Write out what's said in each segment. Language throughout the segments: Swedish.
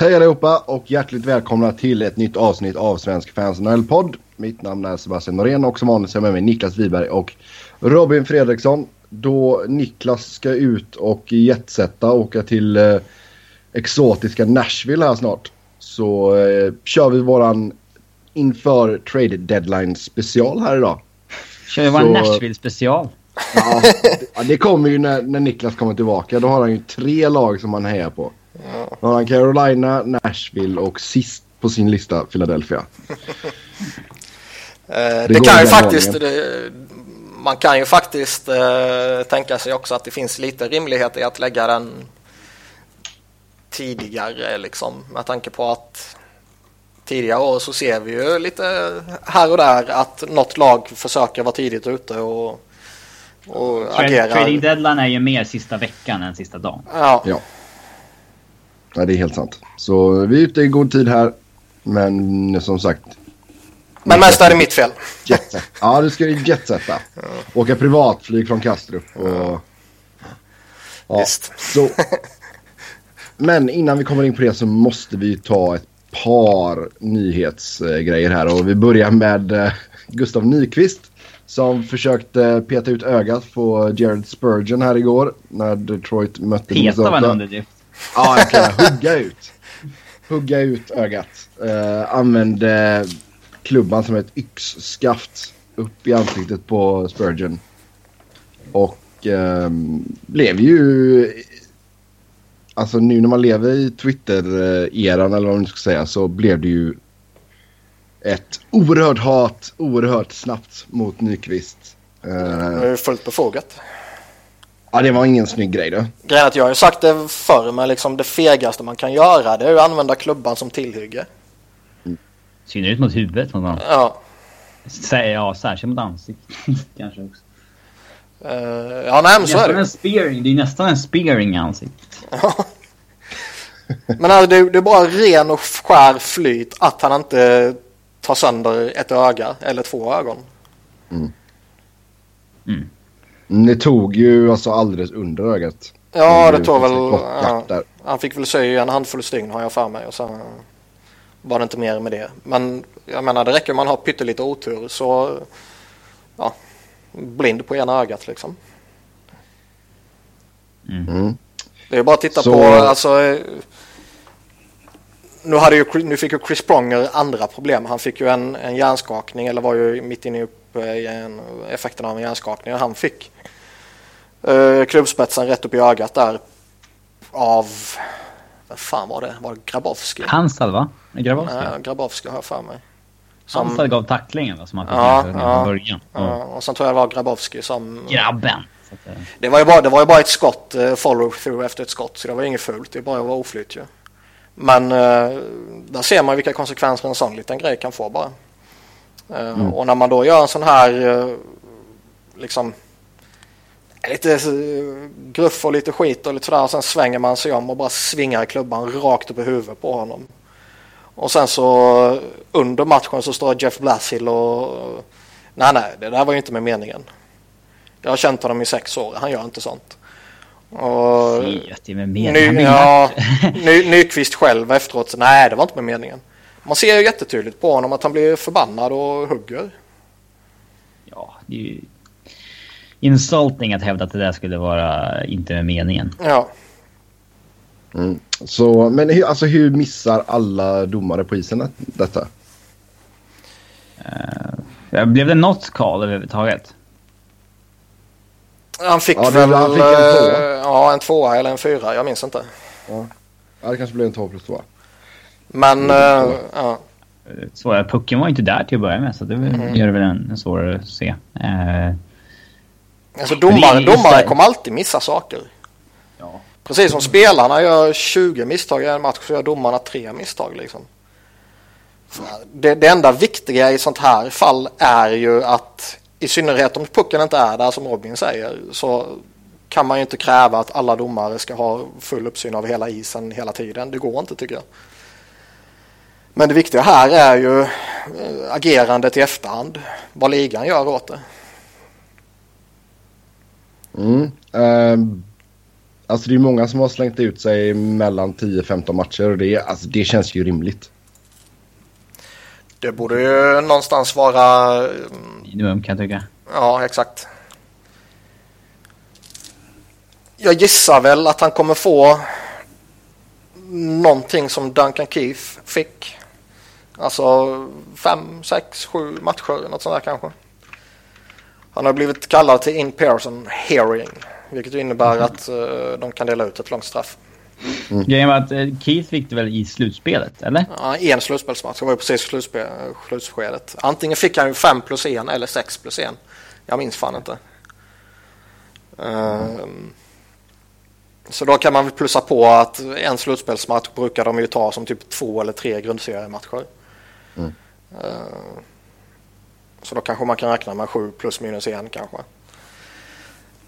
Hej allihopa och hjärtligt välkomna till ett nytt avsnitt av Svensk Fans NHL-podd. Mitt namn är Sebastian Norén och som vanligt så är jag med mig Niklas Wiberg och Robin Fredriksson. Då Niklas ska ut och jetsätta och åka till eh, exotiska Nashville här snart. Så eh, kör vi våran inför trade deadline special här idag. Kör vi vår Nashville special? Ja, det, det kommer ju när, när Niklas kommer tillbaka. Då har han ju tre lag som han hejar på. Ja. Då har han Carolina, Nashville och sist på sin lista Philadelphia. det, det kan ju faktiskt... Det, man kan ju faktiskt eh, tänka sig också att det finns lite rimlighet i att lägga den tidigare liksom med tanke på att tidigare år så ser vi ju lite här och där att något lag försöker vara tidigt ute och, och agera. Trading deadline är ju mer sista veckan än sista dagen. Ja. ja. Ja, det är helt sant. Så vi är ute i god tid här. Men som sagt. Men mest är det mitt fel. Jetset. Ja, du ska ju jetsätta. Ja. Åka privatflyg från Kastrup. Och... Ja, Visst. Så... Men innan vi kommer in på det så måste vi ta ett par nyhetsgrejer här. Och vi börjar med eh, Gustav Nyqvist. Som försökte peta ut ögat på Jared Spurgeon här igår. När Detroit mötte Peta var en underdrift. Ja, jag kan hugga ut. Hugga ut ögat. Eh, uh, använde eh, klubban som ett yxskaft upp i ansiktet på Spurgeon. Och ehm, uh, blev ju... Alltså nu när man lever i Twitter-eran eller vad man ska säga så blev det ju ett oerhört hat oerhört snabbt mot Nyqvist. Eh, uh, det följt fullt befogat. Ja, det var ingen snygg grej då. Grejen att jag har ju sagt det förr, men liksom det fegaste man kan göra det är att använda klubban som tillhygge. Mm. synnerhet mot huvudet. Någon. Ja. Ja, särskilt mot ansiktet kanske också. Uh, ja, nej, men så är det. En spearing. Det är nästan en spearing i ansiktet. men alltså, det, det är bara ren och skär flyt att han inte tar sönder ett öga eller två ögon. Mm. Mm. Det tog ju alltså alldeles under ögat. Ja, det tog väl... Ja, han fick väl sy en handfull stygn har jag för mig och sen var det inte mer med det. Men jag menar det räcker om man har pyttelite otur så ja, blind på ena ögat liksom. Mm. mm. Det är bara att titta så... på alltså nu, hade ju, nu fick ju Chris Pronger andra problem. Han fick ju en, en hjärnskakning eller var ju mitt inne i en, effekten av en hjärnskakning. Han fick uh, klubbspetsen rätt upp i ögat där av, vad fan var det? Var det Grabowski? Hansal va? Grabowski? Nej, Grabowski har jag för mig. Som, Hansal gav tacklingen va, som han fick ja, ja, början. Ja. och sen tror jag det var Grabowski som... Grabben! Det var ju bara, det var ju bara ett skott, uh, follow through efter ett skott, så det var inget fult. Det bara var oflyt ju. Men där ser man vilka konsekvenser en sån liten grej kan få bara. Mm. Och när man då gör en sån här uh, liksom lite gruff och lite skit och lite sådär och sen svänger man sig om och bara svingar klubban rakt upp i huvudet på honom. Och sen så under matchen så står Jeff Blassill och nej nej det där var ju inte med meningen. Jag har känt honom i sex år, han gör inte sånt. Och ny, ja, ny, Nyqvist själv efteråt, nej det var inte med meningen. Man ser ju jättetydligt på honom att han blir förbannad och hugger. Ja, det är ju insulting att hävda att det där skulle vara inte med meningen. Ja. Mm. Så, men hur, alltså, hur missar alla domare på isen detta? Uh, blev det något call överhuvudtaget? Han fick ja, väl... Han fick en tvåa. Ja, en tvåa eller en fyra. Jag minns inte. Ja, ja det kanske blev en tvåa plus tvåa. Men, uh, ja. Svårare. Pucken var inte där till att börja med så det mm. gör det väl en, en svårare att se. Uh, alltså domare, domare kommer alltid missa saker. Ja. Precis som spelarna gör 20 misstag i en match så gör domarna tre misstag liksom. Det, det enda viktiga i sånt här fall är ju att i synnerhet om pucken inte är där som Robin säger så kan man ju inte kräva att alla domare ska ha full uppsyn av hela isen hela tiden. Det går inte tycker jag. Men det viktiga här är ju eh, agerandet i efterhand. Vad ligan gör åt det. Mm. Um, Alltså det är många som har slängt ut sig mellan 10-15 matcher och det, alltså, det känns ju rimligt. Det borde ju någonstans vara... Minimum kan jag tycka. Ja, exakt. Jag gissar väl att han kommer få någonting som Duncan Keith fick. Alltså fem, sex, sju matcher, något sånt där kanske. Han har blivit kallad till in-person hearing, vilket innebär mm. att uh, de kan dela ut ett långt straff. Mm. Grejen var att uh, Keith fick det väl i slutspelet, eller? Ja, en slutspelsmatch. Det var ju precis slutspel, slutskedet. Antingen fick han ju fem plus en eller sex plus en. Jag minns fan inte. Uh, så då kan man väl plussa på att en slutspelsmatch brukar de ju ta som typ två eller tre grundseriematcher. Mm. Så då kanske man kan räkna med sju plus minus en kanske.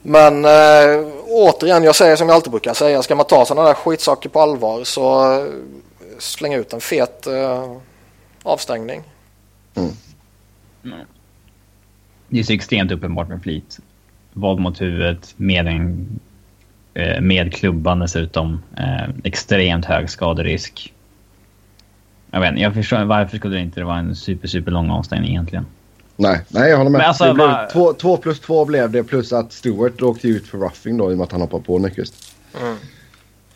Men uh, återigen, jag säger som jag alltid brukar säga, ska man ta sådana där skitsaker på allvar så uh, släng ut en fet uh, avstängning. Mm. Mm. Det är så extremt uppenbart med flit. Våld mot huvudet med en Eh, med klubban dessutom. Eh, extremt hög skaderisk. Jag vet inte, jag förstår varför skulle det inte vara en super, super lång avstängning egentligen. Nej, nej jag håller med. Alltså, det blev, var... två, två, plus två blev det plus att Stewart åkte ut för roughing då i och med att han hoppade på Nyqvist. Mm.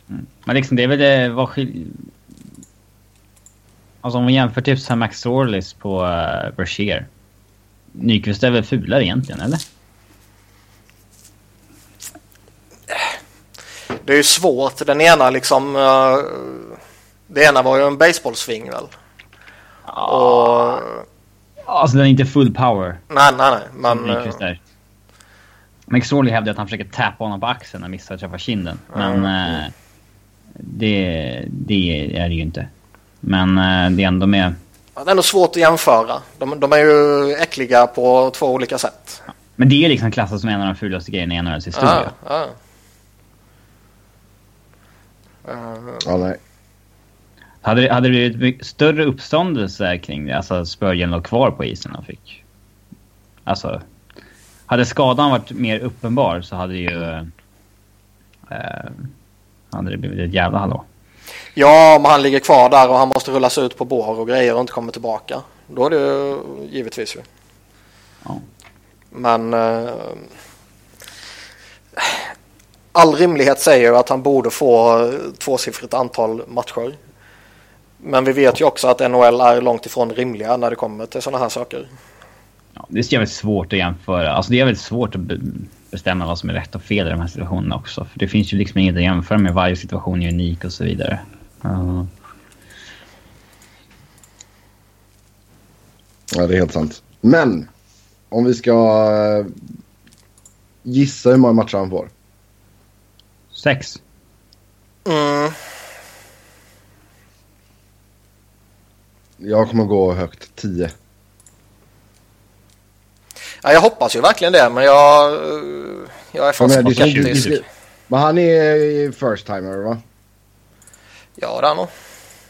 Mm. Men liksom det är väl det, vad skil... Alltså om vi jämför typ Max Sorlis på uh, Brashear. Nyqvist är väl fulare egentligen, eller? det är ju svårt. Den ena liksom... Uh, det ena var ju en baseballsving väl? Ja. Och... Alltså den är inte full power. Nej, nej, nej. Men... Uh, McSorley hävdar att han försöker tappa honom på axeln och missar att träffa kinden. Men mm. uh, det, det är det ju inte. Men uh, det är ändå med... Ja, det är ändå svårt att jämföra. De, de är ju äckliga på två olika sätt. Men det är liksom klassat som en av de fulaste grejerna i NHLs historia. Ja, ja. Uh, ja, nej. Hade, det, hade det blivit större uppståndelse kring det? Alltså Spurgeon låg kvar på isen och fick... Alltså... Hade skadan varit mer uppenbar så hade ju... Eh, hade det blivit ett jävla hallå. Ja, om han ligger kvar där och han måste rullas ut på bår och grejer och inte kommer tillbaka. Då är det ju givetvis ju. Ja. Men... Eh, all rimlighet säger att han borde få tvåsiffrigt antal matcher. Men vi vet ju också att NHL är långt ifrån rimliga när det kommer till sådana här saker. Ja, det är jävligt svårt att jämföra. Alltså det är väldigt svårt att bestämma vad som är rätt och fel i de här situationerna också. För det finns ju liksom inget att jämföra med. Varje situation är unik och så vidare. Uh. Ja, det är helt sant. Men om vi ska eh, gissa hur många matcher han får. Sex. Mm. Jag kommer gå högt tio. Ja, jag hoppas ju verkligen det, men jag, jag är fast men, skeptisk. Men han är first timer va? Ja, det är nog.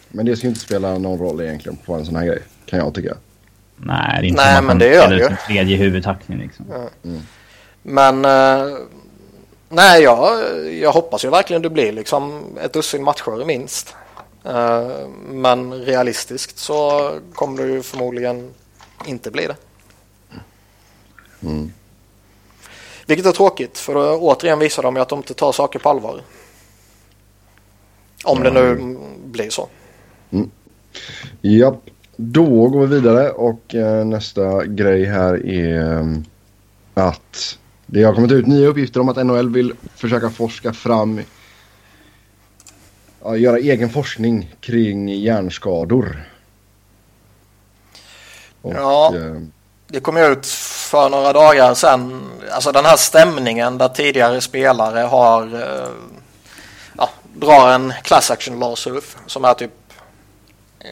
Men det ska inte spela någon roll egentligen på en sån här grej, kan jag tycka. Nej, det är inte Nej, men det gör det ju. tredje huvudtackning liksom. Mm. Men... Uh, Nej, jag, jag hoppas ju verkligen det blir liksom ett dussin matcher minst. Uh, men realistiskt så kommer det ju förmodligen inte bli det. Mm. Vilket är tråkigt för då återigen visar de ju att de inte tar saker på allvar. Om mm. det nu blir så. Mm. Japp, då går vi vidare och eh, nästa grej här är um, att det har kommit ut nya uppgifter om att NHL vill försöka forska fram, ja, göra egen forskning kring hjärnskador. Och, ja, eh, det kom ut för några dagar sedan. Alltså den här stämningen där tidigare spelare har eh, ja, drar en class action lawsuit som är typ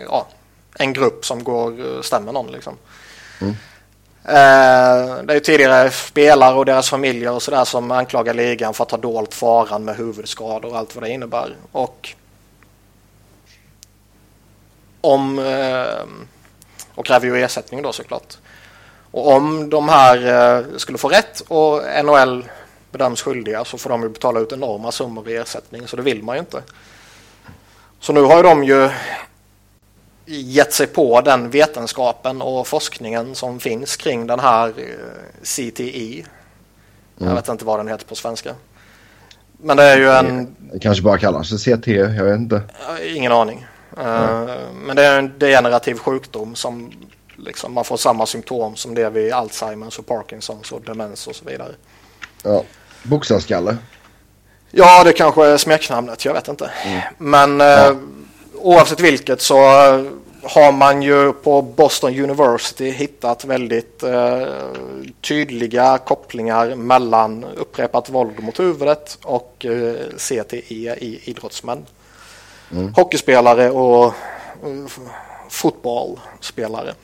ja, en grupp som går eh, stämmer någon liksom. Mm. Eh, det är tidigare spelare och deras familjer och sådär som anklagar ligan för att ha dolt faran med huvudskador och allt vad det innebär. Och om eh, och kräver ju ersättning då såklart. Och om de här eh, skulle få rätt och NHL bedöms skyldiga så får de ju betala ut enorma summor i ersättning så det vill man ju inte. Så nu har ju de ju gett sig på den vetenskapen och forskningen som finns kring den här eh, CTE. Mm. Jag vet inte vad den heter på svenska. Men det är ju en... Det kanske bara kallar sig CT, jag vet inte. Ingen aning. Mm. Men det är en degenerativ sjukdom som liksom, man får samma symptom som det vid Alzheimers och Parkinsons och demens och så vidare. Ja, bokstavskalle. Ja, det kanske är smeknamnet, jag vet inte. Mm. Men ja. eh, oavsett vilket så har man ju på Boston University hittat väldigt eh, tydliga kopplingar mellan upprepat våld mot huvudet och eh, CTE i idrottsmän. Mm. Hockeyspelare och fotbollsspelare.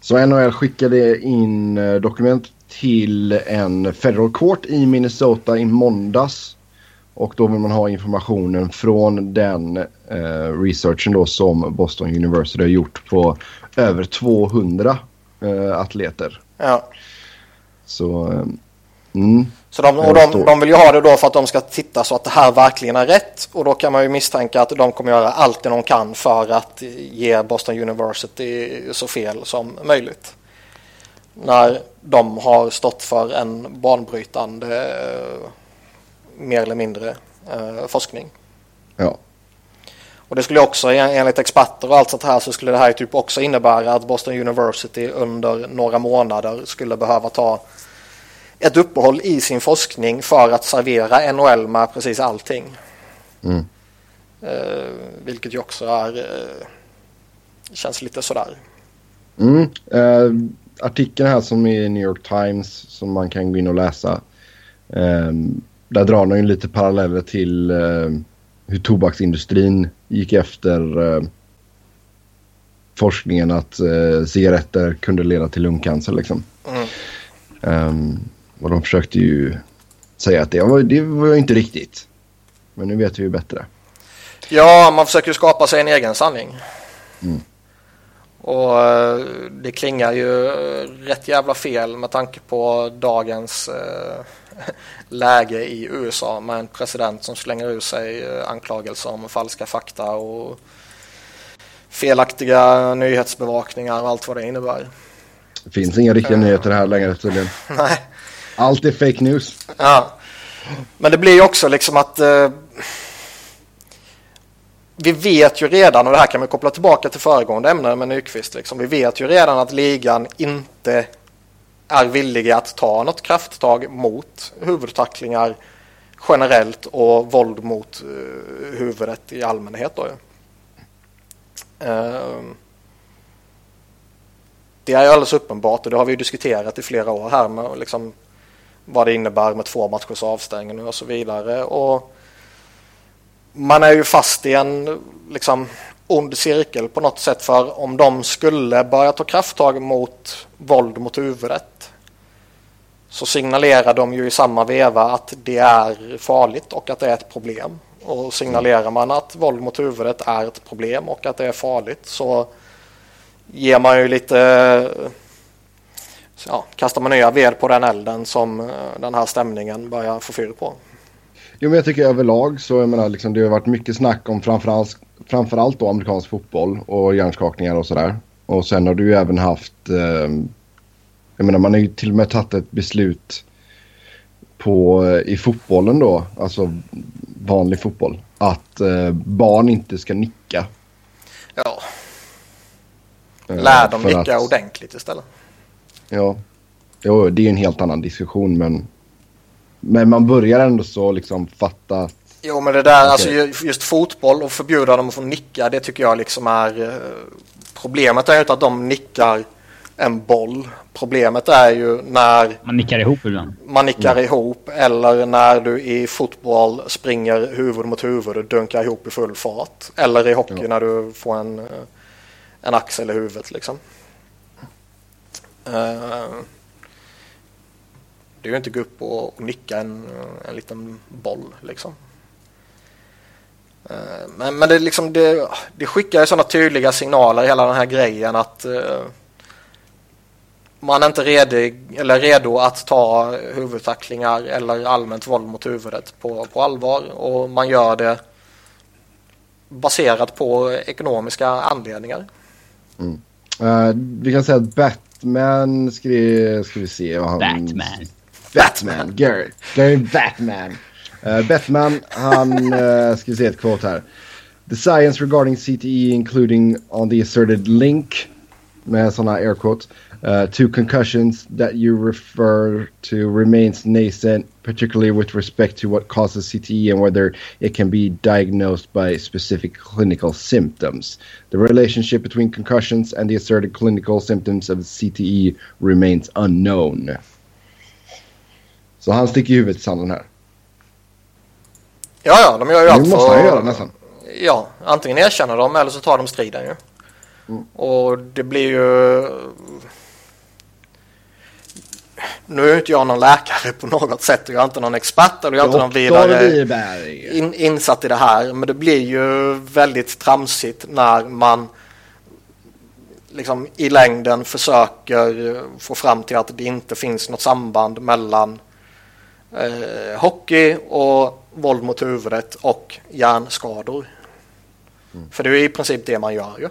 Så NHL skickade in eh, dokument till en federal court i Minnesota i måndags. Och då vill man ha informationen från den eh, researchen då som Boston University har gjort på över 200 eh, atleter. Ja. Så eh, Mm. Så de, och de, de, vill ju ha det då för att de ska titta så att det här verkligen är rätt och då kan man ju misstänka att de kommer göra allt de kan för att ge Boston University så fel som möjligt. När de har stått för en banbrytande eh, mer eller mindre eh, forskning. Ja. Och det skulle också enligt experter och allt sånt här så skulle det här typ också innebära att Boston University under några månader skulle behöva ta ett uppehåll i sin forskning för att servera NHL med precis allting. Mm. Eh, vilket ju också är, eh, känns lite sådär. Mm. Eh, artikeln här som är i New York Times som man kan gå in och läsa. Eh, där drar den ju lite paralleller till eh, hur tobaksindustrin gick efter eh, forskningen att cigaretter kunde leda till lungcancer liksom. Mm. Um, och de försökte ju säga att det var, det var inte riktigt. Men nu vet vi ju bättre. Ja, man försöker skapa sig en egen sanning. Mm. Och eh, det klingar ju rätt jävla fel med tanke på dagens äh, läge i USA med en president som slänger ur sig äh, anklagelser om falska fakta och felaktiga nyhetsbevakningar och allt vad det innebär. Det finns inga riktiga uh, nyheter här längre tydligen. Nej. Allt är fake news. Ja. Men det blir ju också liksom att eh, vi vet ju redan, och det här kan man koppla tillbaka till föregående ämne med Nyqvist, liksom, vi vet ju redan att ligan inte är villiga att ta något krafttag mot huvudtacklingar generellt och våld mot uh, huvudet i allmänhet. Då. Uh, det är alldeles uppenbart och det har vi diskuterat i flera år här med liksom, vad det innebär med två matchers avstängning och så vidare. Och man är ju fast i en liksom, ond cirkel på något sätt för om de skulle börja ta krafttag mot våld mot huvudet så signalerar de ju i samma veva att det är farligt och att det är ett problem. Och signalerar man att våld mot huvudet är ett problem och att det är farligt så ger man ju lite ja, kastar man nya ved på den elden som eh, den här stämningen börjar få fyr på. Jo, men jag tycker överlag så jag menar, liksom, det har varit mycket snack om framförallt, framförallt då amerikansk fotboll och hjärnskakningar och sådär. Och sen har du ju även haft, eh, jag menar man har ju till och med tagit ett beslut på, eh, i fotbollen då, alltså vanlig fotboll, att eh, barn inte ska nicka. Ja. Eh, Lär dem nicka att, ordentligt istället. Ja, jo, det är en helt annan diskussion men, men man börjar ändå så liksom fatta Jo men det där, okay. alltså just fotboll och förbjuda dem att få nicka, det tycker jag liksom är eh, Problemet är ju inte att de nickar en boll. Problemet är ju när man nickar ihop ibland. Man nickar mm. ihop eller när du i fotboll springer huvud mot huvud och dunkar ihop i full fart. Eller i hockey ja. när du får en, eh, en axel i huvudet liksom. Eh, det är ju inte att gå upp och, nicka en, en liten boll liksom. Eh, men, men det, liksom, det, det skickar ju sådana tydliga signaler hela den här grejen att eh, man är inte redig, eller redo att ta huvudtacklingar eller allmänt våld mot huvudet på, på allvar och man gör det baserat på ekonomiska anledningar. Mm. Uh, vi kan säga att Batman skrev, ska vi se vad han... Batman. Batman, Gary. Gary Batman. Uh, Batman, han, uh, ska vi se ett quote här. The science regarding CTE including on the asserted link med sådana air quotes uh, to concussions that you refer to remains nascent, particularly with respect to what causes CTE and whether it can be diagnosed by specific clinical symptoms. The relationship between concussions and the asserted clinical symptoms of CTE remains unknown. Så han sticker huvudet i sanden här. Ja, ja, de gör ju allt måste han göra nästan. Ja, antingen erkänner de eller så tar de striden ju. Mm. Och det blir ju nu är inte jag någon läkare på något sätt och jag är inte någon expert eller jag är inte någon vidare in, insatt i det här. Men det blir ju väldigt tramsigt när man liksom i längden försöker få fram till att det inte finns något samband mellan eh, hockey och våld mot huvudet och hjärnskador. Mm. För det är i princip det man gör ju.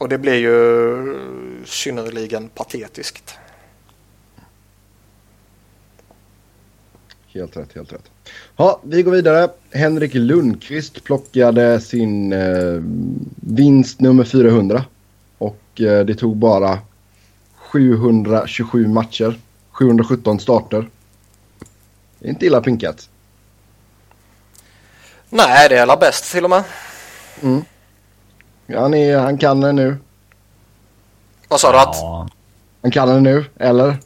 Och det blir ju synnerligen patetiskt. Helt rätt, helt rätt. Ja, vi går vidare. Henrik Lundqvist plockade sin eh, vinst nummer 400. Och eh, det tog bara 727 matcher. 717 starter. Det är inte illa pinkat. Nej, det är alla bäst till och med. Mm. Han, är, han kan det nu. Vad sa du att? Han kan det nu, eller?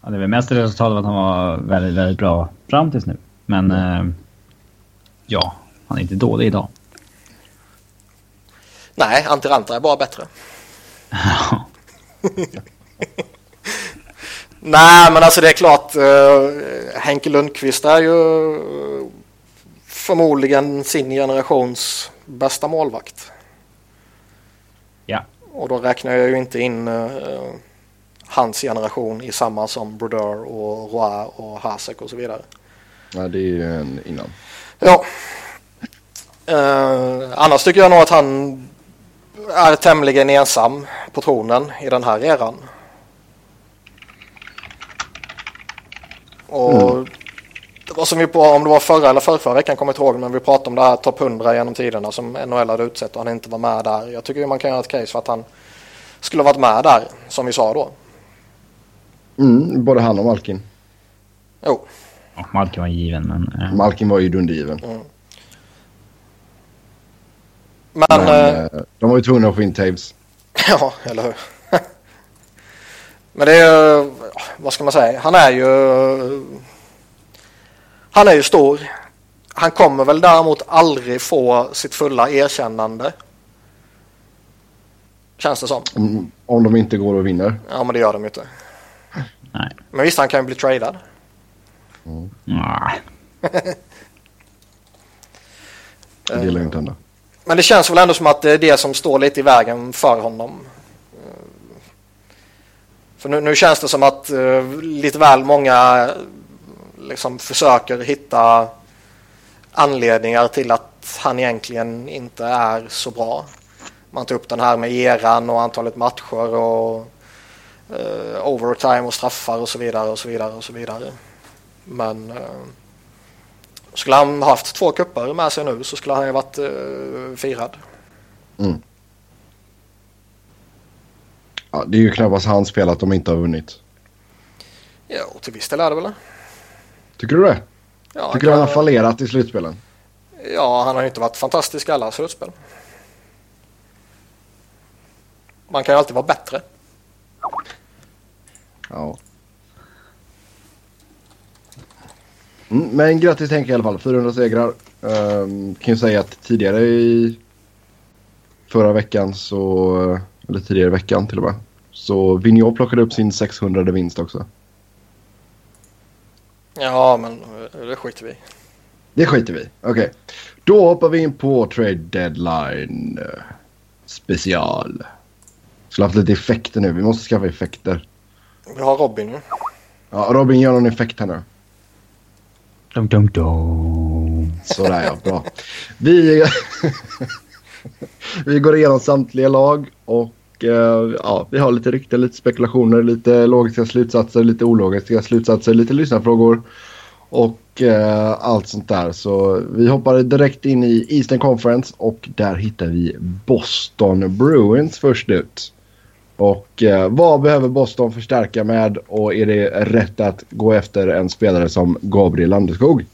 Ja, det är väl mest resultatet av att han var väldigt, väldigt bra fram tills nu. Men mm. eh, ja, han är inte dålig idag. Nej, Antiranta är bara bättre. Nej, men alltså det är klart. Uh, Henke Lundqvist är ju förmodligen sin generations bästa målvakt. Ja. Och då räknar jag ju inte in uh, hans generation i samma som Brodeur och Roy och Hasek och så vidare. Nej, det är ju en innan. Ja. Uh, annars tycker jag nog att han är tämligen ensam på tronen i den här eran. Och mm. Det var som vi på, om det var förra eller förra, förra veckan kommer jag inte ihåg, men vi pratade om det här topp 100 genom tiderna som NHL hade utsett och han inte var med där. Jag tycker man kan göra ett case för att han skulle ha varit med där, som vi sa då. Mm, både han och Malkin. Jo. Ja, Malkin var given, men... Eh. Malkin var ju dundergiven. Mm. Men... men äh, de var ju tvungna att få in Taves. ja, eller hur. men det är ju... Vad ska man säga? Han är ju... Han är ju stor. Han kommer väl däremot aldrig få sitt fulla erkännande. Känns det som. Om, om de inte går och vinner. Ja, men det gör de ju inte. Nej. Men visst, han kan ju bli tradad. Mm. Nej. det gillar inte hända. Men det känns väl ändå som att det är det som står lite i vägen för honom. För nu, nu känns det som att uh, lite väl många liksom försöker hitta anledningar till att han egentligen inte är så bra. Man tar upp den här med eran och antalet matcher och uh, overtime och straffar och så vidare och så vidare och så vidare. Men uh, skulle han haft två kupper med sig nu så skulle han ju varit uh, firad. Mm. Ja, det är ju knappast hans fel att de inte har vunnit. Jo, till viss del är det väl Tycker du det? Ja, Tycker du han har fallerat i slutspelen? Ja, han har ju inte varit fantastisk i alla slutspel. Man kan ju alltid vara bättre. Ja. Mm, men grattis Henke i alla fall. 400 segrar. Um, kan ju säga att tidigare i förra veckan så, eller tidigare i veckan till och med, så Vigneault plockade upp sin 600 vinst också. Ja, men det skiter vi Det skiter vi Okej. Okay. Då hoppar vi in på trade deadline special. Skulle haft lite effekter nu. Vi måste skaffa effekter. Vi har Robin ju. Ja, Robin gör någon effekt här nu. Dum, dum, dum. Sådär ja, bra. Vi, vi går igenom samtliga lag och eh, ja, vi har lite rykten, lite spekulationer, lite logiska slutsatser, lite ologiska slutsatser, lite lyssnarfrågor och eh, allt sånt där. Så vi hoppar direkt in i Eastern Conference och där hittar vi Boston Bruins först ut. Och eh, vad behöver Boston förstärka med och är det rätt att gå efter en spelare som Gabriel Landeskog?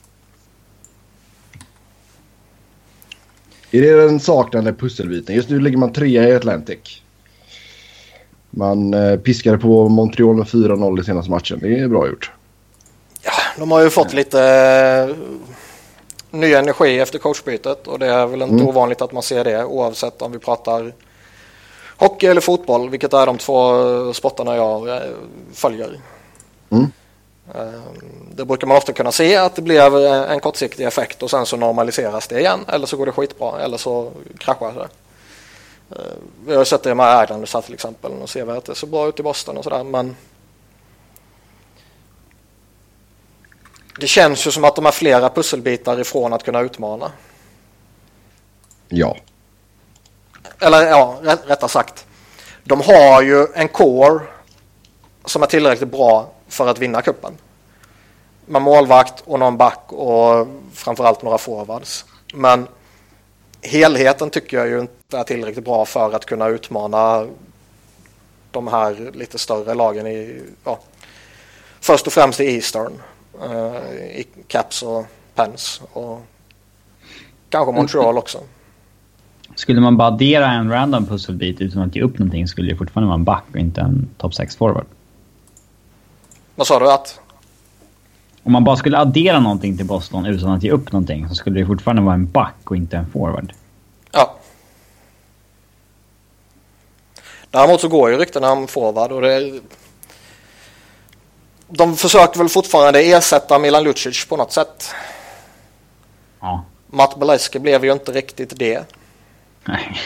Är det den saknade pusselbiten? Just nu ligger man trea i Atlantic. Man eh, piskade på Montreal med 4-0 i senaste matchen. Det är bra gjort. Ja, de har ju fått lite eh, ny energi efter coachbytet och det är väl inte Mm. ovanligt att man ser det oavsett om vi pratar hockey eller fotboll, vilket är de två sporterna jag eh, följer. Mm. Det brukar man ofta kunna se att det eh, en kortsiktig effekt och sen så normaliseras det igen eller så går det skitbra eller så kraschar det. Eh, Vi har ju sett det med Islanders här till exempel och ser vi att det ser bra ut i Boston och sådär men det känns ju som att de har flera pusselbitar ifrån att kunna utmana. Ja. Eller ja, rätt, rättare sagt. De har ju en core som är tillräckligt bra för att vinna kuppen. Med målvakt och någon back och framförallt några forwards. Men helheten tycker jag ju inte är tillräckligt bra för att kunna utmana de här lite större lagen i, ja, först och främst i Eastern. eh, I Caps och Pens och kanske Montreal också. Skulle man bara addera en random pusselbit utan att ge upp någonting skulle det fortfarande vara en back och inte en top 6 forward. Vad sa du att? Om man bara skulle addera någonting till Boston utan att ge upp någonting så skulle det fortfarande vara en back och inte en forward. Ja. Däremot så går ju ryktena om forward och det... De försöker väl fortfarande ersätta Milan Lucic på något sätt. Ja. Matt Beleski blev ju inte riktigt det. Nej.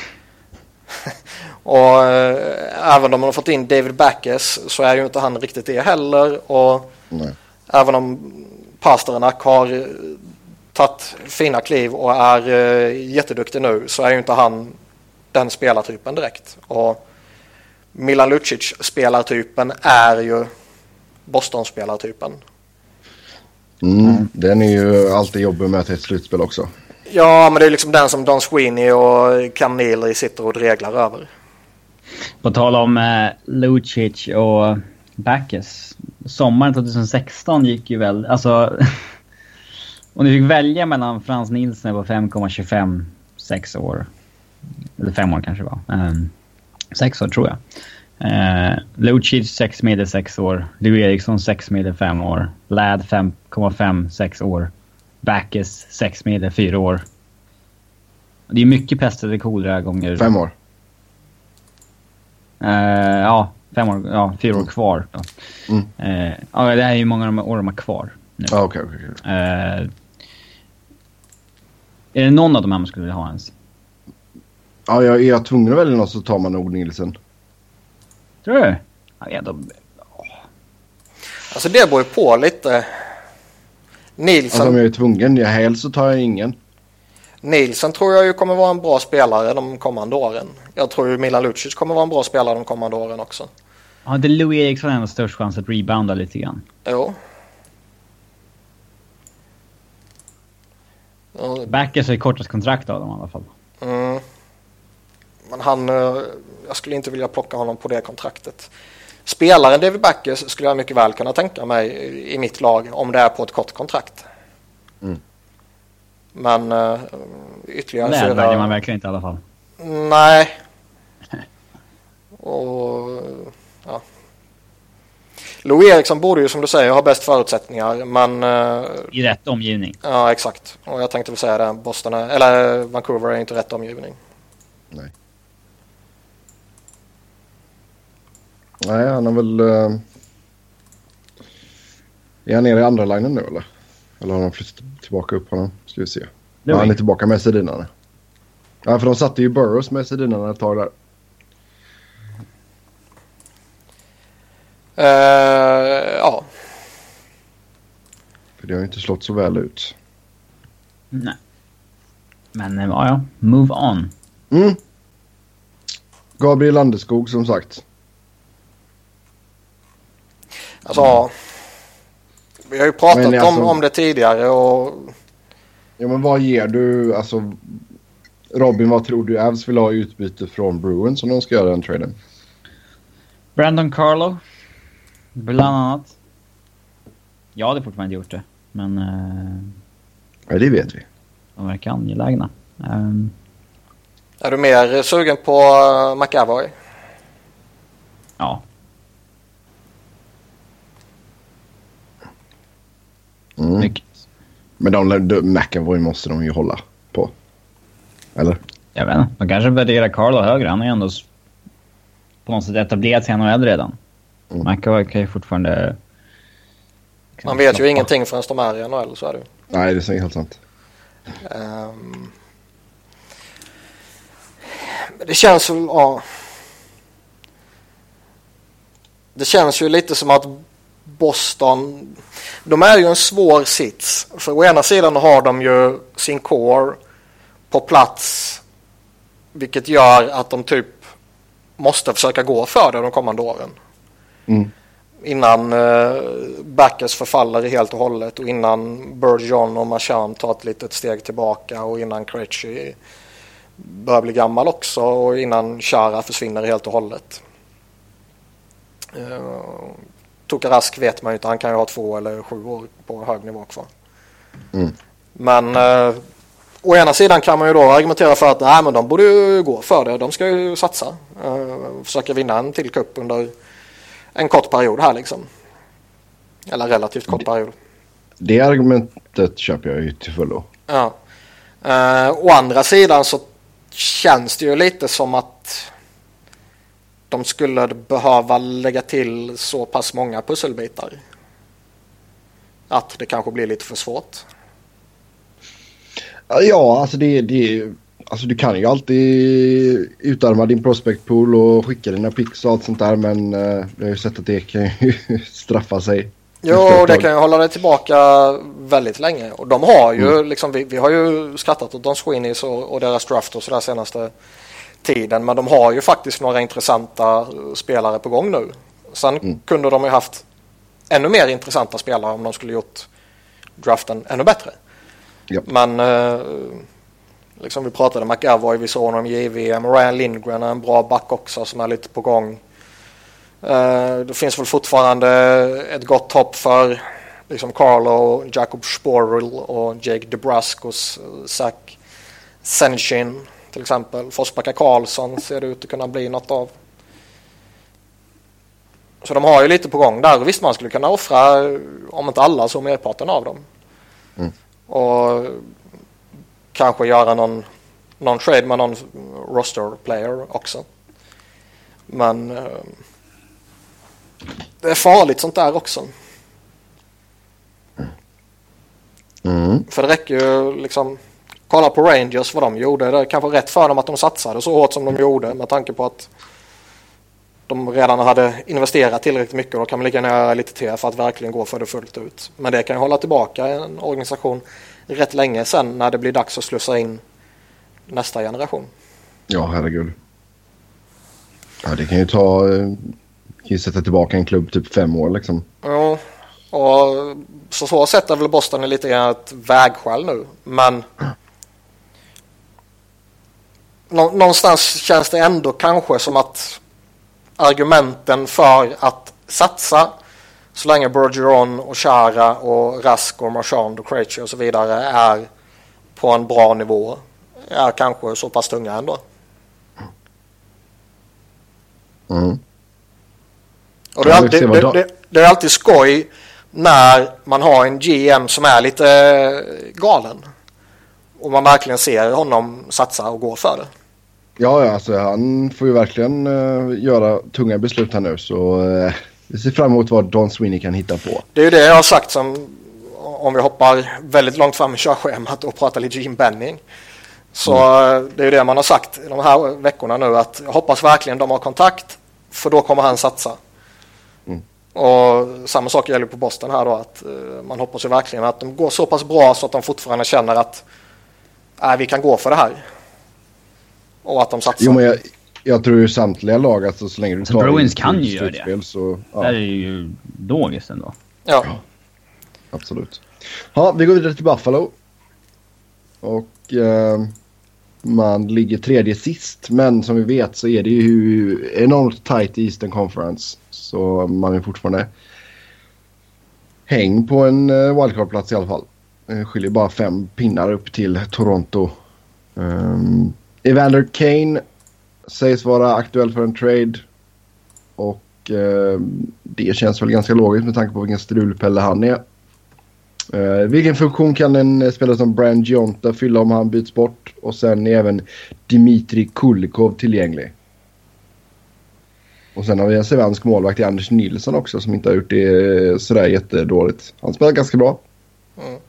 Och eh, även om man har fått in David Backes så är ju inte han riktigt det heller. Och Nej. Även om Pasternak har eh, tagit fina kliv och är eh, jätteduktig nu så är ju inte han den spelartypen direkt. Och Milan Lucic spelartypen är ju Boston-spelartypen. Mm. Den är ju alltid jobbig med till ett slutspel också. Ja, men det är liksom den som Don Sweeney och Cam Neely sitter och dreglar över. På tal om eh, Lucic och Backes. Sommaren 2016 gick ju väl... Alltså... om du fick välja mellan Frans Nilsson på 5,25 sex år. Eller fem år kanske det var. Um, år tror jag. Uh, Lucic 6 medel 6 år. Lou Eriksson 6 medel 5 år. Ladd 5,5 6 år. Backes 6 medel 4 år. Det är mycket pest eller kolera gånger. Fem år. Eh, ja, fem år, ja, fyra år kvar. Då. Mm. Eh, ja, det här är ju många av de år de har kvar nu. Ja, okej, okej, okej. Eh, är det någon av de här man skulle vilja ha ens? Ja, jag, är jag tvungen att välja någon så tar man nog Nilsen. Tror du? Ja, ja, de, Alltså det beror ju på lite. Nilsson, Alltså om jag är tvungen, jag helst så tar jag ingen. Nilsson tror jag ju kommer vara en bra spelare de kommande åren. Jag tror ju Milan Lucic kommer vara en bra spelare de kommande åren också. har inte Lou Eriksson ändå störst chans att rebounda lite grann? Jo. Ja, Backers är kortast kontrakt av dem i alla fall. Mm. Men han, eh, jag skulle inte vilja plocka honom på det kontraktet. Spelaren David Backes skulle jag mycket väl kunna tänka mig i- i mitt lag om det är på ett kort kontrakt. Mm. Men uh, ytterligare väljer det- man verkligen inte i alla fall. Nej. Och ja. Lou Eriksson borde ju som du säger ha bäst förutsättningar men eh, I rätt omgivning. ja exakt. Och jag tänkte väl säga det. Boston är, eller Vancouver är inte rätt omgivning. Nej. Nej, han har väl... Uh... Är han nere i andra linjen nu eller? Eller har de flyttat tillbaka upp honom? Ska vi se. Ja, han är tillbaka med Sedinarna. Ja, för de satte ju Burrows med Sedinarna ett tag där. Uh, ja. För det har ju inte slått så väl ut. Nej. Men ja, ja. Move on. Mm. Gabriel Landeskog som sagt. Alltså, vi har ju pratat alltså- om, om det tidigare och Ja men vad ger du, alltså Robin vad tror du Avs vill ha i utbyte från Bruins om de ska göra den traden? Brandon Carlo. Bland annat. Jag hade fortfarande gjort det. Men uh, Ja det vet vi. de verkar angelägna. Um, är du mer sugen på uh, McAvoy? ja. Mm. Mycket. Men de, de, McAvoy måste de ju hålla på. Eller? Jag vet inte. De kanske värderar Carlo högre. Han är ju ändå på något sätt etablerat sig i NHL redan. Mm. McAvoy kan ju fortfarande... Man vet ju Snappa. ingenting förrän de är i NHL, så är det ju. Nej det är helt sant. Men det känns väl, ja. Det känns ju lite som att Boston, de är ju en svår sits. För å ena sidan har de ju sin core på plats. Vilket gör att de typ måste försöka gå för det de kommande åren. Mm. Innan eh, Backes förfaller helt och hållet och innan Bergeron och Marchand tar ett litet steg tillbaka och innan Krejci börjar bli gammal också och innan Chara försvinner helt och hållet. Uh, Tokarask vet man ju inte, han kan ju ha två eller sju år på hög nivå kvar. Mm. Men eh, å ena sidan kan man ju då argumentera för att nej, men de borde ju gå för det. De ska ju satsa. Uh, försöka vinna en till cup under en kort period här liksom. Eller relativt kort period. Det argumentet köper jag ju till fullo. Ja. Uh, å andra sidan så känns det ju lite som att de skulle behöva lägga till så pass många pusselbitar. Att det kanske blir lite för svårt. Ja, alltså det, det Alltså du kan ju alltid utarma din prospect pool och skicka dina picks och allt sånt där men uh, vi har ju sett att det kan ju straffa sig. Jo, det kan ju hålla dig tillbaka väldigt länge. Och de har ju mm. liksom, vi, vi har ju skrattat åt Don Sweeneys och, och deras draft och sådär senaste tiden. Men de har ju faktiskt några intressanta spelare på gång nu. Sen mm. kunde de ju haft ännu mer intressanta spelare om de skulle gjort draften ännu bättre. Ja. Men eh, liksom vi pratade McAvoy, vi såg honom i JVM. Ryan Lindgren är en bra back också som är lite på gång. Uh, det finns väl fortfarande ett gott hopp för liksom Carlo, Jacob Sporrell och Jake DeBruscos, Zach Senchin till exempel. Forsbacka Karlsson ser det ut att kunna bli något av. Så de har ju lite på gång där. Visst man skulle kunna offra, om inte alla så merparten av dem. Mm. Och kanske göra någon, någon trade med någon roster player också. Men uh, det är farligt sånt där också. Mm. För det räcker ju liksom. Kolla på Rangers vad de gjorde. Det är kanske rätt för dem att de satsade så hårt som de gjorde med tanke på att de redan hade investerat tillräckligt mycket och då kan man lika gärna göra lite till för att verkligen gå för det fullt ut. Men det kan ju hålla tillbaka en organisation rätt länge sen när det blir dags att slussa in nästa generation. Ja, herregud. Ja, det kan ju ta... eh, kan ju sätta tillbaka en klubb typ fem år liksom. Ja, och så så sätt är väl Boston lite grann ett vägskäl nu. Men nå någonstans känns det ändå kanske som att argumenten för att satsa så länge Bergeron och Chara och Rask och Marchand och Krejci och så vidare är på en bra nivå är kanske så pass tunga ändå. Mm. Och det, är alltid, det, det, det är alltid skoj när man har en GM som är lite galen. Och man verkligen ser honom satsa och gå för det. Ja, alltså, han får ju verkligen uh, göra tunga beslut här nu. Så uh, vi ser fram emot vad Don Sweeney kan hitta på. Det är ju det jag har sagt som om vi hoppar väldigt långt fram i körschemat och pratar lite Jim Benning. Så mm. det är ju det man har sagt de här veckorna nu att jag hoppas verkligen de har kontakt för då kommer han satsa. Mm. Och samma sak gäller på Boston här då att uh, man hoppas ju verkligen att de går så pass bra så att de fortfarande känner att äh, vi kan gå för det här. Och att de satsar. Jo, men jag, jag tror ju samtliga lag, alltså så länge du Så tar Bruins in kan ju göra det. Så, ja, Det är ju logiskt ändå. Ja. absolut. Ja, vi går vidare till Buffalo. Och eh, man ligger tredje sist. Men som vi vet så är det ju enormt tight i Eastern Conference. Så man är fortfarande häng på en eh, wildcard-plats i alla fall. Eh, skiljer bara fem pinnar upp till Toronto. Um, Evander Kane sägs vara aktuell för en trade. Och eh, det känns väl ganska logiskt med tanke på vilken strulpelle han är. Eh, vilken funktion kan en spelare som Brian Gionta fylla om han byts bort? Och sen är även Dimitri Kulikov tillgänglig. Och sen har vi en svensk målvakt i Anders Nilsson också som inte har gjort det eh, sådär jättedåligt. Han spelar ganska bra. Mm.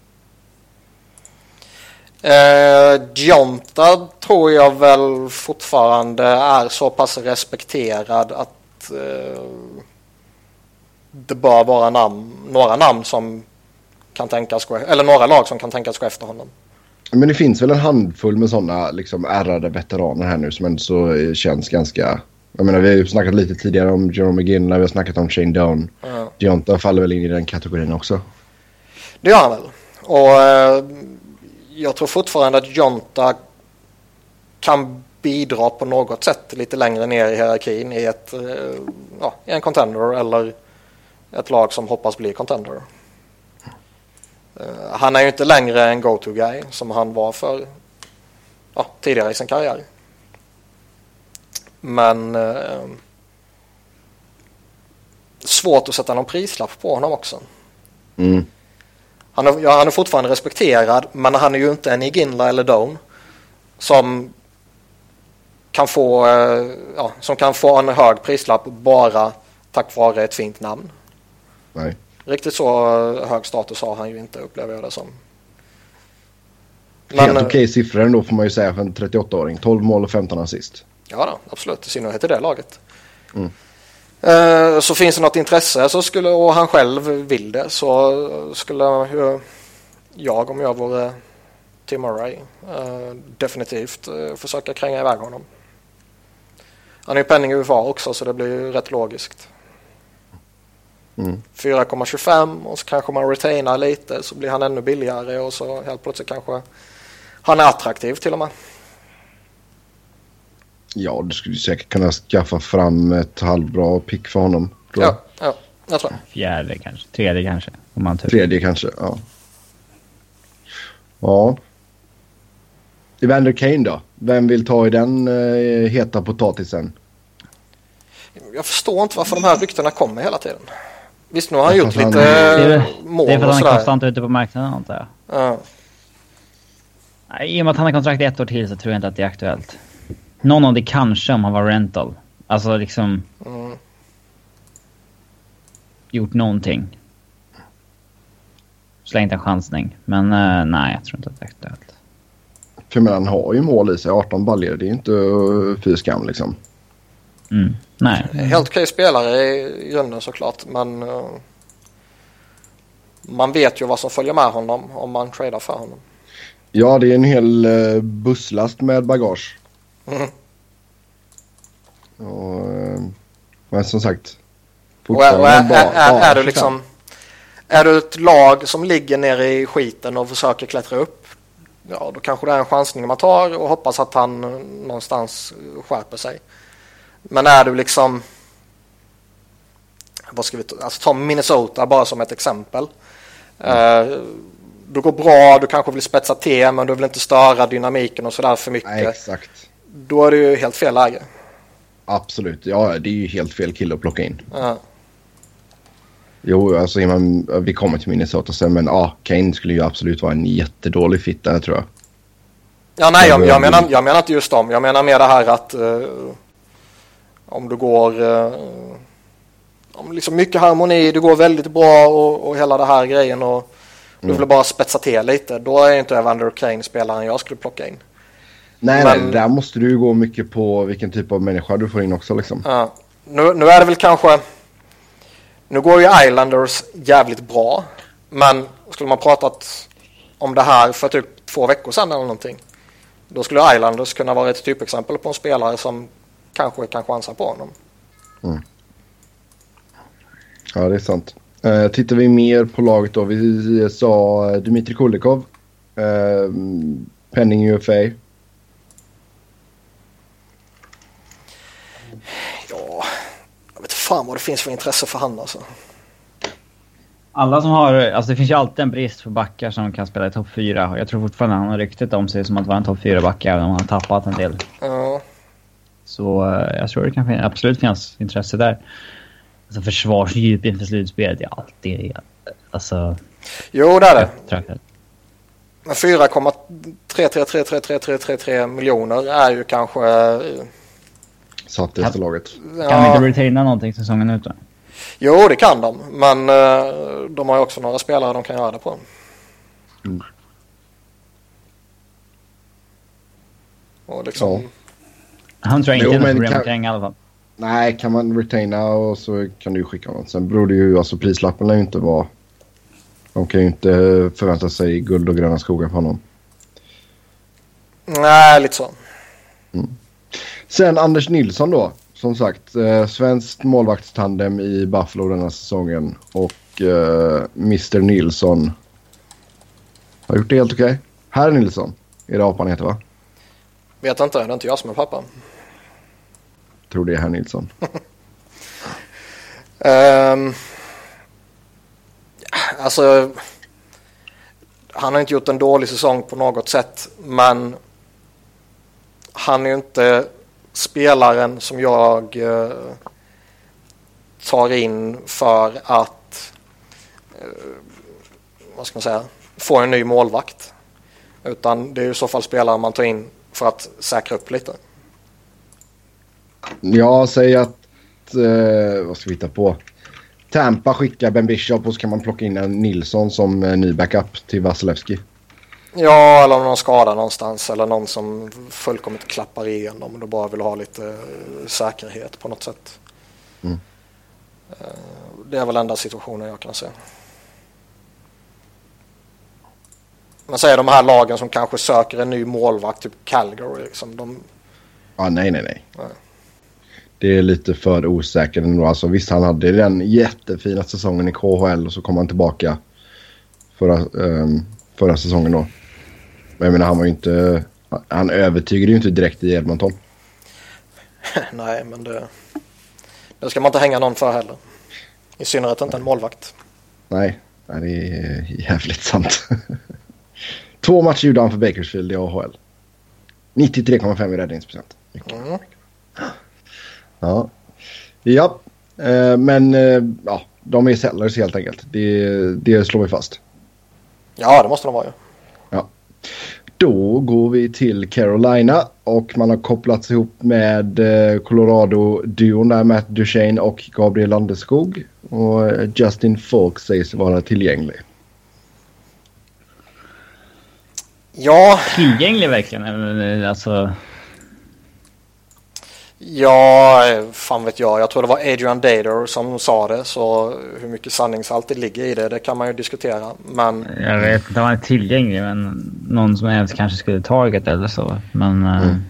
Eh, Gionta tror jag väl fortfarande är så pass respekterad att eh, det bör vara namn, några namn som kan tänkas gå, eller några lag som kan tänkas gå efter honom. Men det finns väl en handfull med sådana liksom ärrade veteraner här nu som ändå så eh, känns ganska... Jag menar vi har ju snackat lite tidigare om Jerome McGinley, vi har snackat om Shane Down. Ja. Gionta faller väl in i den kategorin också. Det gör han väl. Och eh, jag tror fortfarande att Jonta kan bidra på något sätt lite längre ner i hierarkin i, ett, eh, ja, i en contender eller ett lag som hoppas bli contender. Eh, han är ju inte längre en go-to-guy som han var för ja, tidigare i sin karriär. Men eh, svårt att sätta någon prislapp på honom också. Mm. Han är, ja, han är fortfarande respekterad men han är ju inte en Iginla eller Doan som kan få, eh, ja, som kan få en hög prislapp bara tack vare ett fint namn. Nej. Riktigt så eh, hög status har han ju inte upplever jag det som. Helt eh, okej siffror ändå får man ju säga för en 38-åring. 12 mål och 15 assist. Ja då, absolut. I synnerhet i det laget. Mm. Eh, Så finns det något intresse så skulle, och han själv vill det så skulle jag om jag vore Tim Murray eh, definitivt eh, försöka kränga iväg honom. Han är ju penning UFA också så det blir ju rätt logiskt. Mm. 4,25 och så kanske man retainar lite så blir han ännu billigare och så helt plötsligt kanske han är attraktiv till och med. Ja, du skulle säkert kunna skaffa fram ett halvbra pick för honom. Ja, ja, jag tror. Fjärde kanske. Tredje kanske. Om man. Tredje kanske, ja. Ja. Evander Kane då? Vem vill ta i den eh, heta potatisen? Jag förstår inte varför de här ryktena kommer hela tiden. Visst, nu har han gjort fast han- lite Det är, eh, det mål är för att han är konstant ute på marknaden antar jag. Ja. Nej, I och med att han har kontrakt i ett år till så tror jag inte att det är aktuellt. Någon av det kanske om han var rental. Alltså liksom Mm. gjort någonting. Slängt en chansning. Men eh, nej, jag tror inte att det är aktuellt. För men han har ju mål i sig. 18 baljor. Det är inte uh, fy skam liksom. Mm. Nej. Helt okej spelare i grunden såklart, men eh, man vet ju vad som följer med honom om man tradar för honom. Ja, det är en hel uh, busslast med bagage. Mm. Och, eh, men som sagt. Och är, och är, är, är, du 25. liksom är du ett lag som ligger nere i skiten och försöker klättra upp ja då kanske det är en chansning man tar och hoppas att han någonstans skärper sig. Men är du liksom vad ska vi ta, alltså ta Minnesota bara som ett exempel. Eh, du går bra, du kanske vill spetsa till men du vill inte störa dynamiken och sådär för mycket. Nej, exakt. Då är det ju helt fel läge. Absolut. Ja, det är ju helt fel kille att plocka in. Ja. Jo, alltså man, vi kommer till Minnesota sen, men ja, Kane skulle ju absolut vara en jättedålig fit där tror jag. Ja, nej, jag, Ja, jag, men- menar, jag menar inte just dem. Jag menar mer det här att eh, om du går... Uh, om liksom mycket harmoni, du går väldigt bra och, och hela det här grejen och du Mm. vill bara spetsa till lite. Då är inte Evander Kane spelaren jag skulle plocka in. Nej, Men- nej, där måste du gå mycket på vilken typ av människa du får in också liksom. Ja. Nu, nu är det väl kanske... Nu går ju Islanders jävligt bra. Men skulle man pratat om det här för typ två veckor sedan eller någonting. Då skulle Islanders kunna vara ett typexempel på en spelare som kanske kan chansa på honom. Mm. Ja, det är sant. Uh, tittar vi mer på laget då. Vi sa Dmitri Kulikov. Uh, Penning UFA. Ja, jag vet fan vad det finns för intresse för han alltså. Alla som har... Alltså det finns ju alltid en brist för backar som kan spela i topp 4. Jag tror fortfarande han har ryktet om sig som att vara en topp 4-back även om han har tappat en del. Ja. Så uh, jag tror det kan fin absolut finnas intresse där. Alltså försvarsdjup inför slutspelet är alltid... Alltså... Jo, det är det. Men 4,33333333 miljoner är ju kanske... Satt efter laget. Ja. Kan vi inte retaina någonting säsongen ut då? Jo, det kan de. Men uh, de har ju också några spelare de kan göra det på. Mm. Och liksom... Ja. Han tror jag inte är något problem kan... i alla fall. Nej, kan man retaina och så kan du ju skicka något. Sen beror det ju, alltså prislappen lär ju inte vara... De kan ju inte förvänta sig guld och gröna skogar på honom. Nej, lite så. Mm. Sen Anders Nilsson då. Som sagt, eh, svenskt målvaktstandem i Buffalo denna säsongen. Och eh, Mr Nilsson har gjort det helt okej. Okay. Herr Nilsson är det apan heter va? Vet inte, det är inte jag som är pappa. Tror det är herr Nilsson. um, alltså, han har inte gjort en dålig säsong på något sätt. Men han är ju inte spelaren som jag eh, tar in för att eh, vad ska man säga, få en ny målvakt. Utan det är i så fall spelare man tar in för att säkra upp lite. Ja, säg att... Eh, vad ska vi hitta på? Tampa skickar Ben Bishop och så kan man plocka in en Nilsson som eh, ny backup till Vasilevski. Ja, eller om någon skada någonstans eller någon som fullkomligt klappar igenom och då bara vill ha lite uh, säkerhet på något sätt. Mm. Uh, det är väl enda situationen jag kan se. Man säger de här lagen som kanske söker en ny målvakt, typ Calgary. Liksom, de... Ja, nej, nej, nej. nej. Det är lite för osäkert ändå. Alltså, visst, han hade den jättefina säsongen i KHL och så kom han tillbaka förra, um, förra säsongen då. Men jag menar, han var ju inte... Han övertygade ju inte direkt i Edmonton. Nej, men det... Det ska man inte hänga någon för heller. I synnerhet inte en målvakt. Nej, Nej det är jävligt sant. Två matcher gjorde han för Bakersfield i AHL. 93,5 i räddningsprocent. Mm. Ja. Ja, eh, men eh, ja, de är sellers helt enkelt. Det, det slår vi fast. Ja, det måste de vara ju. Ja. Då går vi till Carolina och man har kopplats ihop med eh, Colorado-duon där Matt Duchene och Gabriel Landeskog. Och Justin Falk sägs vara tillgänglig. Ja. Tillgänglig verkligen? Alltså... Ja, fan vet jag. Jag tror det var Adrian Dader som sa det. Så hur mycket sanningshalt det ligger i det, det kan man ju diskutera. Men... Jag vet inte om han är tillgänglig, men någon som ens kanske skulle taget eller så. Men... Eh, mm.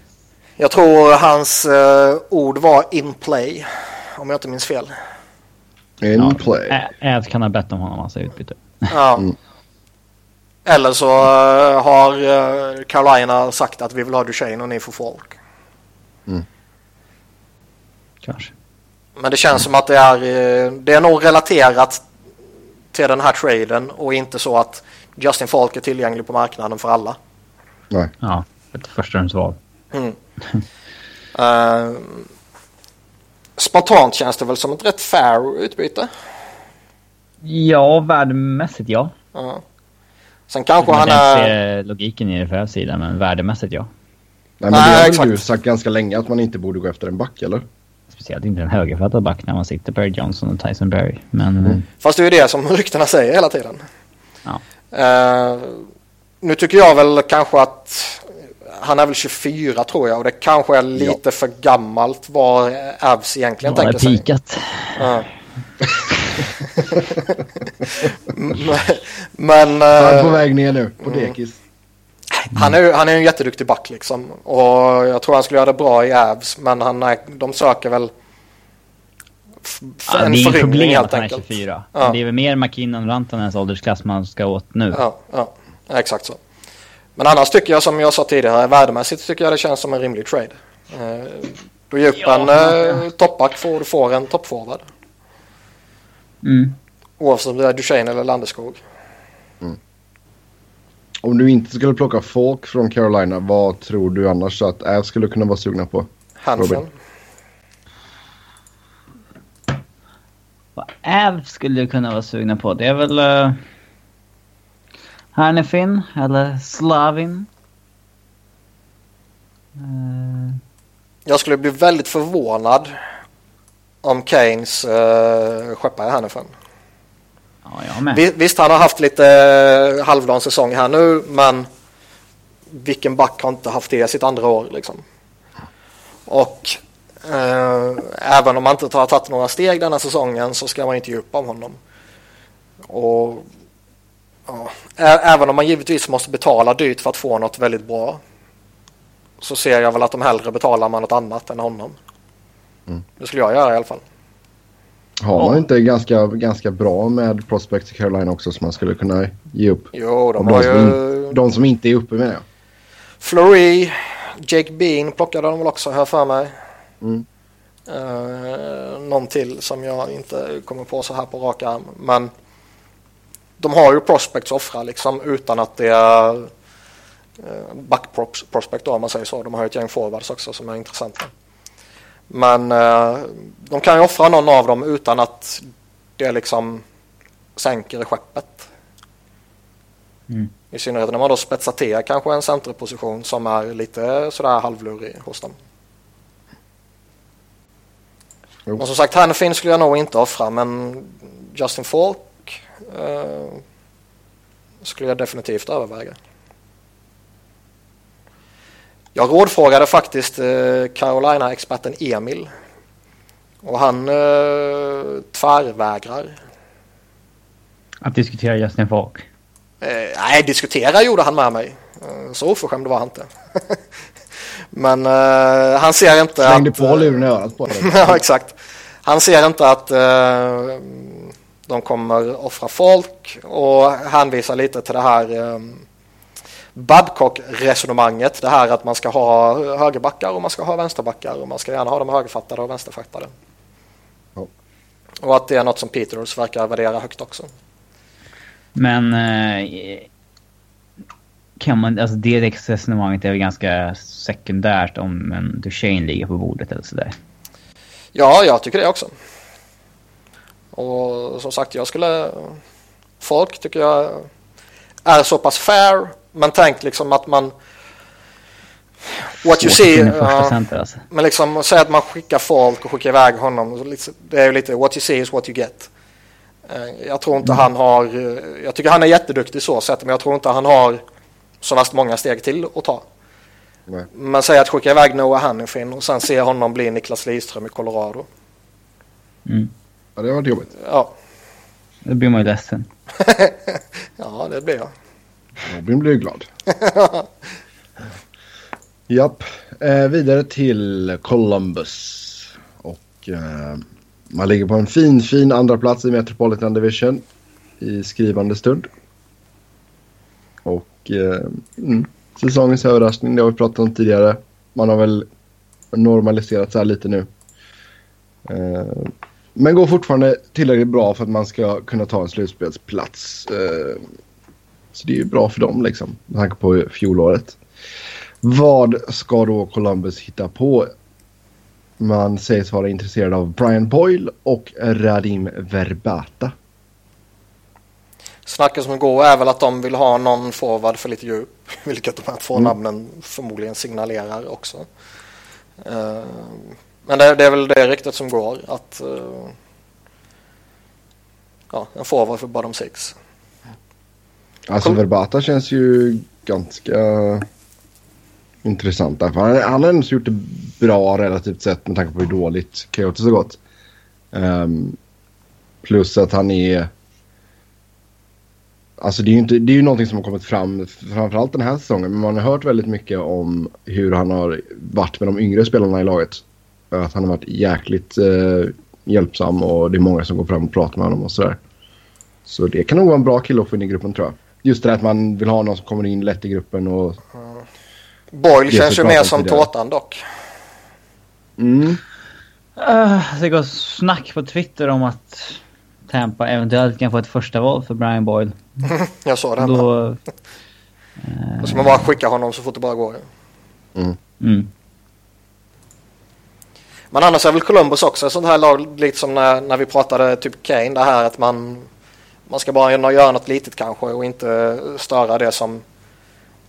Jag tror hans uh, ord var in play, om jag inte minns fel. In ja, play. Äd kan ha bett om honom massa utbyte. Ja. Mm. Eller så uh, har uh, Carolina sagt att vi vill ha Duchene och ni får folk. Mm. Kanske. Men det känns som att det är, uh, det är nog relaterat till den här traden och inte så att Justin Falk är tillgänglig på marknaden för alla. Nej. Ja, ett förstahandsval. Mm. uh, spontant känns det väl som ett rätt fair utbyte? Ja, värdemässigt ja. Uh. Sen kanske han är... se logiken i det för sidan, men värdemässigt ja. Nej, men Nej, det har exakt. du sagt ganska länge att man inte borde gå efter en back, eller? Speciellt inte en högerfattad back när man sitter Barry Johnson och Tyson Berry. Men... Mm. Fast det är ju det som ryktena säger hela tiden. Ja. Uh, nu tycker jag väl kanske att han är väl 24 tror jag och det kanske är lite ja. för gammalt vad Avs egentligen tänker sig. pikat. Uh. men... Han är på eh, väg ner nu på dekis. Han är, han är en jätteduktig back liksom. Och jag tror han skulle göra det bra i Avs. Men han är, de söker väl Ja, en det är ju problem helt att han är enkelt. 24. Ja. Det är väl mer McKinnon och Rantanens åldersklass man ska åt nu. Ja, ja, exakt så. Men annars tycker jag som jag sa tidigare, värdemässigt tycker jag det känns som en rimlig trade. Eh, Då ger upp Ja, en eh, toppback får du får en toppforward. Mm. Oavsett om det är Duchene eller Landeskog. Om du inte skulle plocka folk från Carolina, vad tror du annars att Avs skulle kunna vara sugna på? Hansen. Robin. Vad Av skulle jag kunna vara sugna på? Det är väl... Uh, Hernefin eller Slavin. Eh, Jag skulle bli väldigt förvånad om Keynes uh, skeppar Hannifin. Ja, med. Visst, han har haft lite uh, halvdan säsong här nu, men vilken back har inte haft det sitt andra år liksom? Och eh, även om man inte har tagit några steg denna säsongen så ska man inte ge upp om honom. Och ja, även om man givetvis måste betala dyrt för att få något väldigt bra så ser jag väl att de hellre betalar man något annat än honom. Mm. Det skulle jag göra i alla fall. Har man Ja. inte ganska, ganska bra med prospects i Carolina också som man skulle kunna ge upp? Jo, de har de, som ju... de som inte är uppe menar jag. Fleury, Jake Bean plockade de väl också här för mig. Mm. Eh, någon till som jag inte kommer på så här på rak arm. Men de har ju prospects offra liksom utan att det är prospect då om man säger så. De har ju ett gäng forwards också som är intressanta. Men eh, de kan ju offra någon av dem utan att det liksom sänker skeppet. Mm. I synnerhet när man då spetsar till kanske en centerposition som är lite sådär halvlurig hos dem. Jo. Och som sagt, Hannifin skulle jag nog inte offra men Justin Falk eh, skulle jag definitivt överväga. Jag rådfrågade faktiskt eh, Carolina-experten Emil och han eh, tvärvägrar. Att diskutera Justin Falk. Eh, nej, diskutera gjorde han med mig. Eh, så oförskämd var han inte. Men eh, han ser inte Slängde att... på luren i örat på dig. ja, exakt. Han ser inte att eh, de kommer offra folk och hänvisar lite till det här eh, Babcock-resonemanget. Det här att man ska ha högerbackar och man ska ha vänsterbackar och man ska gärna ha dem högerfattade och vänsterfattade. Ja. Och att det är något som Peters verkar värdera högt också. Men... Eh, kan man... Alltså det resonemanget är väl ganska sekundärt om en Duchene ligger på bordet eller sådär. Ja, jag tycker det också. Och som sagt, jag skulle... Folk tycker jag är så pass fair. Men tänk liksom att man... What you see... alltså. men liksom säg att man skickar folk och skickar iväg honom. Det är ju lite what you see is what you get. Eh, Jag tror inte han har... eh, Jag tycker han är jätteduktig så sett. Men jag tror inte han har så vast många steg till att ta. Nej. Men säg att skicka iväg Noah Hannifin och sen se honom bli Niklas Lidström i Colorado. Mm. Ja, det varit jobbigt. Ja, Då blir man ju ledsen. ja det blir jag. Robin blir glad. Japp. Eh, vidare till Columbus. Och eh, man ligger på en fin, fin andra plats i Metropolitan Division i skrivande stund. Och eh, mm, säsongens överraskning, det har vi pratat om tidigare. Man har väl normaliserat så här lite nu. Eh, men går fortfarande tillräckligt bra för att man ska kunna ta en slutspelsplats. Så det är ju bra för dem liksom, med tanke på fjolåret. Vad ska då Columbus hitta på? Man sägs vara intresserad av Brian Boyle och Radim Verbata. Snacket som går är väl att de vill ha någon forward för lite djup. Vilket de här två Mm. namnen förmodligen signalerar också. Eh, Men det, det är väl det riktigt som går. Att eh, ja, en forward för bottom six. Alltså. Verbata känns ju ganska intressant. Därför han, han har ändå gjort det bra relativt sett med tanke på hur dåligt Coyotes har gått. Ehm, Plus att han är... Alltså det är ju, inte, det är ju någonting som har kommit fram framförallt den här säsongen. Men man har hört väldigt mycket om hur han har varit med de yngre spelarna i laget. Att han har varit jäkligt eh, hjälpsam och det är många som går fram och pratar med honom och sådär. Så det kan nog vara en bra kille att få in i gruppen tror jag. Just det att man vill ha någon som kommer in lätt i gruppen och... Boyle Det är känns ju mer som är. tårtan dock. Mm. Uh, det går snack på Twitter om att Tampa eventuellt kan få ett första val för Brian Boyle. Jag sa det. Då... Då, Då ska man bara skicka honom så fort det bara går. mm. Men annars är väl Columbus också ett sånt här lag lite som när, när vi pratade typ Kane det här att man, man ska bara göra något litet kanske och inte störa det som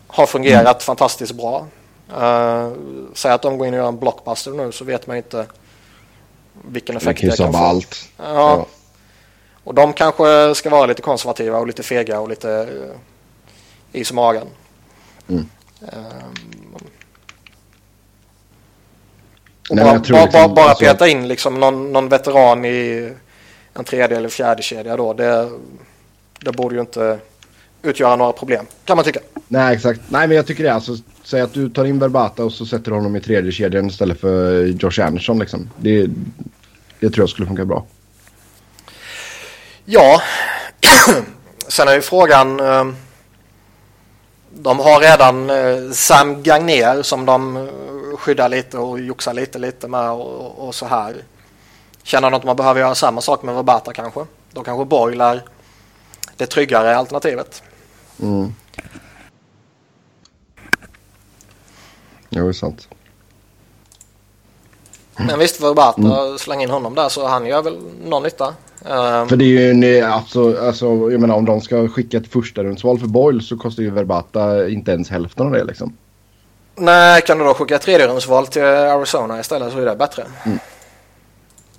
har fungerat fantastiskt bra. Uh, säg att de går in och gör en blockbuster nu så vet man inte vilken Det effekt ju det kan få. allt. Ja. Och de kanske ska vara lite konservativa och lite fega och lite uh, is i magen. Mm. Ehm, Nej, men bara liksom, bara, bara alltså- peta in liksom någon, någon veteran i en tredje eller fjärde kedja då. Det, det borde ju inte utgöra några problem kan man tycka. Nej, exakt. Nej, men jag tycker det. Alltså, säg att du tar in Verbata och så sätter du honom i tredje kedjan istället för Josh Anderson. Liksom. Det, det tror jag skulle funka bra. Ja, sen är ju frågan. eh, De har redan eh, Sam Gagner som de eh, skyddar lite och joxar lite lite med och, och så här. Känner de att man behöver göra samma sak med Verbata kanske? Då kanske Boyle är det tryggare alternativet. Mm. Jo, det är sant. Men visst, Verbata, släng in honom där så han gör väl någon nytta. Ehm, För det är ju en, eh, alltså, alltså, jag menar om de ska skicka ett första rundsval för Boyle så kostar ju Verbata inte ens hälften av det liksom. Nej, kan du då skicka tredjerumsval till Arizona istället så är det bättre. Vi-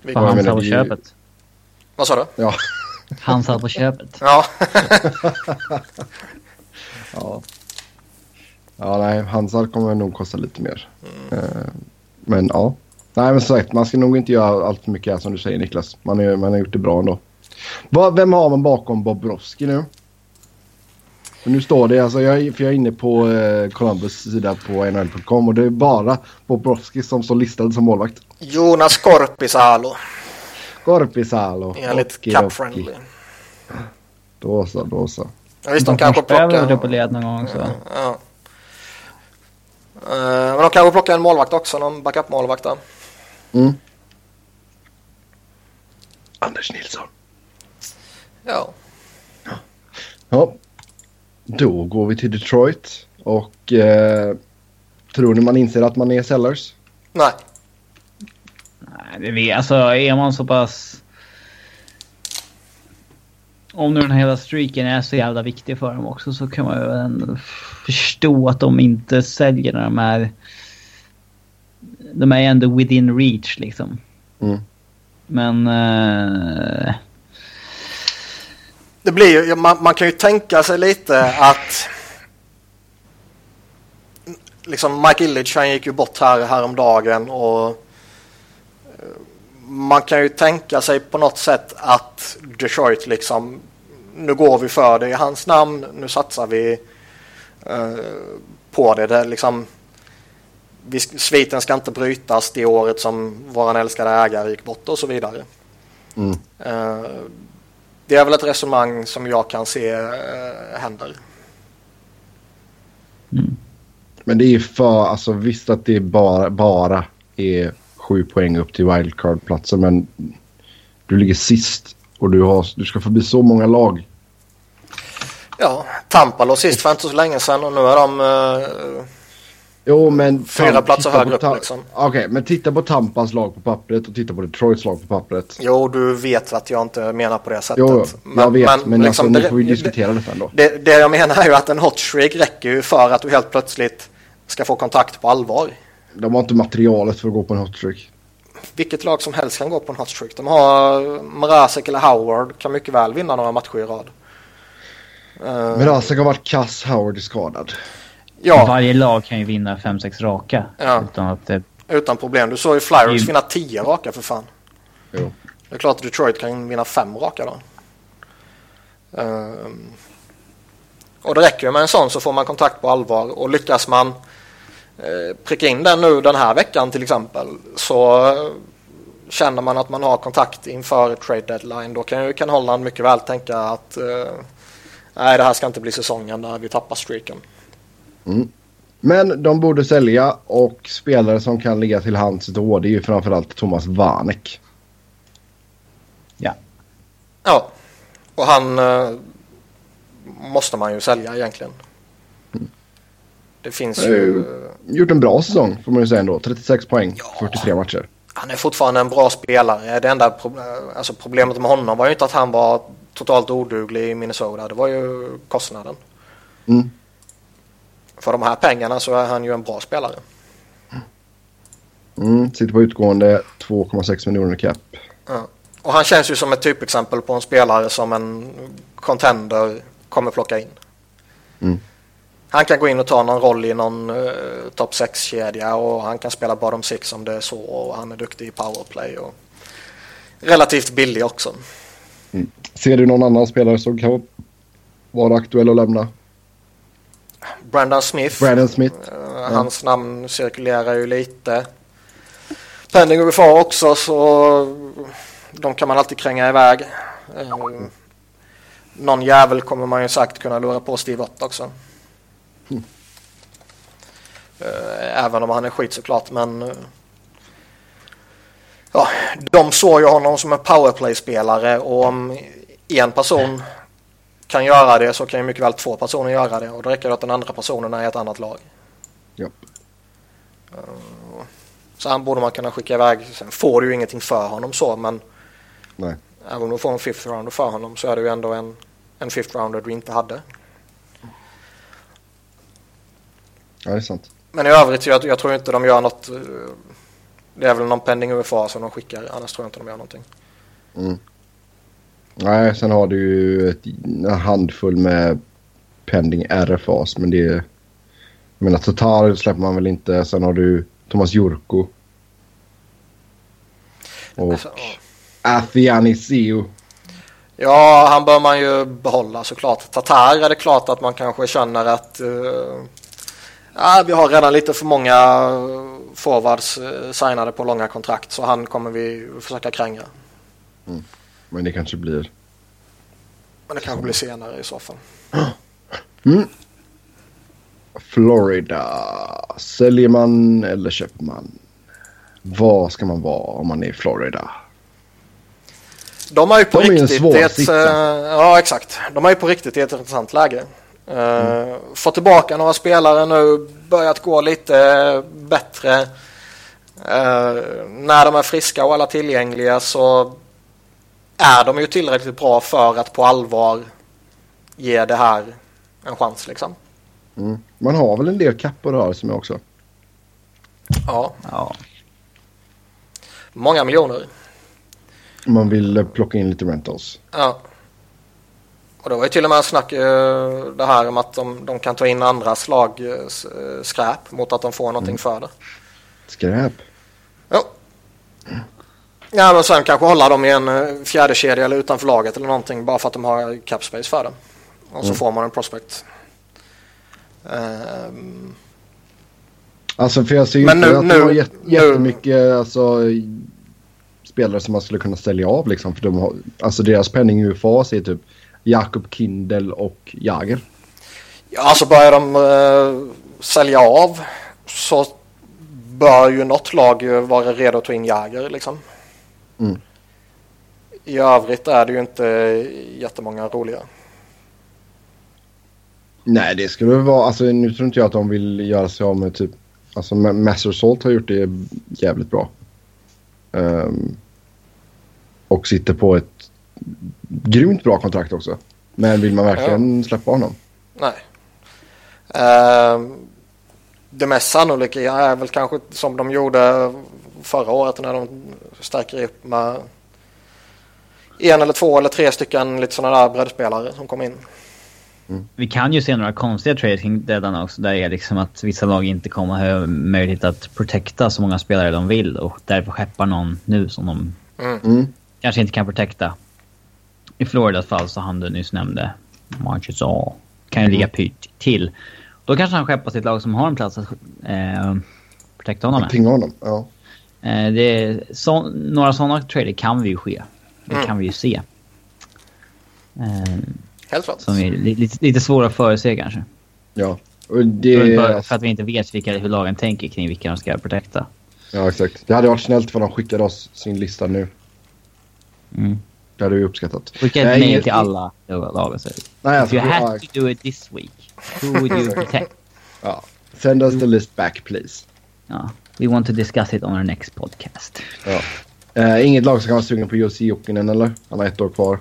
För jag han menar, satt på är ju- köpet. Vad sa du? Ja. Han satt på köpet. Ja, ja. Ja, nej, Hansar kommer nog kosta lite mer. Eh, men ja. Nej, men som sagt, man ska nog inte göra allt för mycket här som du säger Niklas. Man, är, man har gjort det bra ändå. Vad, vem har man bakom Bobrovski nu? För nu står det, alltså jag, är- för jag är inne på eh, Columbus sida på NHL.com och det är bara Bobrovski som står listad som målvakt. Jonas Korpisalo. Korpisalo. Enligt Okidoki. Cap-friendly. Då så, då så. Ja, visst, de De kanske plockar... uppe och led någon gång så. Ja. Eh, Men de kanske plockar en målvakt också, någon backup-målvakt där. Mm. Anders Nilsson. Ja. Ja. Då går vi till Detroit. Och eh, tror ni man inser att man är sellers? Nej. Nej, det vet, alltså är man så pass... Om nu den här hela streaken är så jävla viktig för dem också så kan man ju ändå förstå att de inte säljer när de är... De är ändå within reach liksom. Mm. Men... eh, Det blir ju, man, man kan ju tänka sig lite att liksom Mike Illich han gick ju bort här häromdagen och man kan ju tänka sig på något sätt att Detroit liksom nu går vi för det i hans namn, nu satsar vi eh, på det. det liksom, vi, sviten ska inte brytas det året som våran älskade ägare gick bort och så vidare. Mm. Eh, det är väl ett resonemang som jag kan se eh, händer. mm. Men det är för, alltså visst att det bara, bara är sju poäng upp till wildcard-platsen men du ligger sist och du, har, du ska förbi så många lag. Ja, Tampa låg sist för inte så länge sedan och nu är de eh, Jo men... Fyra platser högre upp, liksom. Okej, men titta på Tampas lag på pappret och titta på Detroits lag på pappret. Jo, du vet att jag inte menar på det sättet. Jo, jag vet, men, liksom alltså, nu det- får vi det- diskutera detta ändå. Det, det jag menar är ju att en hot streak räcker ju för att du helt plötsligt ska få kontakt på allvar. De har inte materialet för att gå på en hotstreak. Vilket lag som helst kan gå på en hot streak. De har Mrazek eller Howard kan mycket väl vinna några matcher i rad. Eh, Men Rasak har varit kass, Howard är skadad. ja, Varje lag kan ju vinna 5-6 raka. Ja. Utan att det... utan problem. Du såg ju Flyers Mm. vinna 10 raka för fan. Jo. Det är klart att Detroit kan vinna fem raka då. Um, och det räcker ju med en sån så får man kontakt på allvar och lyckas man eh, pricka in den nu den här veckan till exempel så eh, känner man att man har kontakt inför trade deadline då kan ju Ken Holland mycket väl tänka att eh, nej det här ska inte bli säsongen där vi tappar streaken. Mm. Men de borde sälja och spelare som kan ligga till hands då det är ju framförallt Thomas Vanek. Ja. Ja, och han eh, måste man ju sälja egentligen. Det finns ju... gjort en bra säsong får man ju säga ändå. 36 poäng, 43 matcher. Han är fortfarande en bra spelare. Det enda pro alltså problemet med honom var ju inte att han var totalt oduglig i Minnesota. Det var ju kostnaden. Mm. För de här pengarna så är han ju en bra spelare. Mm, sitter på utgående 2,6 miljoner cap. Ja. Och han känns ju som ett typexempel på en spelare som en contender kommer plocka in. Mm. Han kan gå in och ta någon roll i någon uh, topp 6-kedja och han kan spela bottom 6 om det är så och han är duktig i powerplay och relativt billig också. Mm. Ser du någon annan spelare som kan vara aktuell att lämna? Brandon Smith. Brandon Smith. Uh, hans namn cirkulerar ju lite. Pending UFA också så de kan man alltid kränga iväg. Uh, någon jävel kommer man ju sagt kunna lura på Steve Ott också. Mm. Uh, även om han är skit såklart men uh, ja, de såg ju honom som en powerplay-spelare och om en person kan göra det så kan ju mycket väl två personer göra det och då räcker det att den andra personen är i ett annat lag. Ja. Uh, så han borde man kunna skicka iväg. Sen får du ju ingenting för honom så men Nej. även om du får en fifth rounder för honom så är det ju ändå en, en fifth rounder du inte hade. Ja, det är sant. Men i övrigt, jag, jag tror inte de gör något. eh, Det är väl någon pending UFA som de skickar. Annars tror jag inte de gör någonting. Mm. Nej, sen har du ju ett, en handfull med pending RFAs. Men det är... Jag menar, Tatar släpper man väl inte. Sen har du Thomas Jurko. Och Alltså, ja. Athiani Seo. Ja, han bör man ju behålla såklart. Tatar är det klart att man kanske känner att uh, ja, vi har redan lite för många forwards uh, signade på långa kontrakt så han kommer vi försöka kränga. Men det kanske blir... Men det kanske blir senare i så fall. Mm. Florida. Säljer man eller köper man? Vad ska man vara om man är i Florida? De är ju på De är ju en riktigt svår ett, eh, ja exakt. De är ju på riktigt ett intressant läge. Uh, Få tillbaka några spelare nu, börjat gå lite bättre. Uh, när de är friska och alla tillgängliga så är de ju tillräckligt bra för att på allvar ge det här en chans liksom. Mm. Man har väl en del kapp att röra sig med också. Ja, Ja. många miljoner. Om man vill eh, plocka in lite rentals. Ja. Och det var ju till och med snack eh, det här om att de, de kan ta in andra slag eh, eh, skräp mot att de får någonting för det. Skräp. Ja. Ja men sen kanske hålla dem i en fjärde kedja eller utanför laget eller någonting bara för att de har cap space för det. Och så Mm. får man en prospect. Ehm, Alltså för jag ser ju Men inte nu- att nu- de har jät- nu- jättemycket alltså, i- spelare som man skulle kunna sälja av liksom. För de har, alltså deras penning UFA är typ Jakob Kindel och Jager. ja alltså börjar de eh, sälja av så bör ju något lag ju vara redo att ta in Jäger liksom. Mm. I övrigt är det ju inte jättemånga roliga. Nej det skulle vara, alltså nu tror inte jag att de vill göra sig av med typ, alltså Ma- Master Salt har gjort det jävligt bra. Ehm, och sitter på ett grymt bra kontrakt också. Men vill man verkligen släppa honom? Nej. Ehm, det mest sannolika är väl kanske som de gjorde förra året när de stärker upp med en eller två eller tre stycken lite sådana där breddspelare som kom in. Vi kan ju se några konstiga trades kring deadline också. Där det är liksom att vissa lag inte kommer ha möjlighet att protecta så många spelare de vill och därför skeppar någon nu som de Mm. Mm. kanske inte kan protekta. I Floridas fall så han du nyss nämnde, Marcus A. Kan ju ligga Mm. pyrt till. Då kanske han skeppar sitt lag som har en plats att eh, protekta honom med. Pinga honom. Ja. Eh, det är så, några sådana trader kan vi ju ske. Det Mm. kan vi ju se. Eh, Helt klart. som är li, lite, lite svåra att förutse kanske. ja. Och det, För, för att vi inte vet vilka, hur lagen tänker kring vilka de ska protekta. ja, exakt. Det hade varit snällt för de skickade oss sin lista nu. Mm. Det hade vi uppskattat. Skicka ett Nej, mail till alla lag och säga If alltså, you had to do it this week, who would you protect? ja. Send us the list back please. Ja. We want to discuss it on our next podcast. Ja. Eh, inget lag som kan vara sugen på Jussi Jokinen eller? Han har ett år kvar.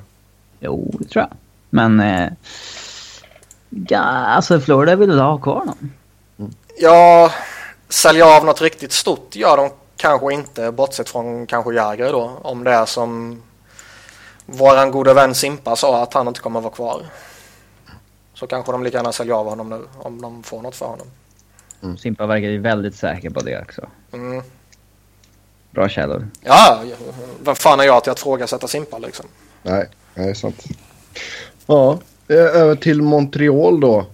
Jo, det tror jag. Men... Eh, ja, alltså Florida vill väl ha kvar honom. Ja, sälja av något riktigt stort gör de kanske inte, bortsett från kanske Jäger då. Om det är som våran gode vän Simpa sa att han inte kommer vara kvar. Så kanske de lika gärna säljer av honom nu om de får något för honom. Simpa verkar ju väldigt säker på det också. Mm. Bra källor. Ja, vem fan är jag till att frågasätta Simpa liksom? Nej, det är sant. Ja, över till Montreal då.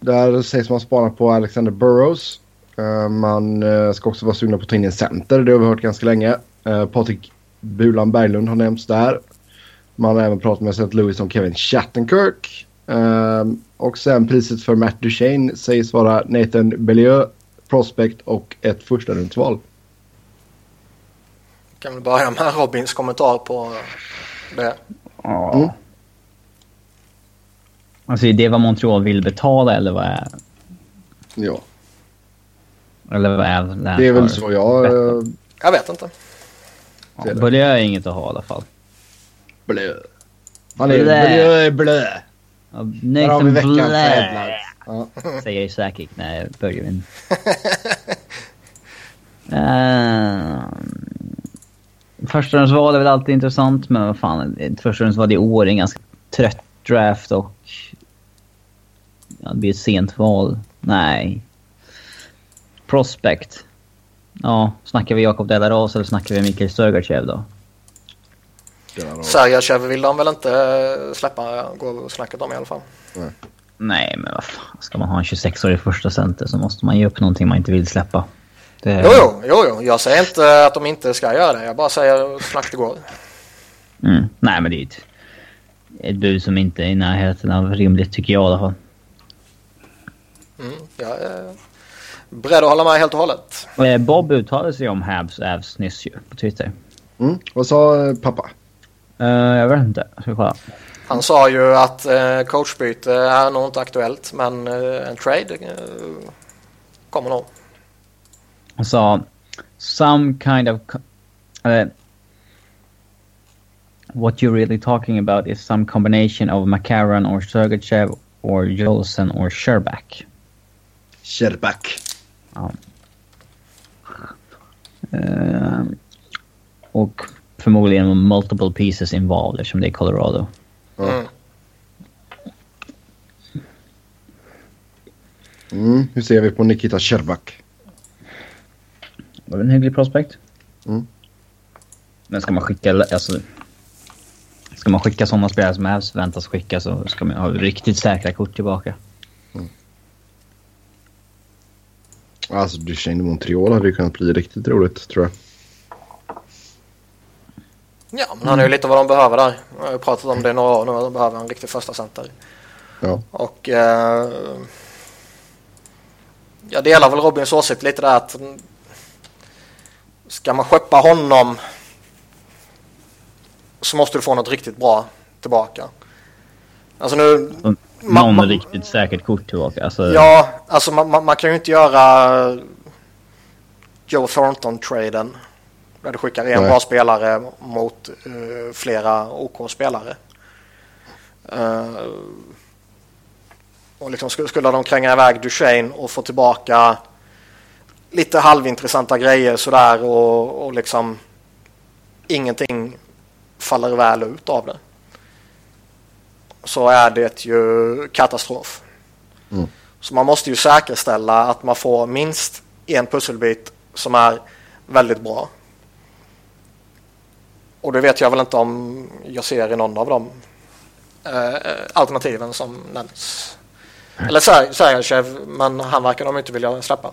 Där sägs man spana på Alexander Burrows. Eh, Man eh, ska också vara sugna på att ta in en center. Det har vi hört ganska länge. Eh, Patrik Bulan Berglund har nämnts där. Man har även pratat med St. Louis om Kevin Shattenkirk. Eh, Och sen priset för Matt Duchene sägs vara Nathan Bellieu, Prospect och ett första rundsval. Kan vi börja med Robins kommentar på det. Ja. Mm. Alltså är det vad Montreal vill betala eller vad är... Ja, Eller vad är det? det är väl så jag... eh, Jag vet inte. Ja, Börjar är inget att ha i alla fall. Blö. Han är Blö. blö. Ja, Nathan Blä. Ja. säger Sakic när Börje vinner. uh, Förstahundsval är väl alltid intressant, men vad fan. Ett förstahundsval i år är en ganska trött draft och... Ja, det blir ett sent val. Nej. Prospect. Ja, snackar vi Jakob Delaros eller snackar vi Mikael Sergachev då? Sergachev vill de väl inte eh, släppa gå snacket om i alla fall. Nej, men vad fan. Ska man ha en 26-årig första center så måste man ge upp någonting man inte vill släppa. Det... Jo, jo, jo, jo. Jag säger inte att de inte ska göra det. Jag bara säger det går. Mm. Nej, men det är ett, ett bud som inte är i närheten av rimligt tycker jag i alla fall. Mm, jag är beredd att hålla med helt och hållet. Eh, Bob uttalade sig om Habs Avs nyss ju på Twitter. Mm. Vad sa eh, pappa? Uh, jag vet inte. Ska kolla. Han sa ju att eh, coachbyte är nog inte aktuellt men eh, en trade kommer nog. Han sa some kind of... what you're really talking about is some combination of McCarron or Sergachev or Jolson or Sherback. Kärrback. Ja. Eh, och förmodligen multiple pieces involved eftersom det är Colorado. Mm. Mm. Hur ser vi på Nikita Kärrback? Var det en hygglig prospect? Mm. Men ska man skicka... Alltså, ska man skicka sådana spelare som Avs väntas skicka så ska man ha riktigt säkra kort tillbaka. Alltså Duchene Montreal hade ju kunnat bli riktigt roligt tror jag. Ja, men han är ju lite vad de behöver där. Jag har ju pratat om det i några år nu. De behöver en riktig första center. Ja. Och eh, jag delar väl Robins åsikt lite där att ska man skeppa honom så måste du få något riktigt bra tillbaka. Alltså nu, Någon ma- riktigt säkert kort tillbaka. Alltså, ja, alltså man, man, man kan ju inte göra Joe Thornton-traden. Där du skickar en Nej. bra spelare mot eh, flera OK-spelare. Eh, och liksom skulle, skulle de kränga iväg Duchene och få tillbaka lite halvintressanta grejer sådär och, och liksom ingenting faller väl ut av det. Så är det ju katastrof. Mm. Så man måste ju säkerställa att man får minst en pusselbit som är väldigt bra. Och det vet jag väl inte om jag ser i någon av de eh, alternativen som nämns. Eller Sergachev, men han verkar de inte vilja släppa.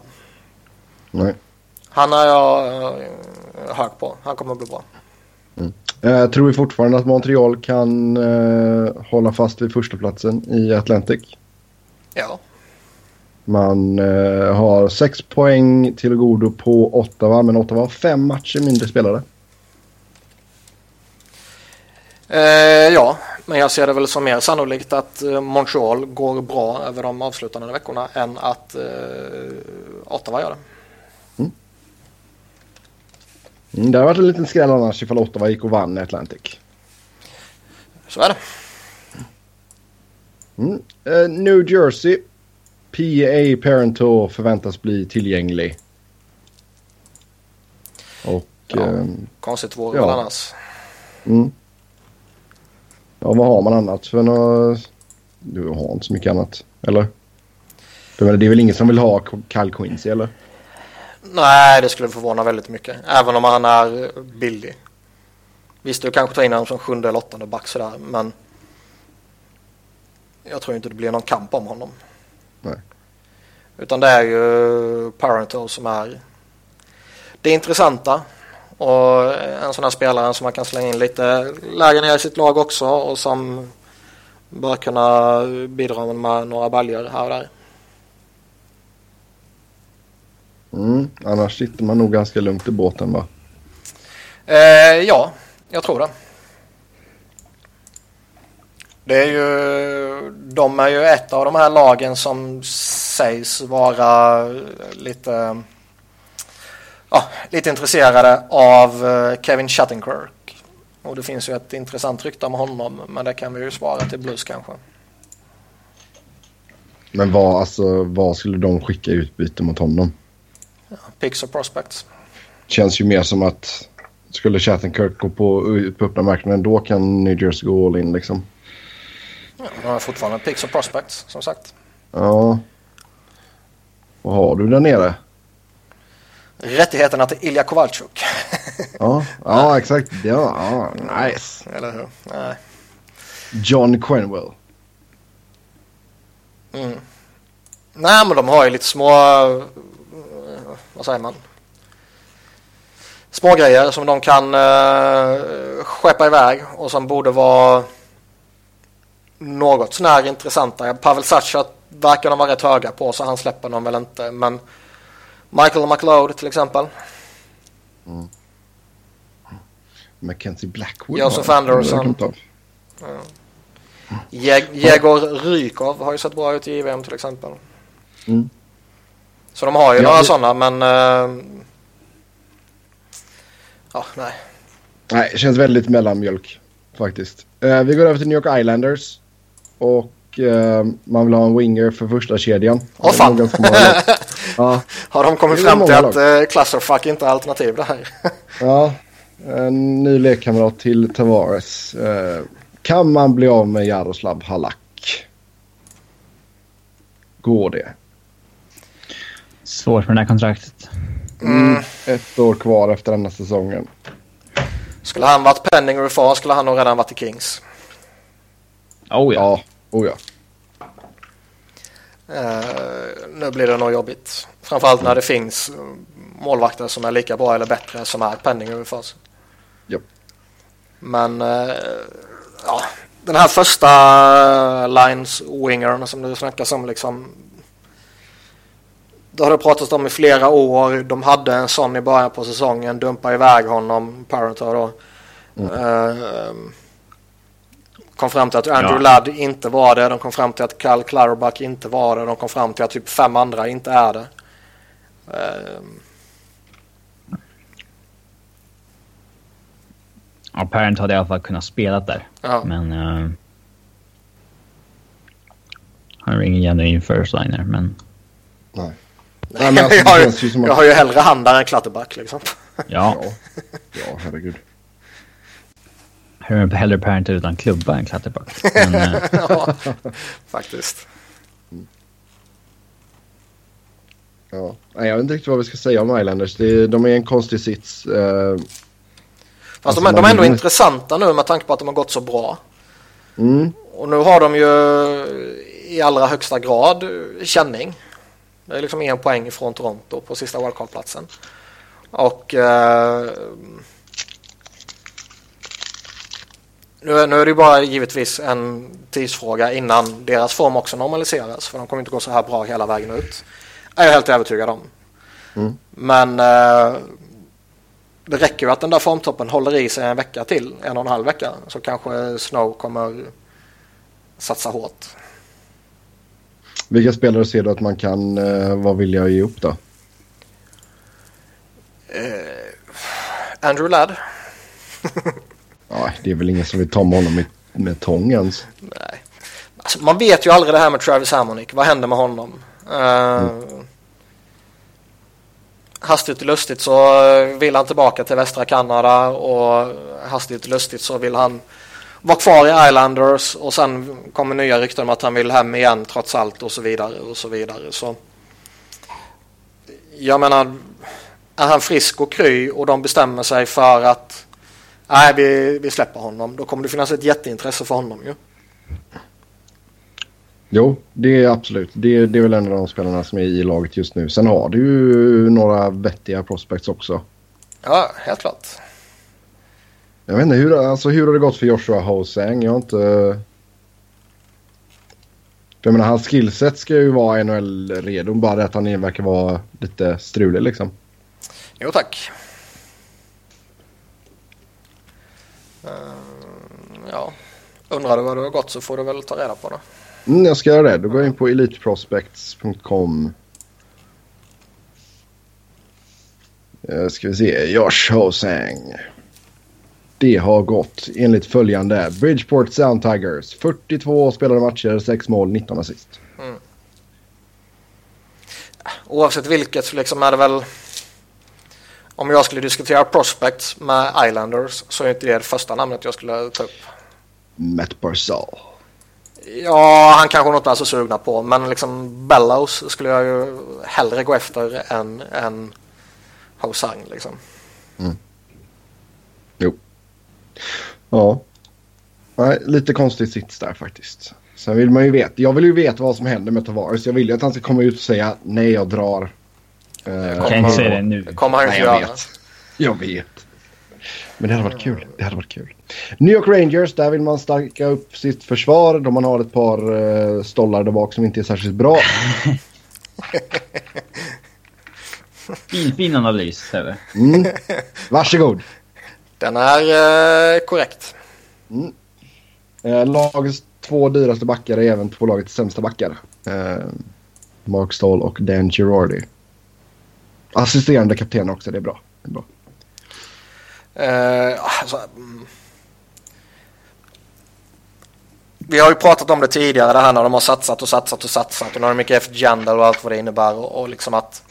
Nej. Han är jag eh, hög på. Han kommer att bli bra. Mm. Jag tror vi fortfarande att Montreal kan uh, hålla fast vid första platsen i Atlantic. Ja. Man uh, har sex poäng till godo på Ottawa, men Ottawa har fem matcher mindre spelare. Uh, ja, men jag ser det väl som mer sannolikt att Montreal går bra över de avslutande veckorna än att Ottawa gör det. Mm, det har varit en liten skräll annars ifall Ottawa gick och vann i Atlantic. Så är det. Mm. Uh, New Jersey. PA Parento förväntas bli tillgänglig. Och... Ja, um, konstigt vore ja. väl annars. Mm. Ja, vad har man annat för något? Du har inte så mycket annat, eller? Det är väl ingen som vill ha Kyle Quincy, eller? Nej, det skulle förvåna väldigt mycket. Även om han är billig. Visst, du kanske tar in honom som sjunde eller åttonde back sådär, men jag tror inte det blir någon kamp om honom. Nej. Utan det är ju Parental som är det intressanta. Och en sån här spelare som man kan slänga in lite lägre ner i sitt lag också och som bör kunna bidra med några baljor här och där. Mm, annars sitter man nog ganska lugnt i båten va? Eh, ja, jag tror det. Det är ju, de är ju ett av de här lagen som sägs vara lite, ja, lite intresserade av eh, Kevin Shattenkirk. Och det finns ju ett intressant rykte om honom, men det kan vi ju svara till Blues kanske. Men vad, alltså, vad skulle de skicka i utbyte mot honom? Ja, picks och prospects. Känns ju mer som att skulle Shattenkirk gå på, på öppna marknaden då kan New Jersey gå all in liksom. Ja, de har fortfarande picks och prospects som sagt. Ja. Vad har du där nere? Rättigheterna till Ilja Kovalchuk. ja, ja, exakt. Ja, ja, nice. Eller hur? Nej. John Quenwell. Mm. Nej, men de har ju lite små vad säger man? Smågrejer som de kan uh, skeppa iväg och som borde vara något sånär intressanta. Pavel Sacha verkar de vara rätt höga på så han släpper dem väl inte. Men Michael McLeod till exempel. Mm. Mackenzie Blackwood. Joseph Anderson. Ja. Jegor Rykov har ju sett bra ut i JVM till exempel. Mm. Så de har ju ja, några det... sådana men... Uh... Ja, nej. Nej, det känns väldigt mellanmjölk faktiskt. Uh, vi går över till New York Islanders. Och uh, man vill ha en winger för första kedjan. Åh fan! ja. Har de kommit fram till att uh, Clusterfuck inte är alternativ det här? ja, en ny lekkamrat till Tavares. Uh, kan man bli av med Jaroslav Halak? Går det? Svårt med det här kontraktet. Mm. Ett år kvar efter denna säsongen. Skulle han varit Penning och far skulle han nog redan varit i Kings. Oh ja. ja. Oh ja. Uh, nu blir det nog jobbigt. Framförallt när det finns målvakter som är lika bra eller bättre som är Penning Fars. Yep. Men uh, ja, den här första lines wingern som du snackar om liksom det har det pratats om i flera år. De hade en sån i början på säsongen. Dumpa iväg honom, Parenter då. Mm. Uh, kom fram till att Andrew ja. Ladd inte var det. De kom fram till att Cal Clutterbuck inte var det. De kom fram till att typ fem andra inte är det. Uh, Ja, Parent hade i alla fall kunnat spela där. Ja. Men... Uh, han är ingen genuin first liner, men... Nej. Nej, men alltså, jag, har ju, jag har ju hellre han där än Klatterback liksom. Ja. ja, herregud. Hellre Parent utan klubba än Klatterback. Men, eh, ja, faktiskt. Ja, jag vet inte riktigt vad vi ska säga om Islanders. de är en konstig sits. Uh, Fast Alltså, de, är- de är ändå vill- intressanta nu med tanke på att de har gått så bra. Mm. Och nu har de ju i allra högsta grad känning. Det är liksom en poäng ifrån Toronto på sista wildcard-platsen. Och eh, nu, är- nu är det bara givetvis en tidsfråga innan deras form också normaliseras. För de kommer inte gå så här bra hela vägen ut. Är jag helt övertygad om. Mm. Men eh, det räcker ju att den där formtoppen håller i sig en vecka till, en och en halv vecka. Så kanske Snow kommer satsa hårt. Vilka spelare ser du att man kan uh, vara villig att ge upp då? Andrew Ladd? Ja, det är väl ingen som vill ta med honom med, med tång ens. Nej. Alltså, man vet ju aldrig det här med Travis Hammonick. Vad händer med honom? Uh, Hastigt och lustigt så vill han tillbaka till västra Kanada och hastigt och lustigt så vill han vara kvar i Islanders och sen kommer nya rykten om att han vill hem igen trots allt och så vidare och så vidare. Så jag menar, är han frisk och kry och de bestämmer sig för att nej, vi, vi släpper honom, då kommer det finnas ett jätteintresse för honom ju. Jo, det är absolut. Det, det är väl en av de spelarna som är i laget just nu. Sen har du ju några vettiga prospects också. Ja, helt klart. Jag vet inte, hur, alltså, hur har det gått för Joshua Hosang? Jag har inte... Jag menar, hans skillset ska ju vara NHL-redo. Bara det att han verkar vara lite strulig liksom. Jo tack. Eh, ja, undrar du vad du har gått så får du väl ta reda på det. Mm, jag ska göra det. Då går jag in på eliteprospects.com. Eh, ska vi se. Josh Hosang. Det har gått enligt följande. Bridgeport Sound Tigers. 42 spelade matcher, 6 mål, 19 assist. Oavsett vilket så liksom är det väl om jag skulle diskutera prospects med Islanders så är inte det det första namnet jag skulle ta upp. Matt Barzal. Ja, han kanske något är så sugna på men liksom Bellows skulle jag ju hellre gå efter än, än Hosang liksom. Ja. Nej, lite konstigt sits där faktiskt. Sen vill man ju veta. Jag vill ju veta vad som händer med Tavares. Jag vill ju att han ska komma ut och säga nej jag drar. Eh, Kan inte säga det nu. Det kommer han inte jag göra. vet. Jag vet. Men det hade varit kul. Det hade varit kul. New York Rangers, där vill man stärka upp sitt försvar. Då man har ett par uh, stollar där bak som inte är särskilt bra. Fin, fin analys, Sebbe. Mm. Varsågod. Den är eh, korrekt. Uh, lagets två dyraste backar är även två lagets sämsta backar. Mark Stoll och Dan Girardi. Assisterande kapten också, det är bra. Det är bra. Eh, alltså, mm. vi har ju pratat om det tidigare det här när de har satsat och satsat och satsat och när de mycket efter Jandal och allt vad det innebär och, och liksom att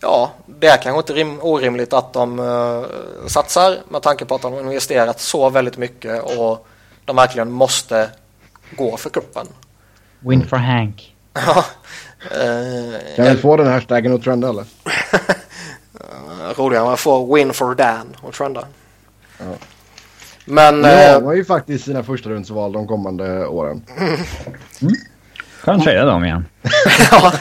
ja, det är kanske inte rim, orimligt att de eh, satsar med tanke på att de har investerat så väldigt mycket och de verkligen måste gå för kuppen. Win for Hank. Ja, Kan vi få den här hashtaggen att trenda eller? roligare än att få win for Dan och trenda. Ja. Men eh, har man ju faktiskt sina första rundsval de kommande åren. Kan trada dem igen. Ja.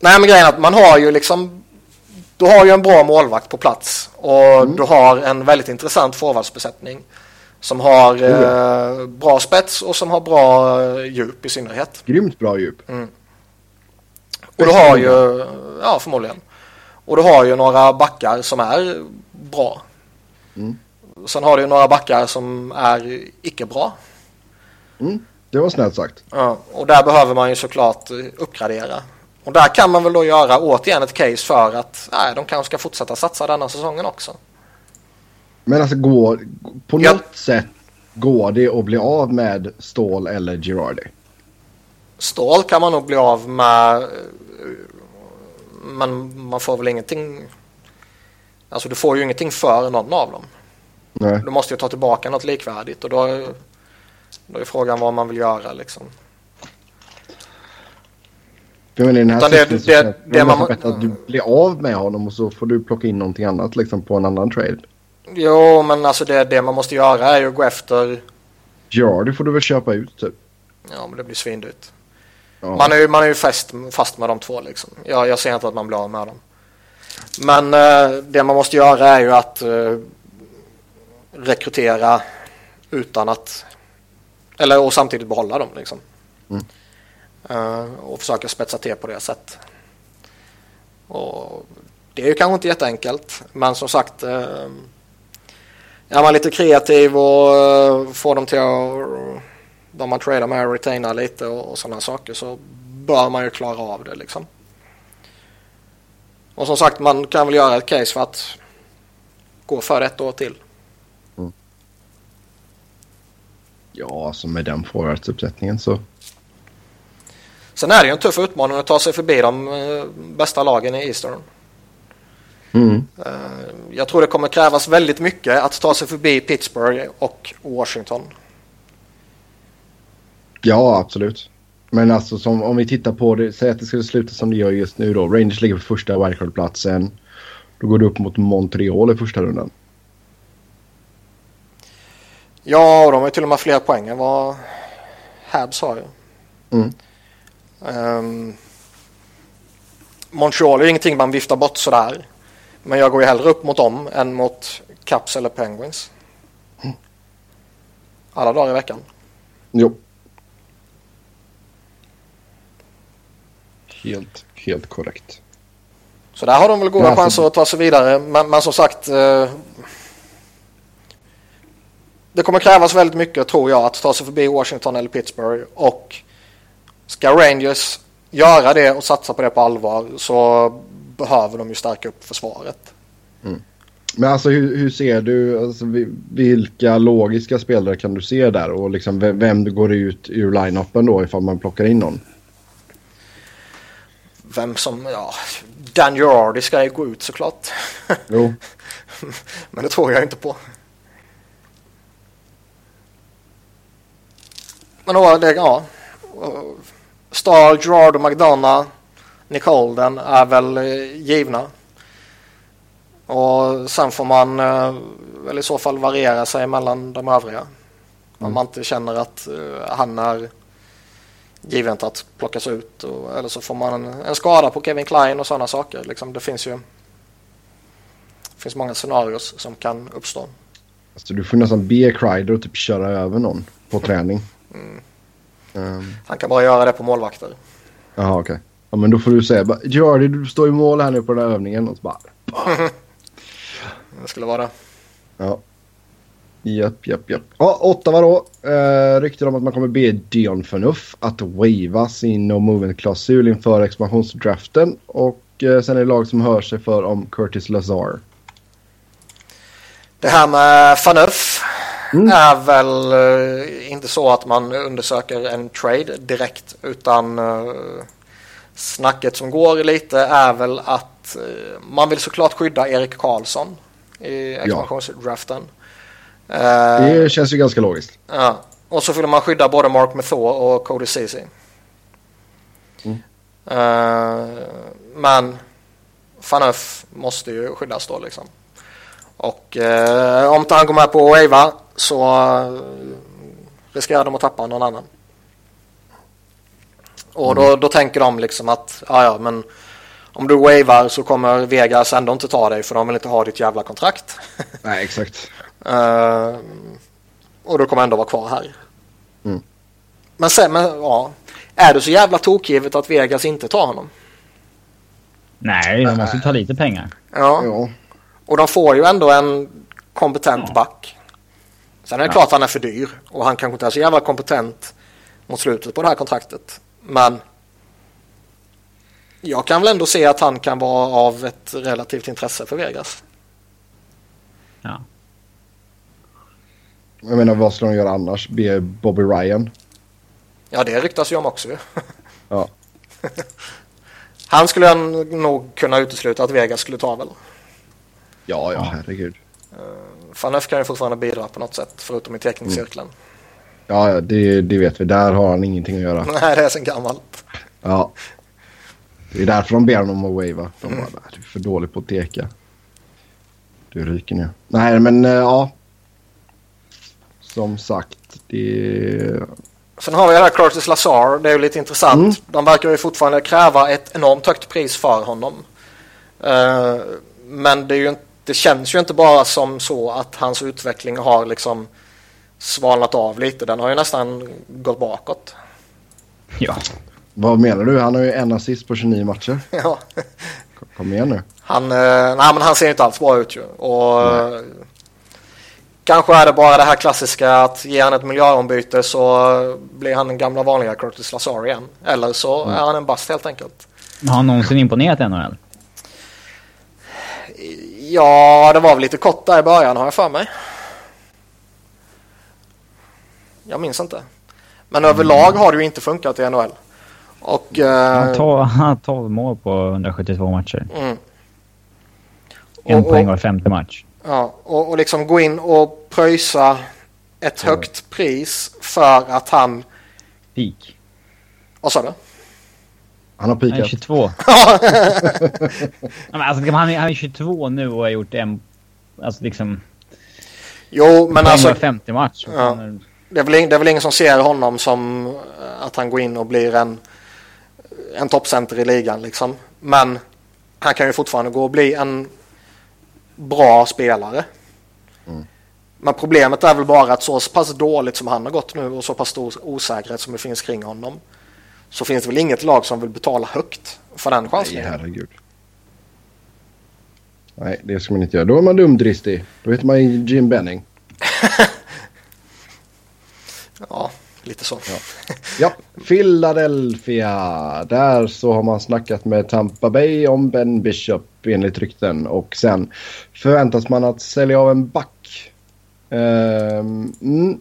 Nej men grejen är att man har ju liksom Du har ju en bra målvakt på plats och du har en väldigt intressant forwardsbesättning som har eh, bra spets och som har bra eh, djup i synnerhet. Grymt bra djup. Och du har ju, ja förmodligen. Och du har ju några backar som är bra. Mm. Sen har du ju några backar som är icke bra. Mm. Det var snällt sagt. Ja, och där behöver man ju såklart uppgradera. Och där kan man väl då göra återigen ett case för att nej, de kanske ska fortsätta satsa denna säsongen också. Men alltså gå, på Ja. något sätt går det att bli av med Stål eller Girardi. Stål kan man nog bli av med men man får väl ingenting Alltså du får ju ingenting för någon av dem. Nej. Du måste ju ta tillbaka något likvärdigt och då, då är frågan vad man vill göra liksom. Jag menar, i den här Utan det- det- det det man- att du blir av med honom och så får du plocka in någonting annat liksom på en annan trade. Jo, men alltså det, det man måste göra är ju att gå efter... Ja, det får du väl köpa ut typ. Ja, men det blir svindyrt. Ja. Man är ju, man är ju fast, fast med de två liksom. Jag, jag ser inte att man blir av med dem. Men eh, det man måste göra är ju att eh, rekrytera utan att... Eller och samtidigt behålla dem liksom. Mm. Eh, och försöka spetsa till på det sättet. Och det är ju kanske inte jätteenkelt. Men som sagt. Eh, är man lite kreativ och eh, får dem till att de man tradar med retaina lite och, och sådana saker så bör man ju klara av det liksom. Och som sagt man kan väl göra ett case för att gå för ett år till. Ja, alltså med den forwardsuppsättningen så. Sen är det ju en tuff utmaning att ta sig förbi de eh, bästa lagen i Eastern. Mm. Jag tror det kommer krävas väldigt mycket att ta sig förbi Pittsburgh och Washington. Ja, absolut. Men alltså som, om vi tittar på det, säg att det skulle sluta som det gör just nu då. Rangers ligger på första wildcard-platsen. Då går det upp mot Montreal i första rundan. Ja, och de har ju till och med fler poäng än vad Habs har ju. Mm. Um, Montreal är ingenting man viftar bort sådär. Men jag går ju hellre upp mot dem än mot Caps eller Penguins. Alla dagar i veckan. Jo. Helt, helt korrekt. Så där har de väl goda Ja, chanser att ta sig vidare. Men, men som sagt. Eh, det kommer krävas väldigt mycket tror jag att ta sig förbi Washington eller Pittsburgh. Och ska Rangers göra det och satsa på det på allvar så behöver de ju stärka upp försvaret. Men alltså hur, hur ser du, alltså, vi- vilka logiska spelare kan du se där och liksom vem, vem går ut ur line-upen då ifall man plockar in någon? Vem som, ja, Dan Girardi ska ju gå ut såklart. Jo. Men det tror jag inte på. Men då, det, ja. Star, Gerard och McDonough, Nick Holden är väl eh, givna. Och sen får man eh, väl i så fall variera sig mellan de övriga. Om man inte känner att eh, han är given att plockas ut. Och, eller så får man en, en skada på Kevin Klein och sådana saker. Liksom, det finns ju det finns många scenarios som kan uppstå. Alltså du får nästan be Kreider att typ köra över någon på träning. Ehm, Han kan bara göra det på målvakter. Jaha okej. Ja men då får du säga bara, du står i mål här nu på den här övningen och så bara Det skulle vara. Ja. Japp, japp, japp. Ja, Ottawa då. Eh, rykten om att man kommer be Dion Phaneuf att waiva sin no movement-klausul inför expansionsdraften. Och eh, sen är det lag som hör sig för om Curtis Lazar. Det här med Fanuff Mm. är väl eh, inte så att man undersöker en trade direkt utan eh, snacket som går lite är väl att eh, man vill såklart skydda Erik Karlsson i expansionsdraften. Eh, Det känns ju ganska logiskt. Ja. Och så vill man skydda både Mark Methor och Cody Ceesay. Mm. Eh, men Fanuff måste ju skyddas då liksom. Och eh, om inte han går med på wava så eh, riskerar de att tappa någon annan. Och då, då tänker de liksom att ja, ja men om du wavar så kommer Vegas ändå inte ta dig för de vill inte ha ditt jävla kontrakt. Nej, exakt. Eh, och du kommer ändå vara kvar här. Mm. Men sen, men, ja. Är det så jävla tokgivet att Vegas inte tar honom? Nej, de måste ta lite pengar. Ja. Ja. Och de får ju ändå en kompetent back. Sen är det Ja. klart att han är för dyr. Och han kanske inte är så jävla kompetent mot slutet på det här kontraktet. Men jag kan väl ändå se att han kan vara av ett relativt intresse för Vegas. Ja. Jag menar vad ska de göra annars? Be Bobby Ryan? Ja, det ryktas ju om också ju. Ja. Han skulle jag nog kunna utesluta att Vegas skulle ta väl. Ja, ja, herregud. Fanef kan ju fortfarande bidra på något sätt förutom i teckningscirkeln. Ja, ja det, det vet vi. Där har han ingenting att göra. Nej, det är sen gammalt. Ja. Det är därför de ber honom att wava. De bara, "Nej, du är för dålig på att teka. Du ryker nu. Nej, men uh, ja. Som sagt, det... Sen har vi det här Curtis Lazar. Det är ju lite intressant. Mm. De verkar ju fortfarande kräva ett enormt högt pris för honom. Uh, men det, är ju, det känns ju inte bara som så att hans utveckling har liksom svalnat av lite. Den har ju nästan gått bakåt. Ja. Vad menar du? Han har ju en assist på 29 matcher. Ja. Kom igen nu. Han, eh, nej, men han ser inte alls bra ut ju. Och, nej. Kanske är det bara det här klassiska att ge han ett miljöombyte så blir han den gamla vanliga Curtis Lazar igen. Eller så mm. är han en bast helt enkelt. Har han någonsin imponerat i NHL? Ja, det var väl lite kort där i början har jag för mig. Jag minns inte. Men mm. överlag har det ju inte funkat i NHL. Och, han har 12 mål på 172 matcher. Mm. En och, poäng var femte match. Ja, och, och liksom gå in och pröjsa ett mm. högt pris för att han... Peak. Vad sa du? Han har peakat. Han är 22. alltså, han, är, han är 22 nu och har gjort en... Alltså liksom... Jo, men alltså... 50 match. Ja. Det, är väl, det är väl ingen som ser honom som att han går in och blir en en toppcenter i ligan liksom. Men han kan ju fortfarande gå och bli en bra spelare. Mm. Men problemet är väl bara att så pass dåligt som han har gått nu och så pass stor osäkerhet som det finns kring honom så finns det väl inget lag som vill betala högt för den chansen. Nej, herregud. Nej, det ska man inte göra. Då är man dumdristig. Då heter man Jim Benning. ja, lite så. Ja. ja, Philadelphia. Där så har man snackat med Tampa Bay om Ben Bishop enligt rykten. Och sen förväntas man att sälja av en back. Um, mm.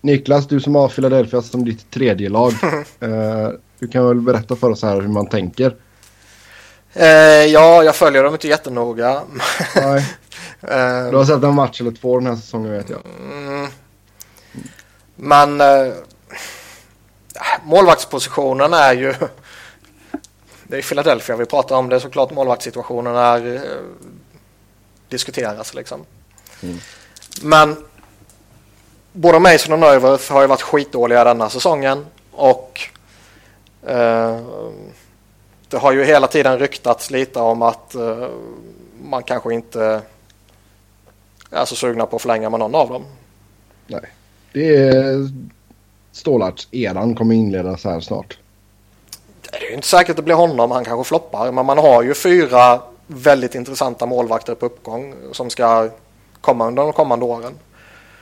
Niklas, du som har Philadelphia som ditt tredje lag. uh, du kan väl berätta för oss här hur man tänker. Uh, ja, jag följer dem inte jättenoga. Nej. Du har sett en match eller två den här säsongen vet jag. Mm. Men eh, målvaktspositionen är ju... Det är Philadelphia vi pratar om. Det är såklart målvaktssituationen är eh, diskuteras liksom. Mm. Men både Mason och Neuwirth har ju varit skitdåliga denna säsongen och eh, det har ju hela tiden ryktats lite om att eh, man kanske inte är så sugna på att förlänga med någon av dem. Nej. Det är Stålarts-eran kommer inledas här snart. Det är ju inte säkert att det blir honom. Han kanske floppar. Men man har ju fyra väldigt intressanta målvakter på uppgång som ska komma under de kommande åren.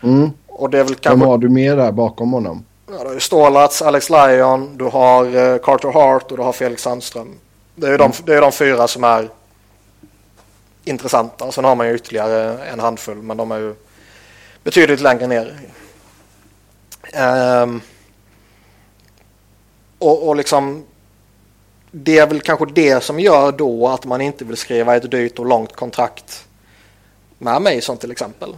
Mm. Och det är väl kanske... Vem har du mer där bakom honom? Ja, du har Stålarts, Alex Lyon, du har uh, Carter Hart och du har Felix Sandström. Det är ju mm. de, det är de fyra som är intressanta. Sen har man ju ytterligare en handfull men de är ju betydligt längre ner Um, och, och liksom det är väl kanske det som gör då att man inte vill skriva ett dyrt och långt kontrakt med Mason till exempel.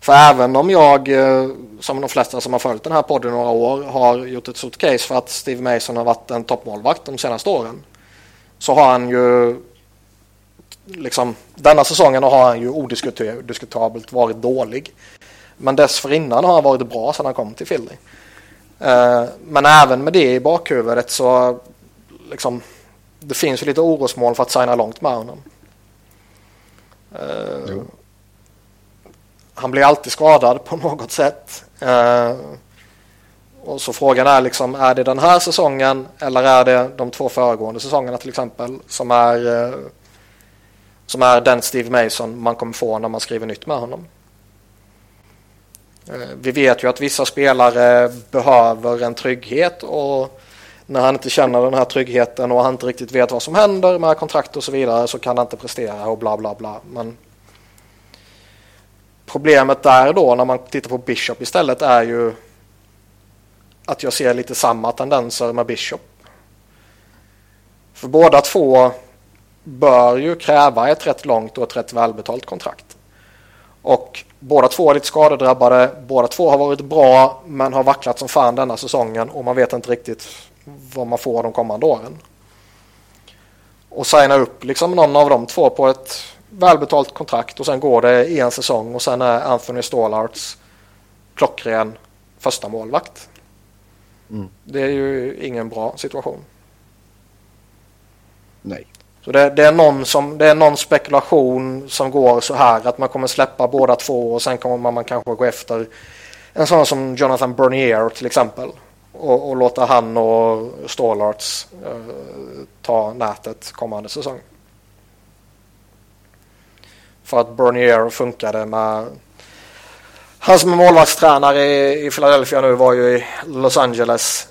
För även om jag, eh, som de flesta som har följt den här podden några år, har gjort ett stort case för att Steve Mason har varit en toppmålvakt de senaste åren. Så har han ju, liksom, denna säsongen har han ju odiskutabelt varit dålig. Men dessförinnan har han varit bra sedan han kom till Philly. Uh, men även med det i bakhuvudet så liksom, det finns ju lite orosmål för att signa långt med honom. Uh, han blir alltid skadad på något sätt. Uh, och så frågan är liksom, är det den här säsongen eller är det de två föregående säsongerna till exempel som är, som är den Steve Mason man kommer få när man skriver nytt med honom? Eh, vi vet ju att vissa spelare behöver en trygghet och när han inte känner den här tryggheten och han inte riktigt vet vad som händer med kontrakt och så vidare så kan han inte prestera och bla bla bla. Men problemet där då när man tittar på Bishop istället är ju att jag ser lite samma tendenser med Bishop. För båda två bör ju kräva ett rätt långt och ett rätt välbetalt kontrakt. Och båda två är lite skadedrabbade. Båda två har varit bra men har vacklat som fan denna säsongen och man vet inte riktigt vad man får de kommande åren. Och signa upp liksom någon av de två på ett välbetalt kontrakt och sen går det en säsong och sen är Anthony Stålarts klockren första målvakt. Mm. Det är ju ingen bra situation. Nej. Så det, det, är någon som, det är någon spekulation som går så här att man kommer släppa båda två och sen kommer man kanske gå efter en sån som Jonathan Bernier till exempel och, och låta han och Stålarts eh, ta nätet kommande säsong. För att Bernier funkade med han som är målvaktstränare i, i Philadelphia nu var ju i Los Angeles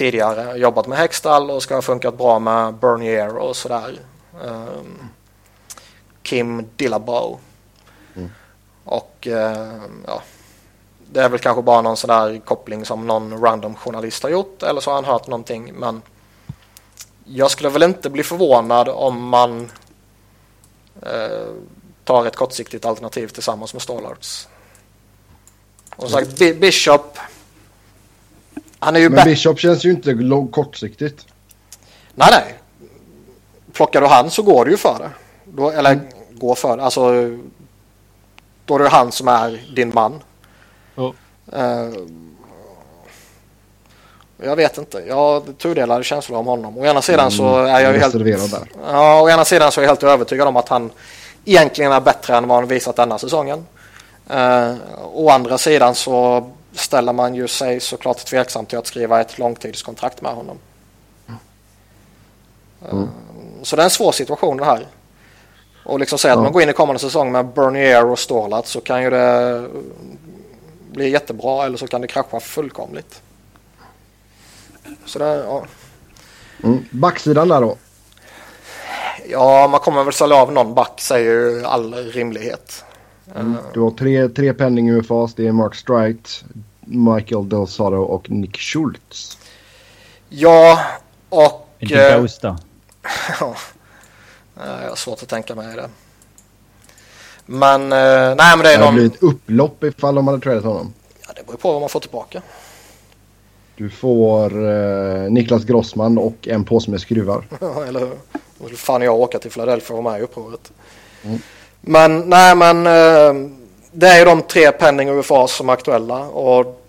tidigare. Jobbat med Hextall och ska ha funkat bra med Bernier och sådär. Um, Kim Dillabow. Mm. Och uh, ja, det är väl kanske bara någon sån där koppling som någon random journalist har gjort eller så har han hört någonting. Men jag skulle väl inte bli förvånad om man uh, tar ett kortsiktigt alternativ tillsammans med Stålarts. Och som sagt, Bishop. Han är ju Men Bishop känns ju inte kortsiktigt. Nej, nej. Plockar du han så går det ju för det. Då, eller mm. går för det. Alltså, då är det han som är din man. Oh. Uh, jag vet inte. Jag tudelade känslor om honom. Å ena sidan så mm, är jag ju helt... Där. Ja, å ena sidan så är jag helt övertygad om att han egentligen är bättre än vad han visat denna säsongen. Uh, å andra sidan så ställer man ju sig såklart tveksam till att skriva ett långtidskontrakt med honom. Mm. Uh, så det är en svår situation det här. Och liksom säga att man går in i kommande säsong med Bernier och Stålat så kan ju det bli jättebra eller så kan det krascha fullkomligt. Så det, ja. Mm. Backsidan där då? Ja, man kommer väl sälja av någon back säger ju all rimlighet. Mm. Du har tre, tre penning UFAs. Det är Mark Strite, Michael Del Soto och Nick Schultz. Ja, och... Inte eh, Ghost då? ja, jag har svårt att tänka mig det. Men, eh, nej men det är det någon... Det blir ett upplopp ifall de hade tradat honom. Ja, det beror på vad man får tillbaka. Du får eh, Niklas Grossman och en påse med skruvar. Ja, eller hur? Då fan jag åka till Philadelphia och vara med i upproret. Mm. Men nej men eh, det är ju de tre penning UFA som är aktuella och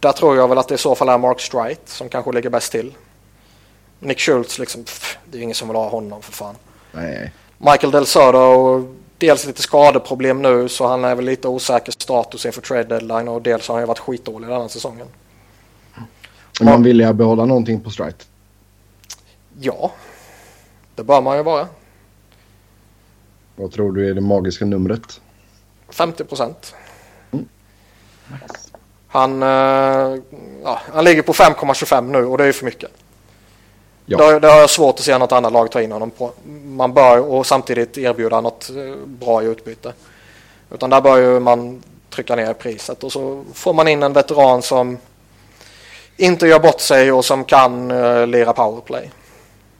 där tror jag väl att det i så fall är Mark Strite som kanske ligger bäst till. Nick Schultz liksom, pff, det är ju ingen som vill ha honom för fan. Nej. Michael Del Soto, dels lite skadeproblem nu så han är väl lite osäker status inför trade deadline och dels har han ju varit skitdålig den här säsongen. Man vill ju behålla någonting på Strite. Ja, det bör man ju vara. Vad tror du är det magiska numret? 50 procent. Mm. Han, uh, ja, han ligger på 5,25 nu och det är för mycket. Ja. Det, det har jag svårt att se något annat lag ta in honom på. Man bör och samtidigt erbjuda något eh, bra i utbyte. Utan där bör ju man trycka ner priset och så får man in en veteran som inte gör bort sig och som kan uh, lira powerplay.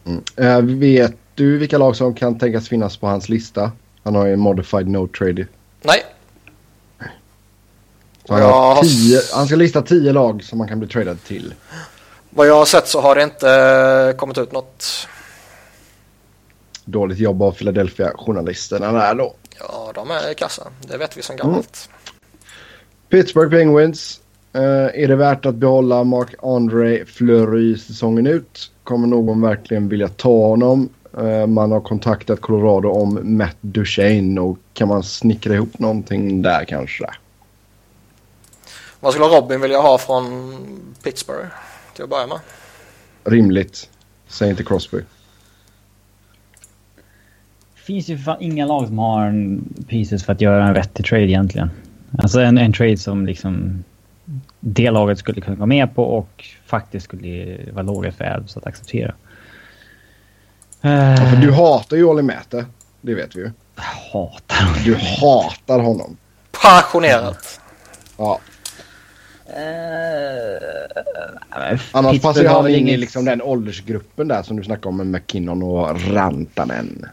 Mm. Vet du vilka lag som kan tänkas finnas på hans lista? Han har ju en modified no trade. Nej. Han, har tio, han ska lista tio lag som man kan bli tradad till. Vad jag har sett så har det inte kommit ut något. Dåligt jobb av Philadelphia-journalisterna där då. Ja, de är kassa. Det vet vi som gammalt. Mm. Pittsburgh Penguins. Uh, är det värt att behålla Mark-André Fleury säsongen ut? Kommer någon verkligen vilja ta honom? Uh, man har kontaktat Colorado om Matt Duchene och kan man snickra ihop någonting där kanske? Vad skulle Robin vilja ha från Pittsburgh till att börja med? Rimligt. Säg inte Crosby. Det finns ju fan inga lag som har en pieces för att göra en vettig trade egentligen. Alltså en, en trade som liksom det laget skulle kunna gå med på och faktiskt skulle vara låga för Elves att acceptera. Ja, du hatar ju Olli Mäte. Det vet vi ju. Hatar honom. Du hatar honom. Passionerat. Ja. Uh, Annars passar ju han in i liksom den åldersgruppen där som du snackade om med McKinnon och Rantanen.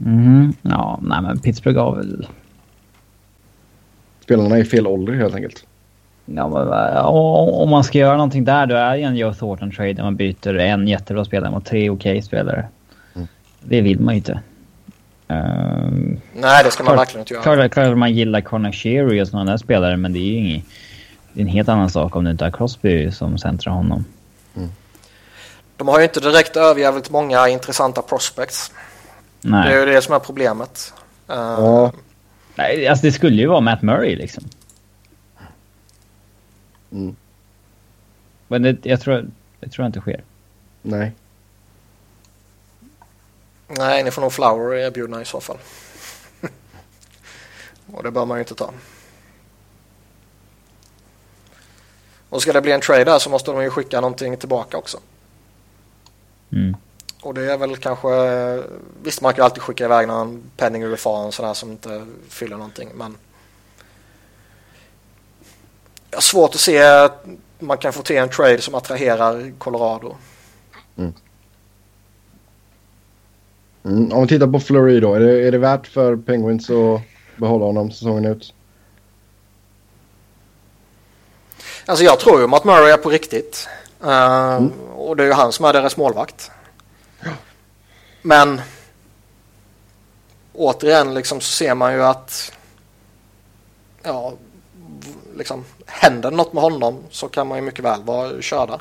Mm, ja, nej men Pittsburgh har väl... Spelarna är i fel ålder helt enkelt. Ja, men, om man ska göra någonting där då är det en Joe Thornton trade där man byter en jättebra spelare mot tre okej okay spelare. Mm. Det vill man ju inte. Uh, Nej, det ska man verkligen inte göra. Klart, klart att man gillar Conor Sherry och sådana där spelare, men det är ju inget, det är en helt annan sak om du inte har Crosby som centrar honom. Mm. De har ju inte direkt överjävligt många intressanta prospects. Nej. Det är ju det som är problemet. Uh, ja. Nej, alltså det skulle ju vara Matt Murray liksom. Mm. Men det, jag, tror, det tror jag inte sker. Nej. Nej, ni får nog Flower erbjudna i så fall. Och det bör man ju inte ta. Och ska det bli en trade där så måste de ju skicka någonting tillbaka också. Mm. Och det är väl kanske, visst man kan ju alltid skicka iväg någon penning ur fan sådär som inte fyller någonting men jag har svårt att se att man kan få till en trade som attraherar Colorado. Mm. Mm, om vi tittar på Fleury då, är det, är det värt för Penguins att behålla honom säsongen ut? Alltså jag tror ju att Murray är på riktigt. Uh, mm. Och det är ju han som är deras målvakt. Men återigen liksom så ser man ju att ja, liksom händer något med honom så kan man ju mycket väl vara körda.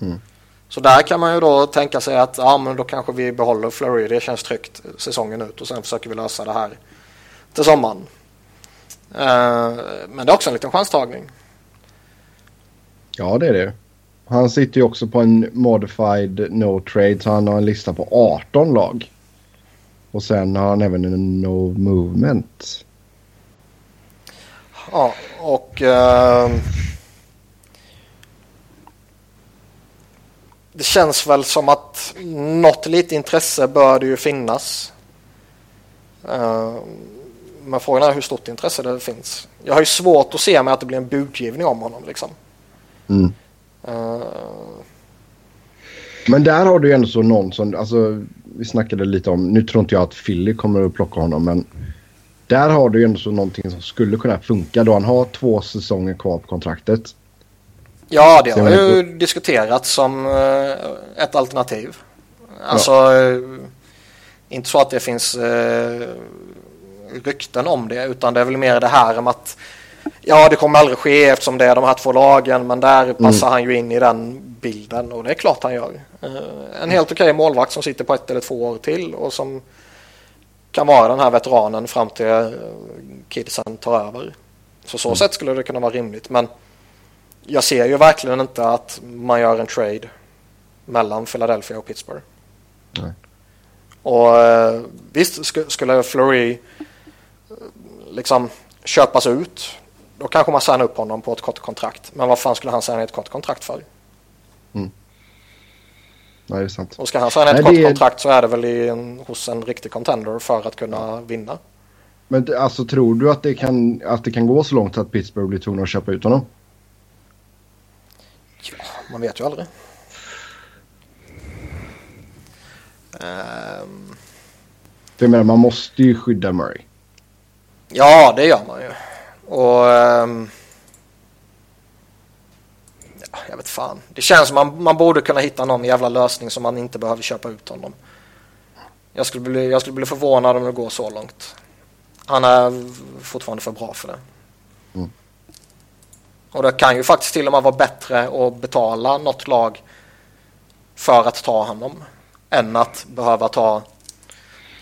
Mm. Så där kan man ju då tänka sig att ja, men då kanske vi behåller Flurry, det känns tryggt säsongen ut och sen försöker vi lösa det här till sommaren. Uh, men det är också en liten chanstagning. Ja, det är det. Han sitter ju också på en modified no trade så han har en lista på 18 lag. Och sen har han även en no movement. Ja, och... Uh, det känns väl som att något lite intresse bör det ju finnas. Uh, men frågan är hur stort intresse det finns. Jag har ju svårt att se mig att det blir en budgivning om honom liksom. Mm. Uh, men där har du ju ändå så någon som, alltså vi snackade lite om, nu tror inte jag att Philly kommer att plocka honom men där har du ju ändå någonting som skulle kunna funka då han har två säsonger kvar på kontraktet. Ja, det har ju diskuterats som eh, ett alternativ. Alltså, ja. Eh, inte så att det finns eh, rykten om det, utan det är väl mer det här om att ja, det kommer aldrig ske eftersom det är de här två lagen, men där mm. passar han ju in i den bilden och det är klart han gör. En helt okej målvakt som sitter på ett eller två år till och som kan vara den här veteranen fram till kidsen tar över. Så så mm. sätt skulle det kunna vara rimligt, men jag ser ju verkligen inte att man gör en trade mellan Philadelphia och Pittsburgh. Nej. Och eh, visst skulle Fleury eh, liksom köpas ut då kanske man signar upp honom på ett kort kontrakt. Men vad fan skulle han signa ett kort kontrakt för? Nej, det är sant. Och ska han signa ett kort är... kontrakt så är det väl en, hos en riktig contender för att kunna vinna. Men alltså tror du att det kan, att det kan gå så långt att Pittsburgh blir tvungna att köpa ut honom? Ja, man vet ju aldrig. Um... Jag menar, man måste ju skydda Murray. Ja, det gör man ju. Och... Um... Ja, jag vet fan. Det känns som man, man borde kunna hitta någon jävla lösning som man inte behöver köpa ut honom. Jag skulle bli, jag skulle bli förvånad om det går så långt. Han är fortfarande för bra för det. Mm. Och det kan ju faktiskt till och med vara bättre att betala något lag för att ta honom än att behöva ta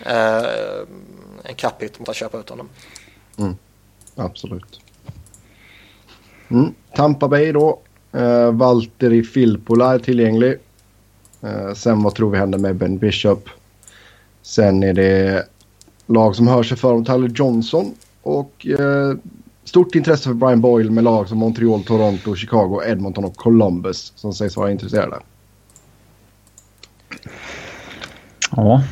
eh, en capita mot att köpa ut honom. Mm. Absolut. Mm. Tampa Bay då. Eh, uh, Valtteri Filppula är tillgänglig. Uh, sen vad tror vi händer med Ben Bishop? Sen är det lag som hör sig för om Tyler Johnson. Och uh, stort intresse för Brian Boyle med lag som Montreal, Toronto, Chicago, Edmonton och Columbus som sägs vara intresserade. Ja,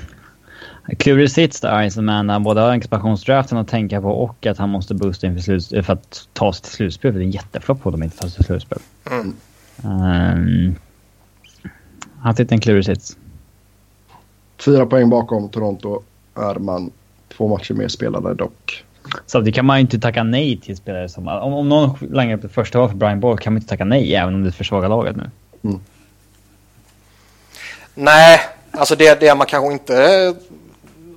Klurig sits där Iceman när både har expansionsdraften att tänka på och att han måste boosta inför slut, för att ta sig till slutspel. Det är en jätteflopp på dem inte ta sig till slutspel. Mm. Um, han sitter en klurig sits. Fyra poäng bakom Toronto är man. Två matcher mer spelade dock. Samtidigt kan man ju inte tacka nej till spelare som... Om, om någon langar upp det första var för Brian Boyle kan man inte tacka nej även om det försvagar laget nu. Mm. Nej, Alltså det, det man kanske inte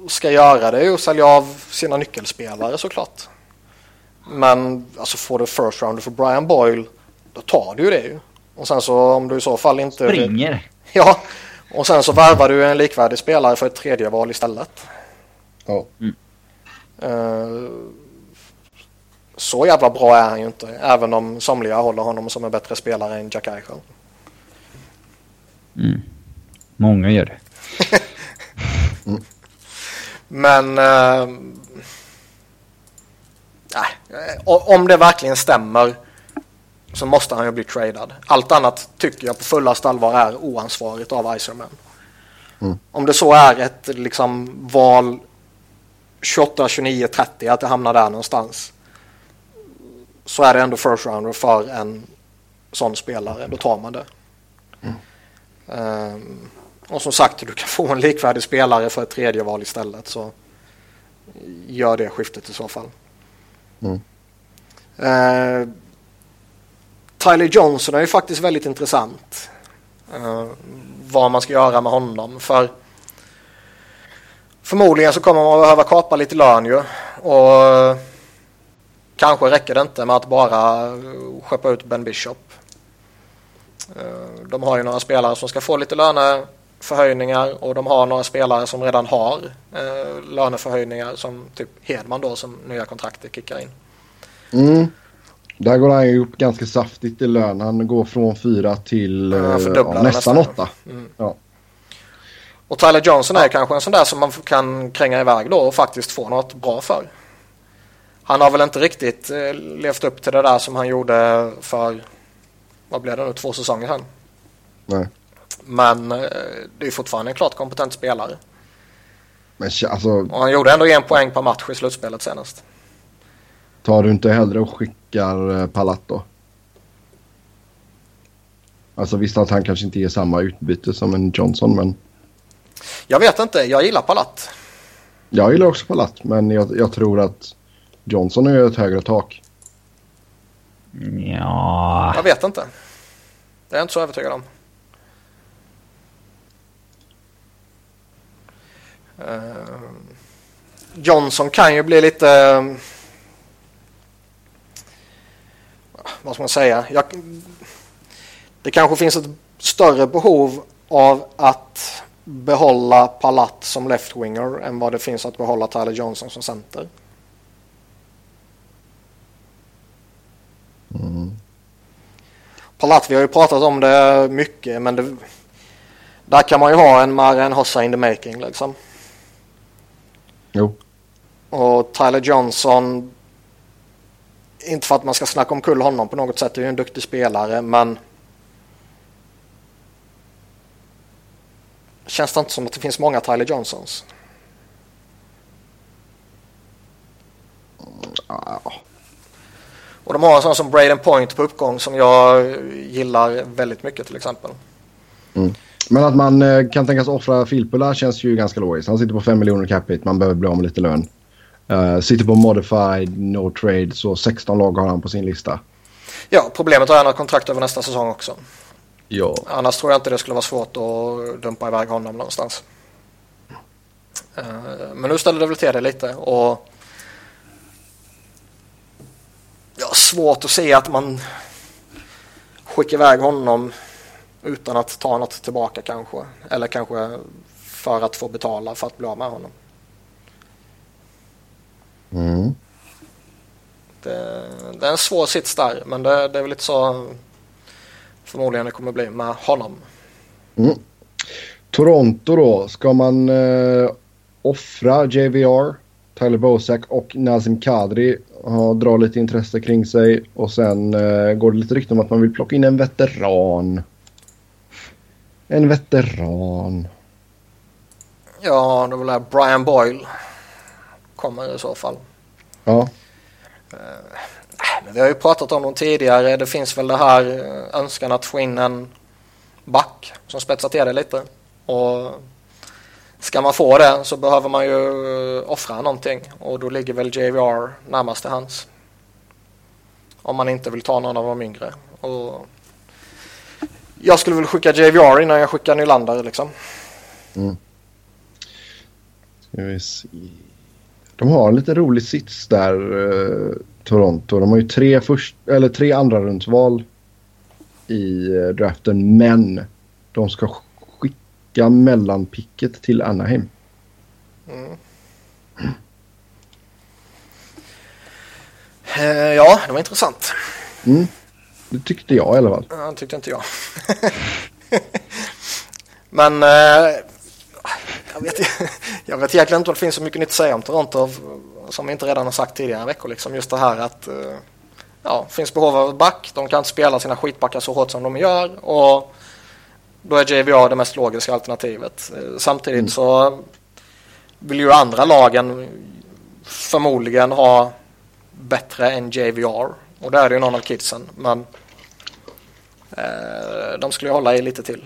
ska göra det är att sälja av sina nyckelspelare såklart. Men alltså får du first rounder för Brian Boyle då tar du ju det ju. Och sen så om du i så fall inte... Springer. Ja, och sen så värvar du en likvärdig spelare för ett tredje val istället. Ja. Mm. Uh, så jävla bra är han ju inte, även om somliga håller honom som en bättre spelare än Jack Eichel. Mm. Många gör det. mm. Men... Äh, om det verkligen stämmer så måste han ju bli tradad. Allt annat tycker jag på fullast allvar är oansvarigt av Iserman. Mm. Om det så är ett liksom val 28, 29, 30 att det hamnar där någonstans. Så är det ändå first rounder för en sån spelare. Då tar man det. Mm. Um, och som sagt, du kan få en likvärdig spelare för ett tredje val istället. Så gör det skiftet i så fall. Mm. Uh, Tyler Johnson är ju faktiskt väldigt intressant. Uh, vad man ska göra med honom. För förmodligen så kommer man behöva kapa lite lön ju. Och kanske räcker det inte med att bara skeppa ut Ben Bishop. Uh, de har ju några spelare som ska få lite löneförhöjningar och de har några spelare som redan har uh, löneförhöjningar som typ Hedman då som nya kontraktet kickar in. Mm. Där går han ju upp ganska saftigt i lön. Han går från fyra till ja, eh, ja, nästan, nästan åtta. Mm. Ja. Och Tyler Johnson är kanske en sån där som man kan kränga iväg då och faktiskt få något bra för. Han har väl inte riktigt eh, levt upp till det där som han gjorde för, vad blev det nu, två säsonger sedan. Nej. Men eh, det är fortfarande en klart kompetent spelare. Men alltså... Och han gjorde ändå en poäng per match i slutspelet senast. Tar du inte hellre och skickar eh, Palat då? Alltså visst att han kanske inte ger samma utbyte som en Johnson men... Jag vet inte, jag gillar Palat. Jag gillar också Palat men jag, jag tror att Johnson har ett högre tak. Ja. Jag vet inte. Det är jag inte så övertygad om. Johnson kan ju bli lite vad ska man säga? Jag, det kanske finns ett större behov av att behålla Palat som left-winger än vad det finns att behålla Tyler Johnson som center. Mm. Palat, vi har ju pratat om det mycket men det, där kan man ju ha en Maren Hossa in the making liksom. Jo. Och Tyler Johnson inte för att man ska snacka omkull honom på något sätt, det är ju en duktig spelare men känns det inte som att det finns många Tyler Johnsons? Och de har en sån som Braden Point på uppgång som jag gillar väldigt mycket till exempel. Mm. Men att man eh, kan tänkas offra Filppula känns ju ganska logiskt. Han sitter på 5 miljoner capita, man behöver bli av med lite lön. Uh, sitter på modified, no trade, så 16 lag har han på sin lista. Ja, problemet är att han har kontrakt över nästa säsong också. Ja. Annars tror jag inte det skulle vara svårt att dumpa iväg honom någonstans. Uh, men nu ställer det väl till det lite och ja, svårt att se att man skickar iväg honom utan att ta något tillbaka kanske. Eller kanske för att få betala för att bli av med honom. Mm. Det, det, är en svår sits där, men det, det är väl lite så förmodligen det kommer bli med honom. Mm. Toronto då, ska man eh, offra JVR, Tyler Bosak och Nazim Kadri ha, dra lite intresse kring sig och sen eh, går det lite rykten om att man vill plocka in en veteran. En veteran. Ja, det väl Brian Boyle kommer i så fall. Ja. Uh, men vi har ju pratat om dem tidigare. Det finns väl det här eh, önskan att få in en back som spetsar till det lite. Och ska man få det så behöver man ju eh, offra någonting och då ligger väl JVR närmast till hans. Om man inte vill ta någon av de yngre. Och jag skulle väl skicka JVR innan jag skickar Nylander liksom. Mm. Ska vi se. De har en lite rolig sits där, eh, Toronto. De har ju tre, först, eller tre andra rundsval i eh, draften, men de ska skicka mellanpicket till Anaheim. Mm. Eh, ja, det var intressant. Mm. Det tyckte jag i alla fall. Ja, tyckte inte jag. Men eh, jag, vet, jag vet egentligen inte om det finns så mycket nytt att säga om Toronto som vi inte redan har sagt tidigare veckor. Liksom. Just det här att eh, ja, finns behov av back. De kan inte spela sina skitbackar så hårt som de gör. Och då är JVR det mest logiska alternativet. Eh, samtidigt mm. så vill ju andra lagen förmodligen ha bättre än JVR. Och där är det ju någon av kidsen. Men de skulle ju hålla i lite till.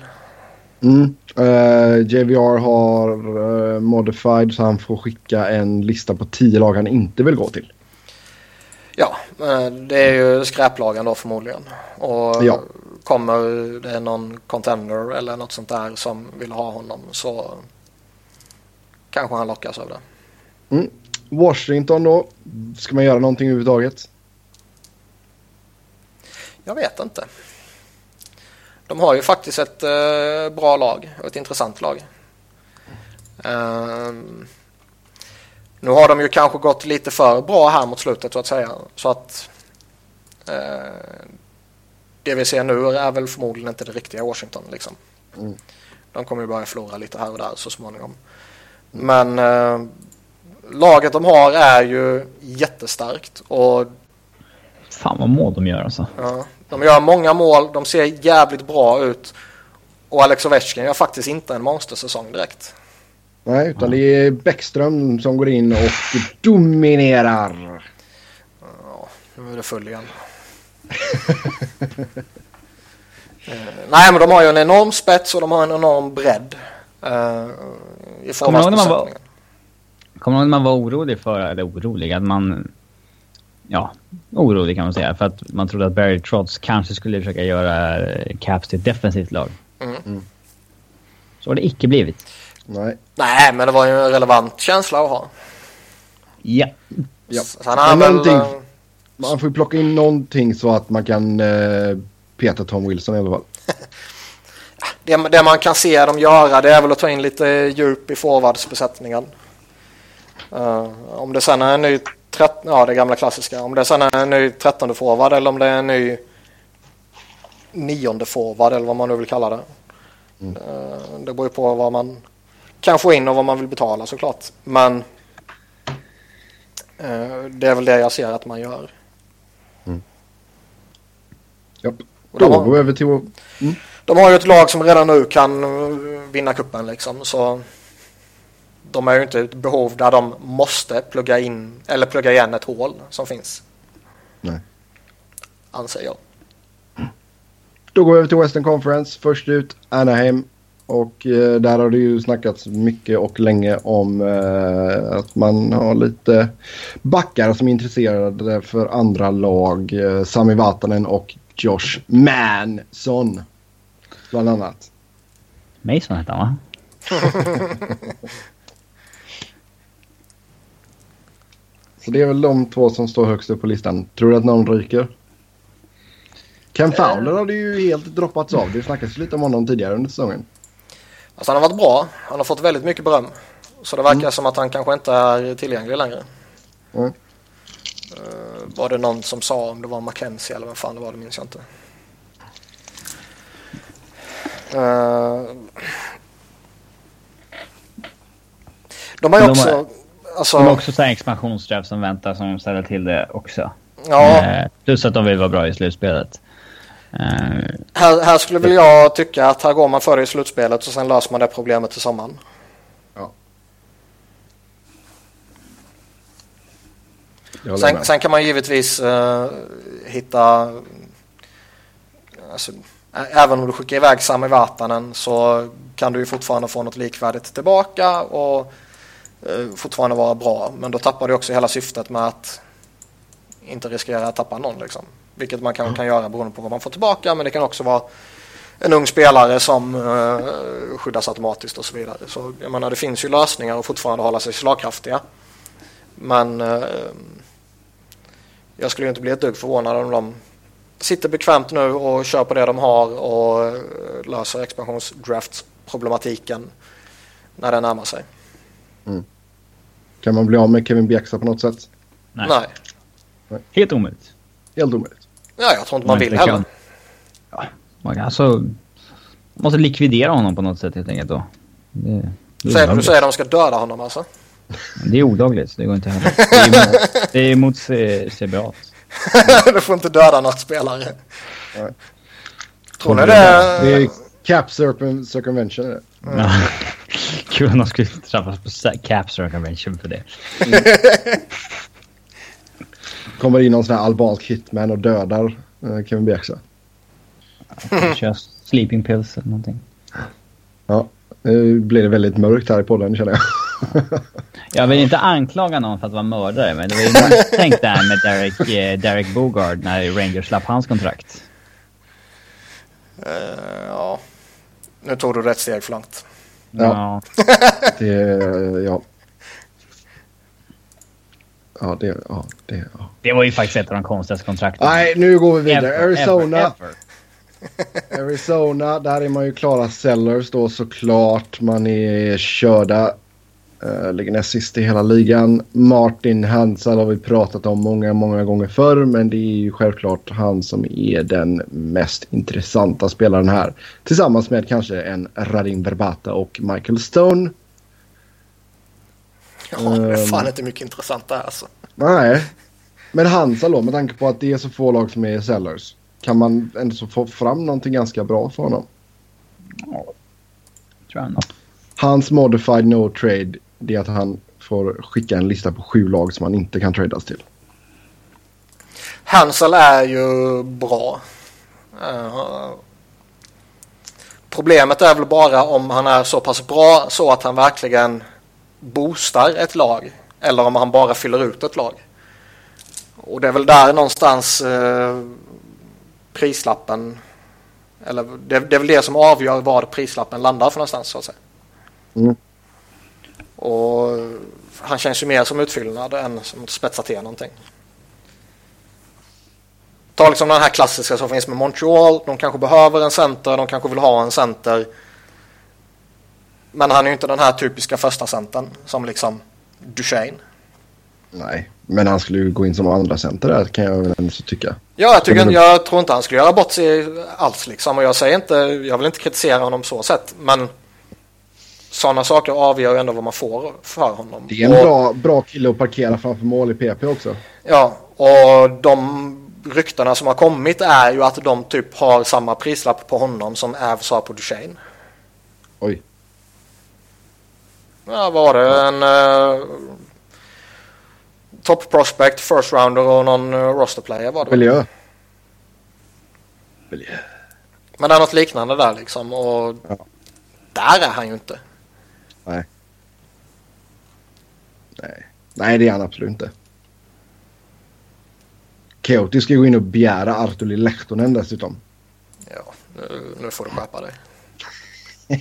Mm. Uh, eh, JVR har uh, modified så han får skicka en lista på tio lag han inte vill gå till. Ja, uh, det är ju skräplagen då förmodligen. Och ja. kommer det någon contender eller något sånt där som vill ha honom så kanske han lockas av det. Mm. Washington då? Ska man göra någonting överhuvudtaget? Jag vet inte. De har ju faktiskt ett eh, bra lag och ett intressant lag. Um, nu har de ju kanske gått lite för bra här mot slutet så att säga. Så att uh, det vi ser nu är väl förmodligen inte det riktiga Washington. Liksom. Mm. De kommer ju börja förlora lite här och där så småningom. Mm. Men uh, laget de har är ju jättestarkt. Och... Fan vad mål de gör alltså. Ja, de gör många mål, de ser jävligt bra ut. Och Alex Ovechkin gör faktiskt inte en monstersäsong direkt. Nej, utan det är Bäckström som går in och dominerar. Ja, nu är det full igen. Eh, nej, men de har ju en enorm spets och de har en enorm bredd. Uh, I forwardsbesättningen. Kommer du ihåg när man var orolig för, eller orolig, att man... Ja, orolig kan man säga. För att man trodde att Barry Trotz kanske skulle försöka göra Caps till ett defensivt lag. Mm. mm. Så har det icke blivit. Nej. Nej, men det var ju en relevant känsla att ha. Ja. ja. men väl, äh... Man får ju plocka in någonting så att man kan uh, peta Tom Wilson i alla fall. det, det, man kan se dem göra det är väl att ta in lite djup i forwardsbesättningen. Uh, om det sen är en ny, trett, ja det gamla klassiska, om det sen är en ny trettonde forward eller om det är en ny nionde forward eller vad man nu vill kalla det. Mm. Uh, det beror ju på vad man kan få in och vad man vill betala såklart. Men uh, det är väl det jag ser att man gör. Mm. Ja. Då går vi över till... Mm. De har ju ett lag som redan nu kan vinna kuppen liksom. Så de är ju inte ett behov där de måste plugga in eller plugga igen ett hål som finns. Nej. Anser jag. Då går vi över till Western Conference. Först ut Anaheim. Och eh, där har det ju snackats mycket och länge om eh, att man har lite backar som är intresserade för andra lag. Eh, Sami Vatanen och Josh Manson. Bland annat. Mason hette han va? Så det är väl de två som står högst upp på listan. Tror du att någon ryker? Ken eh. Fowler hade ju helt droppats av. Det snackades lite om honom tidigare under säsongen. Alltså han har varit bra. Han har fått väldigt mycket beröm. Så det verkar mm. som att han kanske inte är tillgänglig längre. Mm. Uh, var det någon som sa om det var Mackenzie eller vad fan det var, det minns jag inte. Uh, de har ju också... Alltså... Har också så här expansionsdraft som väntar som ställer till det också. Ja. Eh, plus att de vill vara bra i slutspelet. Eh, här, här skulle väl jag tycka att här går man före i slutspelet och sen löser man det problemet till sommaren. Ja. Sen, sen, kan man givetvis uh, hitta... Alltså, även om du skickar iväg Sami Vatanen så kan du ju fortfarande få något likvärdigt tillbaka. och Eh, fortfarande vara bra. Men då tappar du också hela syftet med att inte riskera att tappa någon. Liksom. Vilket man kan, kan göra beroende på vad man får tillbaka. Men det kan också vara en ung spelare som uh, skyddas automatiskt och så vidare. Så jag menar, det finns ju lösningar att fortfarande hålla sig slagkraftiga. Men uh, jag skulle inte bli ett dugg förvånad om de sitter bekvämt nu och kör på det de har och uh, löser expansionsdraftsproblematiken när det närmar sig. Mm. Kan man bli av med Kevin Bjäxa på något sätt? Nej. Nej. Helt omöjligt. Helt omöjligt. Ja, jag tror inte man, man vill heller. Ja, man alltså, måste likvidera honom på något sätt helt enkelt då. Det, det säger, du säger att de ska döda honom alltså? Det är olagligt, det går inte heller. Det är emot, det är emot CBA. du får inte döda något spelare. Nej. Tror ni det? Det är Cap Circumvention. Det. Mm. Kul om de skulle träffas på Cap Circumvention för det. Mm. Kommer in någon sån här albansk hitman och dödar uh, Kevin Bjäxa. Kör sleeping pills eller någonting. Ja, nu blir det väldigt mörkt här i podden känner jag. jag vill inte anklaga någon för att vara mördare, men det var ju misstänkt där med Derek, eh, Derek Bogard när Rangers slapp hans kontrakt. Uh, ja, nu tog du rätt steg för långt. Ja. det, ja. Ja, det, ja, det, ja. det var ju faktiskt ett av de konstigaste kontrakten. Nej, nu går vi vidare. Ever, Arizona. Ever, ever. Arizona, där är man ju klara sellers då såklart. Man är körda. Uh, ligger näst sist i hela ligan. Martin Hansal har vi pratat om många, många gånger förr. Men det är ju självklart han som är den mest intressanta spelaren här. Tillsammans med kanske en Radim Verbata och Michael Stone. Ja, det är fan um, inte mycket intressant där alltså. Nej. Men Hansal då, med tanke på att det är så få lag som är sellers kan man ändå få fram någonting ganska bra för honom. Ja, tror jag nog. Hans modified no trade det är att han får skicka en lista på sju lag som han inte kan tradas till. Hansel är ju bra. Uh, problemet är väl bara om han är så pass bra så att han verkligen boostar ett lag. Eller om han bara fyller ut ett lag. Och det är väl där någonstans uh, prislappen eller det, det, är väl det som avgör var prislappen landar för någonstans så att säga. Mm. Och han känns ju mer som utfyllnad än som att spetsa till någonting. Ta liksom den här klassiska som finns med Montreal. De kanske behöver en center, de kanske vill ha en center. Men han är ju inte den här typiska första centern som liksom Duchene. Nej, men han skulle ju gå in som andra center där kan jag väl ändå tycka. Ja, jag, tycker, jag tror inte han skulle göra bort sig alls liksom. Och jag säger inte, jag vill inte kritisera honom så sätt. Men sådana saker avgör ändå vad man får för honom. Det är en och, bra, bra kille att parkera framför mål i PP också. Ja, och de ryktena som har kommit är ju att de typ har samma prislapp på honom som Avs har på Duchene. Oj. Ja, var det en uh, top prospect, first rounder och någon uh, roster player var det. Miljö. Miljö. Men det är något liknande där liksom och ja. där är han ju inte. Nej. Nej. Nej, det är han absolut inte. Keoti ska gå in och begära Artuli Lehtonen dessutom. Ja, nu, nu får du skärpa dig.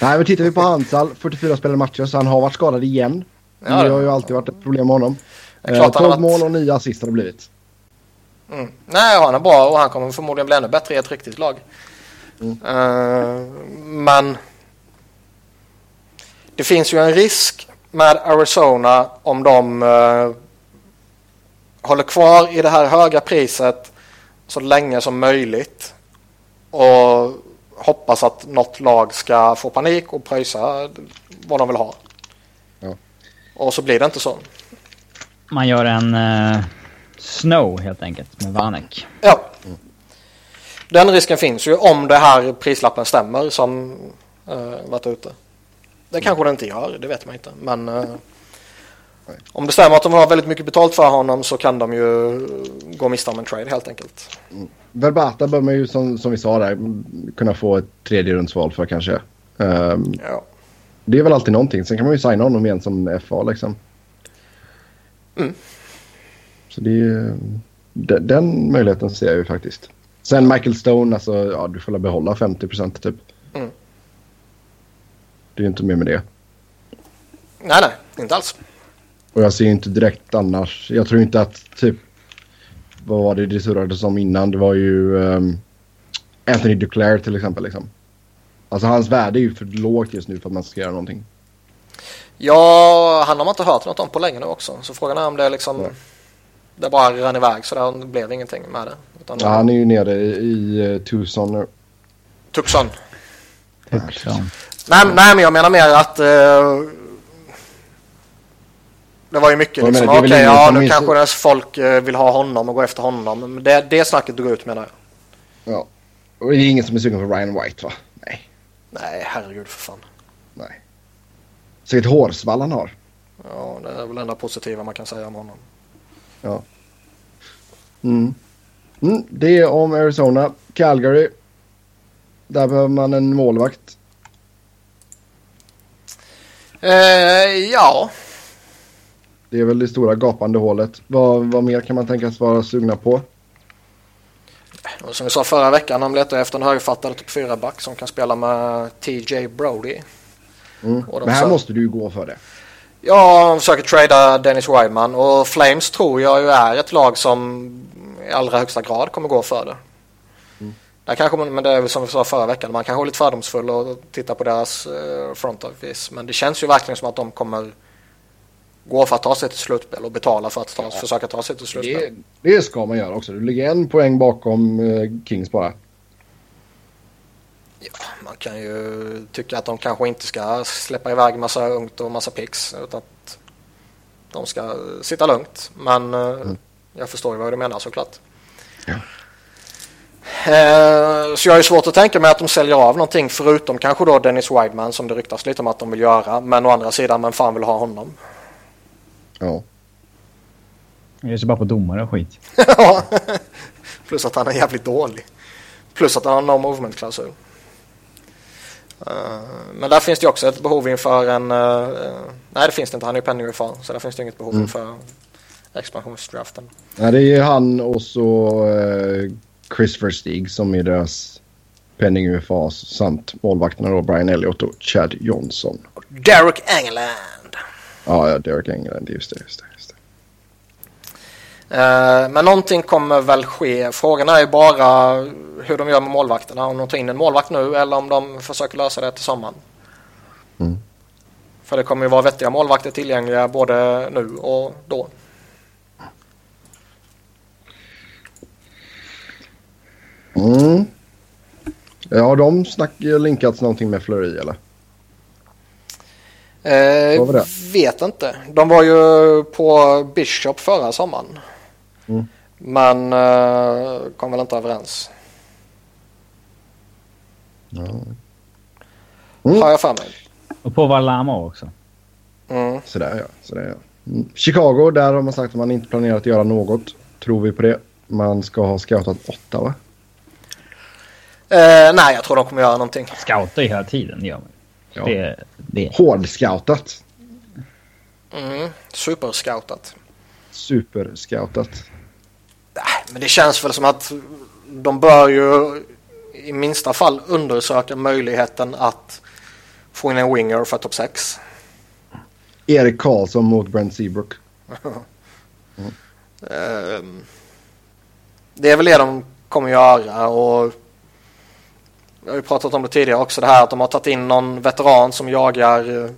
Nej, men tittar vi på Hansal, 44 spelade matcher, så han har varit skadad igen. Ja, det har ju alltid varit ett problem med honom. Eh, 12 varit... mål och 9 assist har det blivit. Mm. Nej, han är bra och han kommer förmodligen bli ännu bättre i ett riktigt lag. Mm. Uh, men det finns ju en risk med Arizona om de uh, håller kvar i det här höga priset så länge som möjligt och hoppas att något lag ska få panik och pröjsa vad de vill ha. Ja. Och så blir det inte så. Man gör en uh, Snow helt enkelt med Vanek. Ja. Mm. Den risken finns ju om det här prislappen stämmer som uh, varit ute. Det kanske det inte gör, det vet man inte. Men uh, om det stämmer att de har väldigt mycket betalt för honom så kan de ju gå miste om en trade helt enkelt. Mm. Verbata bör man ju som, som vi sa där kunna få ett tredje rundsval för kanske. Um, ja. Det är väl alltid någonting. Sen kan man ju signa honom igen som FA liksom. Mm. Så det är, den, den möjligheten ser jag ju faktiskt. Sen Michael Stone, alltså ja, du får väl behålla 50 procent typ. Det är inte mer med det. Nej, nej, inte alls. Och jag ser ju inte direkt annars. Jag tror inte att typ... Vad var det det surrades om innan? Det var ju um, Anthony Duclair till exempel. Liksom. Alltså hans värde är ju för lågt just nu för att man ska göra någonting. Ja, han har man inte hört något om på länge nu också. Så frågan är om det liksom... Ja. Det bara rann iväg så där det blev ingenting med det. Utan Ja, han är ju nere i, i uh, Tucson nu. Tucson. Tucson. Nej, nej, men jag menar mer att... eh, det var ju mycket liksom, okej, ingen ja nu kanske dess folk eh, vill ha honom och gå efter honom. Men det, det snacket drog ut menar jag. Ja. Och det är ingen som är sugen på Ryan White va? Nej. Nej, herregud för fan. Nej. Så ett hårsvall han har. Ja, det är väl det enda positiva man kan säga om honom. Ja. Mm. Mm, det är om Arizona. Calgary. Där behöver man en målvakt. Eh, ja, Det är väl det stora gapande hålet. Vad, vad mer kan man tänkas vara sugna på? och som vi sa förra veckan, de letar efter en högerfattad topp 4-back som kan spela med TJ Brody. Mm. Men här sa- måste du ju gå för det. Ja, de försöker trada Dennis Wideman och Flames tror jag ju är ett lag som i allra högsta grad kommer gå för det. Där kanske man, men det är väl som vi sa förra veckan, man kanske är lite fördomsfull och tittar på deras eh, front office. Men det känns ju verkligen som att de kommer gå för att ta sig till slutspel och betala för att ta, försöka ta sig till slutspel. Det, det ska man göra också. Du ligger en poäng bakom eh, Kings bara. Man kan ju tycka att de kanske inte ska släppa iväg massa ungt och massa picks utan att de ska sitta lugnt. Men eh, jag förstår ju vad du menar såklart. Ja. Eh, Så jag har ju svårt att tänka mig att de säljer av någonting förutom kanske då Dennis Wideman som det ryktas lite om att de vill göra. Men å andra sidan, men fan vill ha honom? Ja. Jag ger sig bara på domare och skit. Ja. Plus att han är jävligt dålig. Plus att han har no movement-klausul. Eh, Men där finns det ju också ett behov inför en... eh, nej, det finns det inte. Han är ju penningreform. Så där finns det inget behov Mm. inför expansionsdraften. Nej, det är han och så Chris Verstig som är deras penning UFA samt målvakterna då Brian Elliott och Chad Johnson. Derek Engeland. Ja, ja Derek England. Just det, just det. Just det. Eh, Men någonting kommer väl ske. Frågan är ju bara hur de gör med målvakterna. Om de tar in en målvakt nu eller om de försöker lösa det till sommaren. Mm. För det kommer ju vara vettiga målvakter tillgängliga både nu och då. Mm. Ja, har de snack, linkats någonting med Fleury eller? Eh, vet inte. De var ju på Bishop förra sommaren. Mm. Men eh, kom väl inte överens. Ja. Mm. Har jag för mig. Och på Valamo också. Mm. Sådär ja. Sådär, ja. Mm. Chicago, där har man sagt att man inte planerar att göra något. Tror vi på det? Man ska ha scoutat åtta va? Eh, nej, jag tror de kommer göra någonting. Scoutar ju hela tiden, gör man. Ja. Det, det. Hårdscoutat. Mm. Superscoutat. Superscoutat. Nej, men det känns väl som att de bör ju i minsta fall undersöka möjligheten att få in en winger för topp 6. Erik Karlsson mot Brent Seabrook. Ehm, Det är väl det de kommer göra och jag har ju pratat om det tidigare också det här att de har tagit in någon veteran som jagar eh,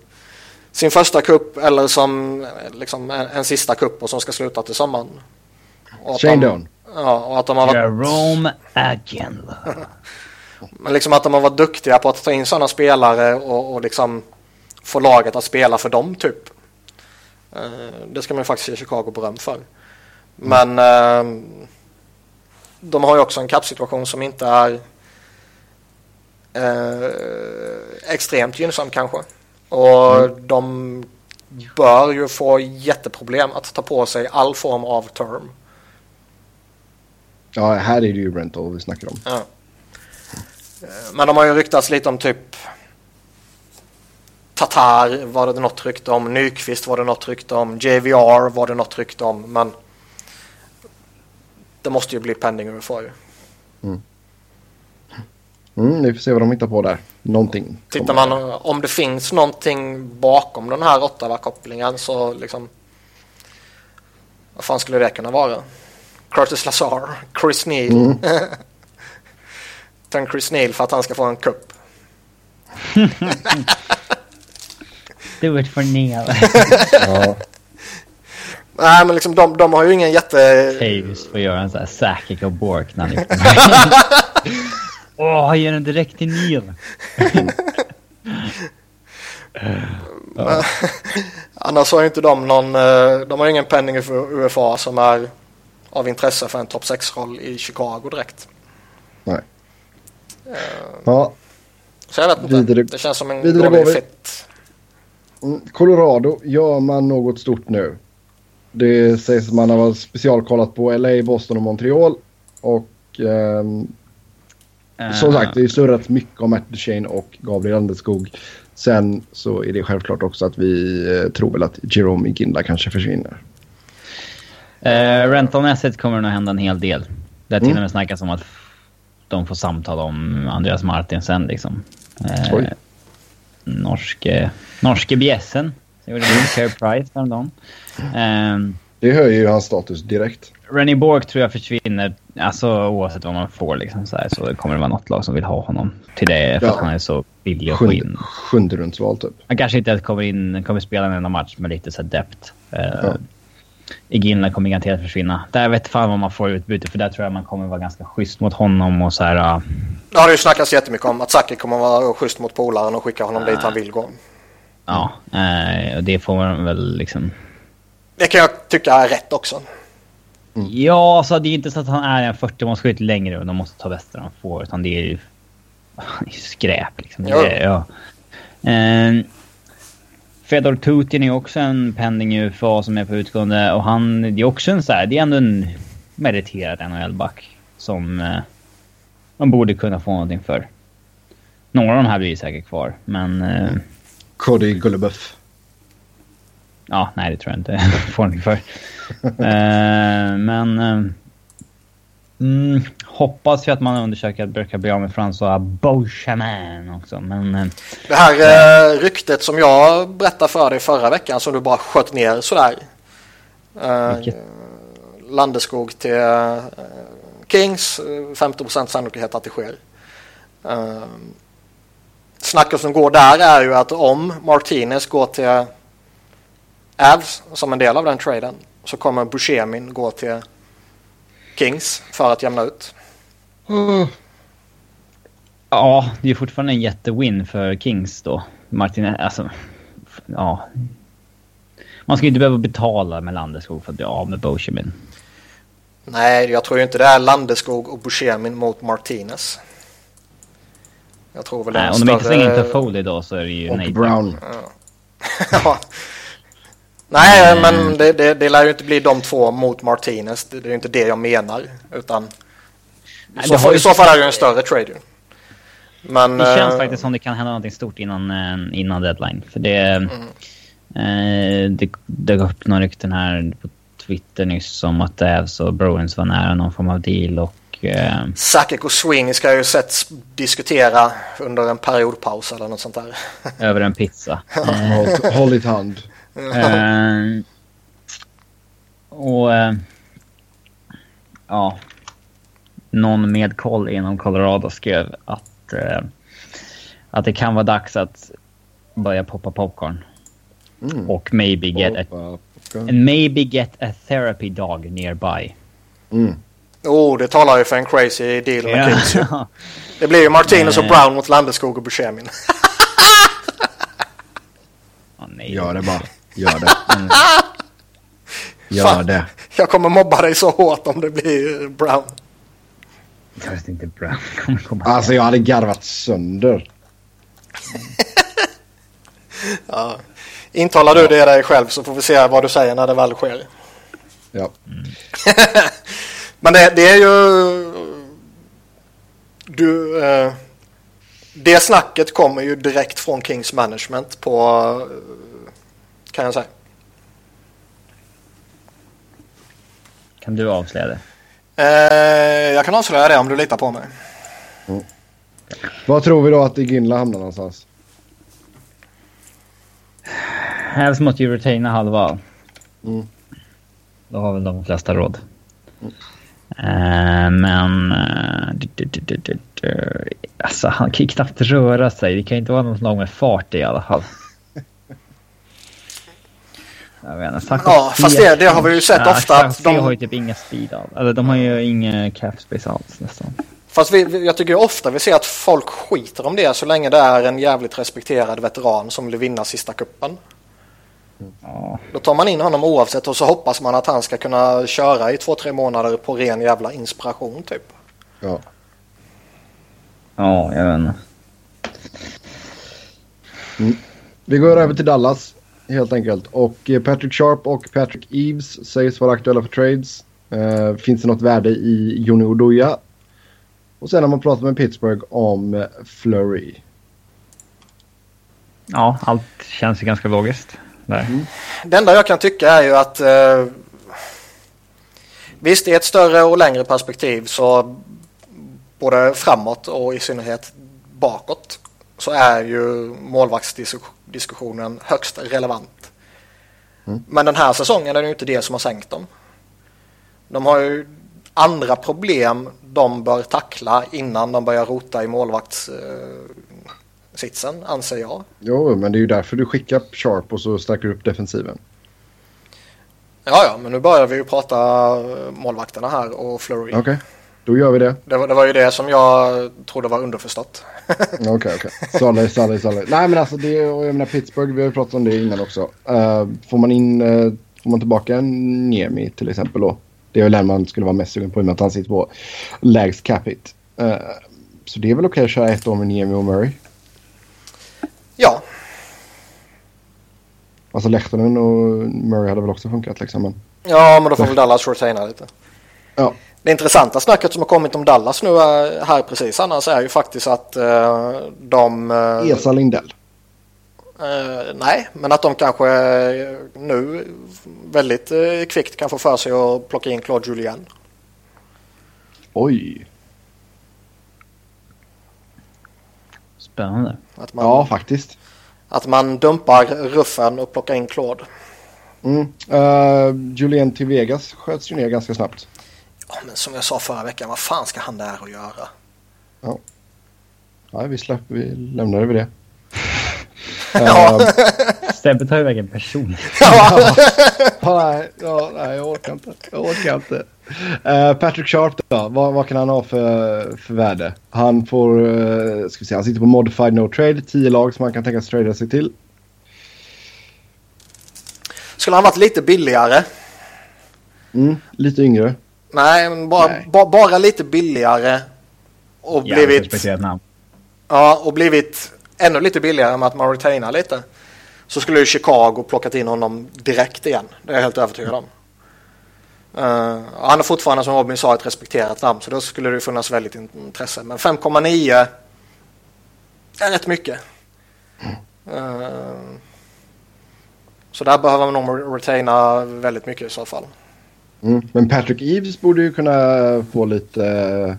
sin första kupp eller som eh, liksom en, en sista kupp och som ska sluta till sommaren. Shane de, Doan. Ja, och att de har varit Jerome Agenda. Men liksom att de har varit duktiga på att ta in sådana spelare och, och liksom få laget att spela för dem typ. Eh, det ska man ju faktiskt ge Chicago beröm för. Men eh, de har ju också en kappsituation som inte är eh, extremt gynnsam kanske. Och de bör ju få jätteproblem att ta på sig all form av term. Ja, här är det ju rental vi snackar om. Ja. Men de har ju ryktats lite om typ Tatar var det något rykte om. Nyqvist var det något rykte om. JVR var det något rykte om. Men det måste ju bli pending UFA ju. Mm, vi får se vad de hittar på där. Någonting. Tittar man om det finns någonting bakom den här Ottawa-kopplingen så liksom... Vad fan skulle det kunna vara? Curtis Lazar, Chris Neal. Mm. Ta Chris Neal för att han ska få en kupp. Do it for Neil. ja. Nej men liksom de, de har ju ingen jätte... Taves får göra en sån här Sakic och Bork när han Åh, han ger den direkt till Neil. ja. Annars har ju inte de någon, eh, de har ingen penning för UFA som är av intresse för en topp 6-roll i Chicago direkt. Nej. Uh, ja. Så jag vet inte. Vidare, det känns som en dålig fit. Mm, Colorado, gör man något stort nu? Det sägs att man har specialkollat på LA, Boston och Montreal. Och um, uh. som sagt, det är surrat mycket om Matt Duchene och Gabriel Landeskog. Sen så är det självklart också att vi uh, tror väl att Jerome Ginla kanske försvinner. Uh, Rentalmässigt kommer det nog hända en hel del. Det har till och med mm. snackats om att de får samtal om Andreas Martinsen liksom. Uh, norske, norske bjässen. Det gjorde Care Price häromdagen. Um, det höjer ju hans status direkt. Rennie Borg tror jag försvinner, alltså oavsett vad man får liksom så, här, så kommer det vara något lag som vill ha honom till det för ja. att han är så billig att få in. Sjunde rundsval typ. Han kanske inte kommer in, kommer spela en enda match med lite så dept. Uh, ja. Iginla kommer garanterat försvinna. Där vet fan vad man får utbyte för där tror jag man kommer vara ganska schysst mot honom och så här. Uh... Det har ju snackats jättemycket om. Att Saki kommer vara schysst mot polaren och skicka honom uh... dit han vill gå. Ja, uh, det får man väl liksom... Det kan jag tycka är rätt också. Mm. Ja, alltså det är inte så att han är en 40-målsskytt längre och de måste ta bästa de får. Utan det är ju skräp liksom. Det, ja. Uh, Fedor Tutin är också en pending UFA som är på utgående och han, det är också en så här, det är ändå en meriterad NHL-back som eh, man borde kunna få någonting för. Några av de här blir säkert kvar, men... Eh, Cody Gullebuff. Ja, nej det tror jag inte får någonting för. eh, men... Eh, Mm, hoppas ju att man undersöker att brukar bli av med François Beauchemin också. Men, eh, det här eh, ryktet som jag berättade för dig förra veckan som du bara sköt ner sådär. Eh, Landeskog till eh, Kings, 50% sannolikhet att det sker. Eh, snacket som går där är ju att om Martinez går till Avs som en del av den traden så kommer Buscemin gå till Kings för att jämna ut. Mm. Ja, det är fortfarande en jättewin för Kings då. Martin, alltså... Ja. Man ska inte behöva betala med Landeskog för att bli av med Boshemin. Nej, jag tror ju inte det är Landeskog och Bushemin mot Martinez. Jag tror väl Nej, om de inte slänger in Toffoli då så är det ju Och Nate Brown. Ja. Nej, mm. men det, det, det lär ju inte bli de två mot Martinez. Det, det är ju inte det jag menar. Utan i, så, fall, i så fall är det en större trade. Men, det känns äh, faktiskt som det kan hända någonting stort innan, innan deadline. För det, mm. äh, det dök upp några rykten här på Twitter nyss om att Avs och Bruins var nära någon form av deal. Och, eh... Sakic och Swing ska ju sett diskutera under en periodpaus eller något sånt där. Över en pizza. Håll i hand uh, och uh, ja, någon med koll inom Colorado skrev att, uh, att det kan vara dags att börja poppa popcorn. Mm. Och maybe get, a, and maybe get a therapy dog nearby. Mm. Oh, det talar ju för en crazy deal med yeah. Kings. Det blir ju Martinez och Brown mot Landeskog och Buscemin. oh, nej. Gör det bara. Gör det. Mm. Gör Fan, det. Jag kommer mobba dig så hårt om det blir Brown. Jag vet inte Brown kommer komma. Alltså jag hade garvat sönder. ja. Intalar du det dig själv så får vi se vad du säger när det väl sker. Ja. Mm. Men det, det, är ju... Du... Eh, det snacket kommer ju direkt från Kings management på kan jag säga. Kan du avslöja det? Eh, jag kan avslöja det om du litar på mig. Vad tror vi då att Iginla hamnar någonstans? Hävs måste ju retaina halva. Mm. Då har väl de flesta råd. Eh, men... Uh, du, du, du, du, du. Alltså, han kan ju knappt röra sig. Det kan ju inte vara någon lag med fart i alla fall. Jag vet inte, Saka Ja, fast det, det har vi ju sett Ja, ofta att Saka de... har ju typ inga speed alls. Eller de har ju ingen cap space alls nästan. Fast vi, jag tycker ju ofta vi ser att folk skiter om det så länge det är en jävligt respekterad veteran som vill vinna sista kuppen. Ja, Då tar man in honom oavsett och så hoppas man att han ska kunna köra i två, tre månader på ren jävla inspiration typ. Ja. ja jag vet inte. Vi går över till Dallas helt enkelt. Och eh, Patrick Sharp och Patrick Eves sägs vara aktuella för trades. Eh, finns det något värde i Joni Oduya? Och sen har man pratat med Pittsburgh om eh, Flurry. Ja, allt känns ju ganska logiskt. Där. Det enda jag kan tycka är ju att eh, visst i ett större och längre perspektiv så både framåt och i synnerhet bakåt så är ju målvaktsdiskussionen högst relevant. Men den här säsongen är det ju inte det som har sänkt dem. De har ju andra problem de bör tackla innan de börjar rota i målvaktssitsen, anser jag. Jo, men det är ju därför du skickar Sharp och så stärker du upp defensiven. Ja, ja, men nu börjar vi ju prata eh, målvakterna här och Flurry. Okej, då gör vi det. Det, var, det var ju det som jag trodde var underförstått. Okej, okej. Solid, solid, solid. Nej, men alltså det, och jag menar Pittsburgh, vi har ju pratat om det innan också. Eh, får man in, eh, får man tillbaka en Niemi till exempel då? Det är väl den man skulle vara mest sugen på i och med att han sitter på lägst cap hit. Eh, så det är väl okej att köra ett år med Niemi och Murray. Ja, Alltså Lehtonen och Murray hade väl också funkat liksom. Men, ja men då får väl Dallas retaina lite. ja, Det intressanta snacket som har kommit om Dallas nu eh, här precis annars är ju faktiskt att eh, de... eh, Esa Lindell. eh, nej, men att de kanske eh, nu väldigt eh, kvickt kan få för sig att plocka in Claude Julien. Oj. Spännande. Att man, Ja, faktiskt. att man dumpar ruffen och plockar in Claude. Mm. Uh, Julien till Vegas sköts ju ner ganska snabbt. Ja, men som jag sa förra veckan, vad fan ska han där och göra? Ja, vi släpper, vi lämnar över det. Ja. Eh, Sebbe tar iväg en person. Ja. Ja, nej, ja, nej, jag orkar inte. Jag orkar inte. Eh, Patrick Sharp då, vad, vad kan han ha för, för värde? Han får, uh, ska vi se, han sitter på modified no trade, 10 lag som han kan tänka sig trada sig till. Skulle han varit lite billigare? Mm, lite yngre. Nej, men bara, Nej. ba, bara lite billigare. Och Ja, blivit, ja, och blivit ännu lite billigare med att man retainar lite. Så skulle ju Chicago plockat in honom direkt igen. Det är jag helt övertygad om. Eh, han är fortfarande som Robin sa ett respekterat namn så då skulle det funnits väldigt intresse. Men 5,9 är rätt mycket. Eh, så där behöver man nog retaina väldigt mycket i så fall. Mm. Men Patrick Eves borde ju kunna få lite... eh,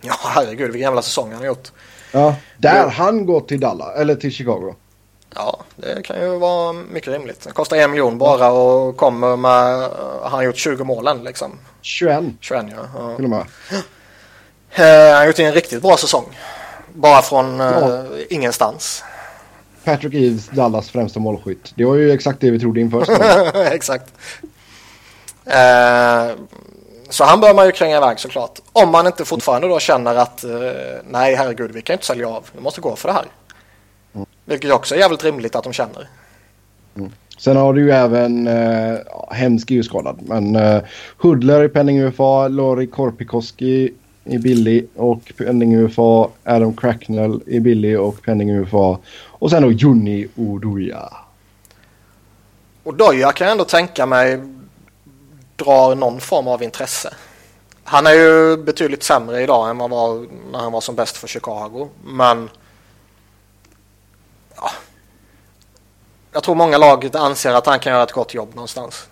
Ja, herregud vilken jävla säsong han har gjort. ja, där Ja. han går till Dallas, eller till Chicago. Ja, det kan ju vara mycket rimligt. Det kostar en miljon bara och kommer med... Han har gjort 20 målen liksom. 21 21 ja. till och med. Eh, Han har gjort en riktigt bra säsong. Bara från eh, Ja. ingenstans. Patrick Eves, Dallas främsta målskytt. Det var ju exakt det vi trodde inför. Exakt. Eh, så han bör man ju kränga iväg såklart. Om man inte fortfarande då känner att eh, nej herregud vi kan inte sälja av. Vi måste gå för det här. Vilket också är jävligt rimligt att de känner. Sen har du ju även, uh, hemsk är ju skadad, men uh, Hudler i penning UFA, Lori Korpikoski är billig och penning UFA, Adam Cracknell är billig och penning UFA. Och sen då Juni Oduya. Och Doja kan jag ändå tänka mig drar någon form av intresse. Han är ju betydligt sämre idag än vad han var när han var som bäst för Chicago. Men ja, jag tror många lag anser att han kan göra ett gott jobb någonstans.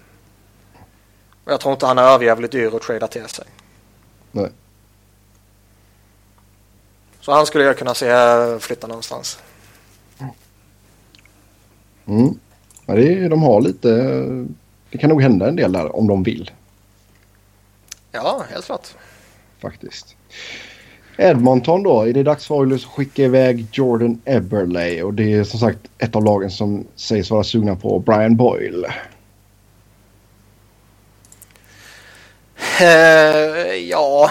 Och jag tror inte han är överjävligt dyr att trada till sig. Nej. Så han skulle jag kunna se flytta någonstans. Mm. Ja, det är, de har lite... Det kan nog hända en del där om de vill Ja, helt klart. faktiskt. Edmonton då. Är det dags för Oilers att skicka iväg Jordan Eberle? Och det är som sagt ett av lagen som sägs vara sugna på Brian Boyle. Eh, ja.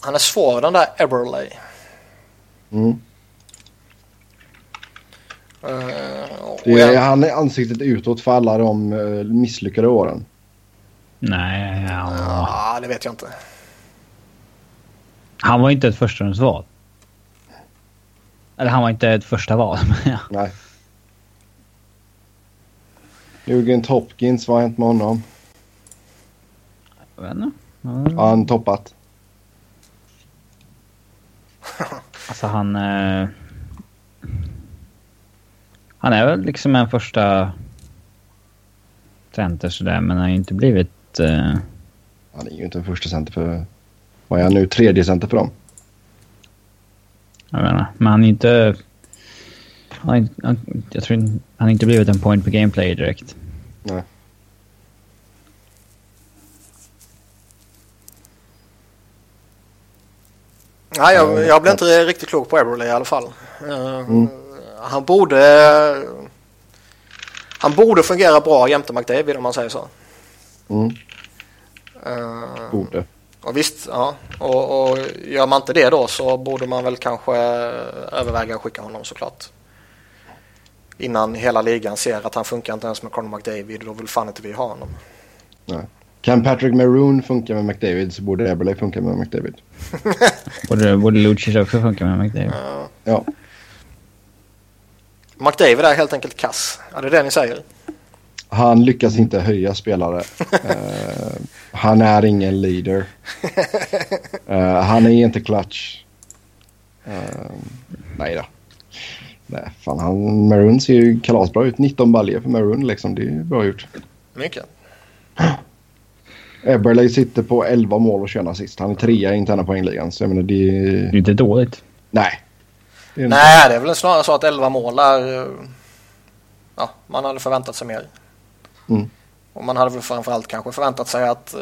Han är svår den där Eberle. Mm. Och Det är, jag- han är ansiktet utåt för alla de eh, misslyckade åren. Nej, ja. Ja, det vet jag inte. han var inte ett förstahundsval. Eller han var inte ett första val. men ja. Nej. Jürgen Hopkins, vad har hänt med honom? Jag vet inte. Har Ja. han toppat? Alltså han... Eh, han är väl liksom en första center sådär, men han har ju inte blivit... Eh, Han är ju inte en första center för... Vad är han nu? Tredje center för dem? jag inte, men han är inte... Han, han, jag tror han har inte blivit en point per game player direkt. Nej. Nej, jag, jag blev inte riktigt klok på Eberle i alla fall. Eh, Mm. Han borde... Han borde fungera bra jämte McDavid om man säger så. Mm, Eh, borde. och visst, ja. Och, och gör man inte det då så borde man väl kanske överväga att skicka honom såklart. Innan hela ligan ser att han funkar inte ens med Conor McDavid. Då vill fan inte vi ha honom. Nej. Kan Patrick Maroon funka med McDavid så borde Eberle funka med McDavid. Borde, borde Lucic också funka med McDavid? Eh, Ja. McDavid är helt enkelt kass. Ja, det är det ni säger. Han lyckas inte höja spelare. Eh, han är ingen leader. Eh, han är inte clutch. Uh, nej då. Nej, fan, han, Maroon ser ju kalasbra ut. 19 baljor för Maroon liksom. Det är bra gjort. Mycket. Eberle sitter på 11 mål och 21 assist. Han är trea i interna poängligan. Så jag menar det... Det är inte dåligt. Nej. Det Nej, det är väl snarare så att 11 mål är... eh, Ja, man hade förväntat sig mer. Mm. Och man hade väl framförallt kanske förväntat sig att eh,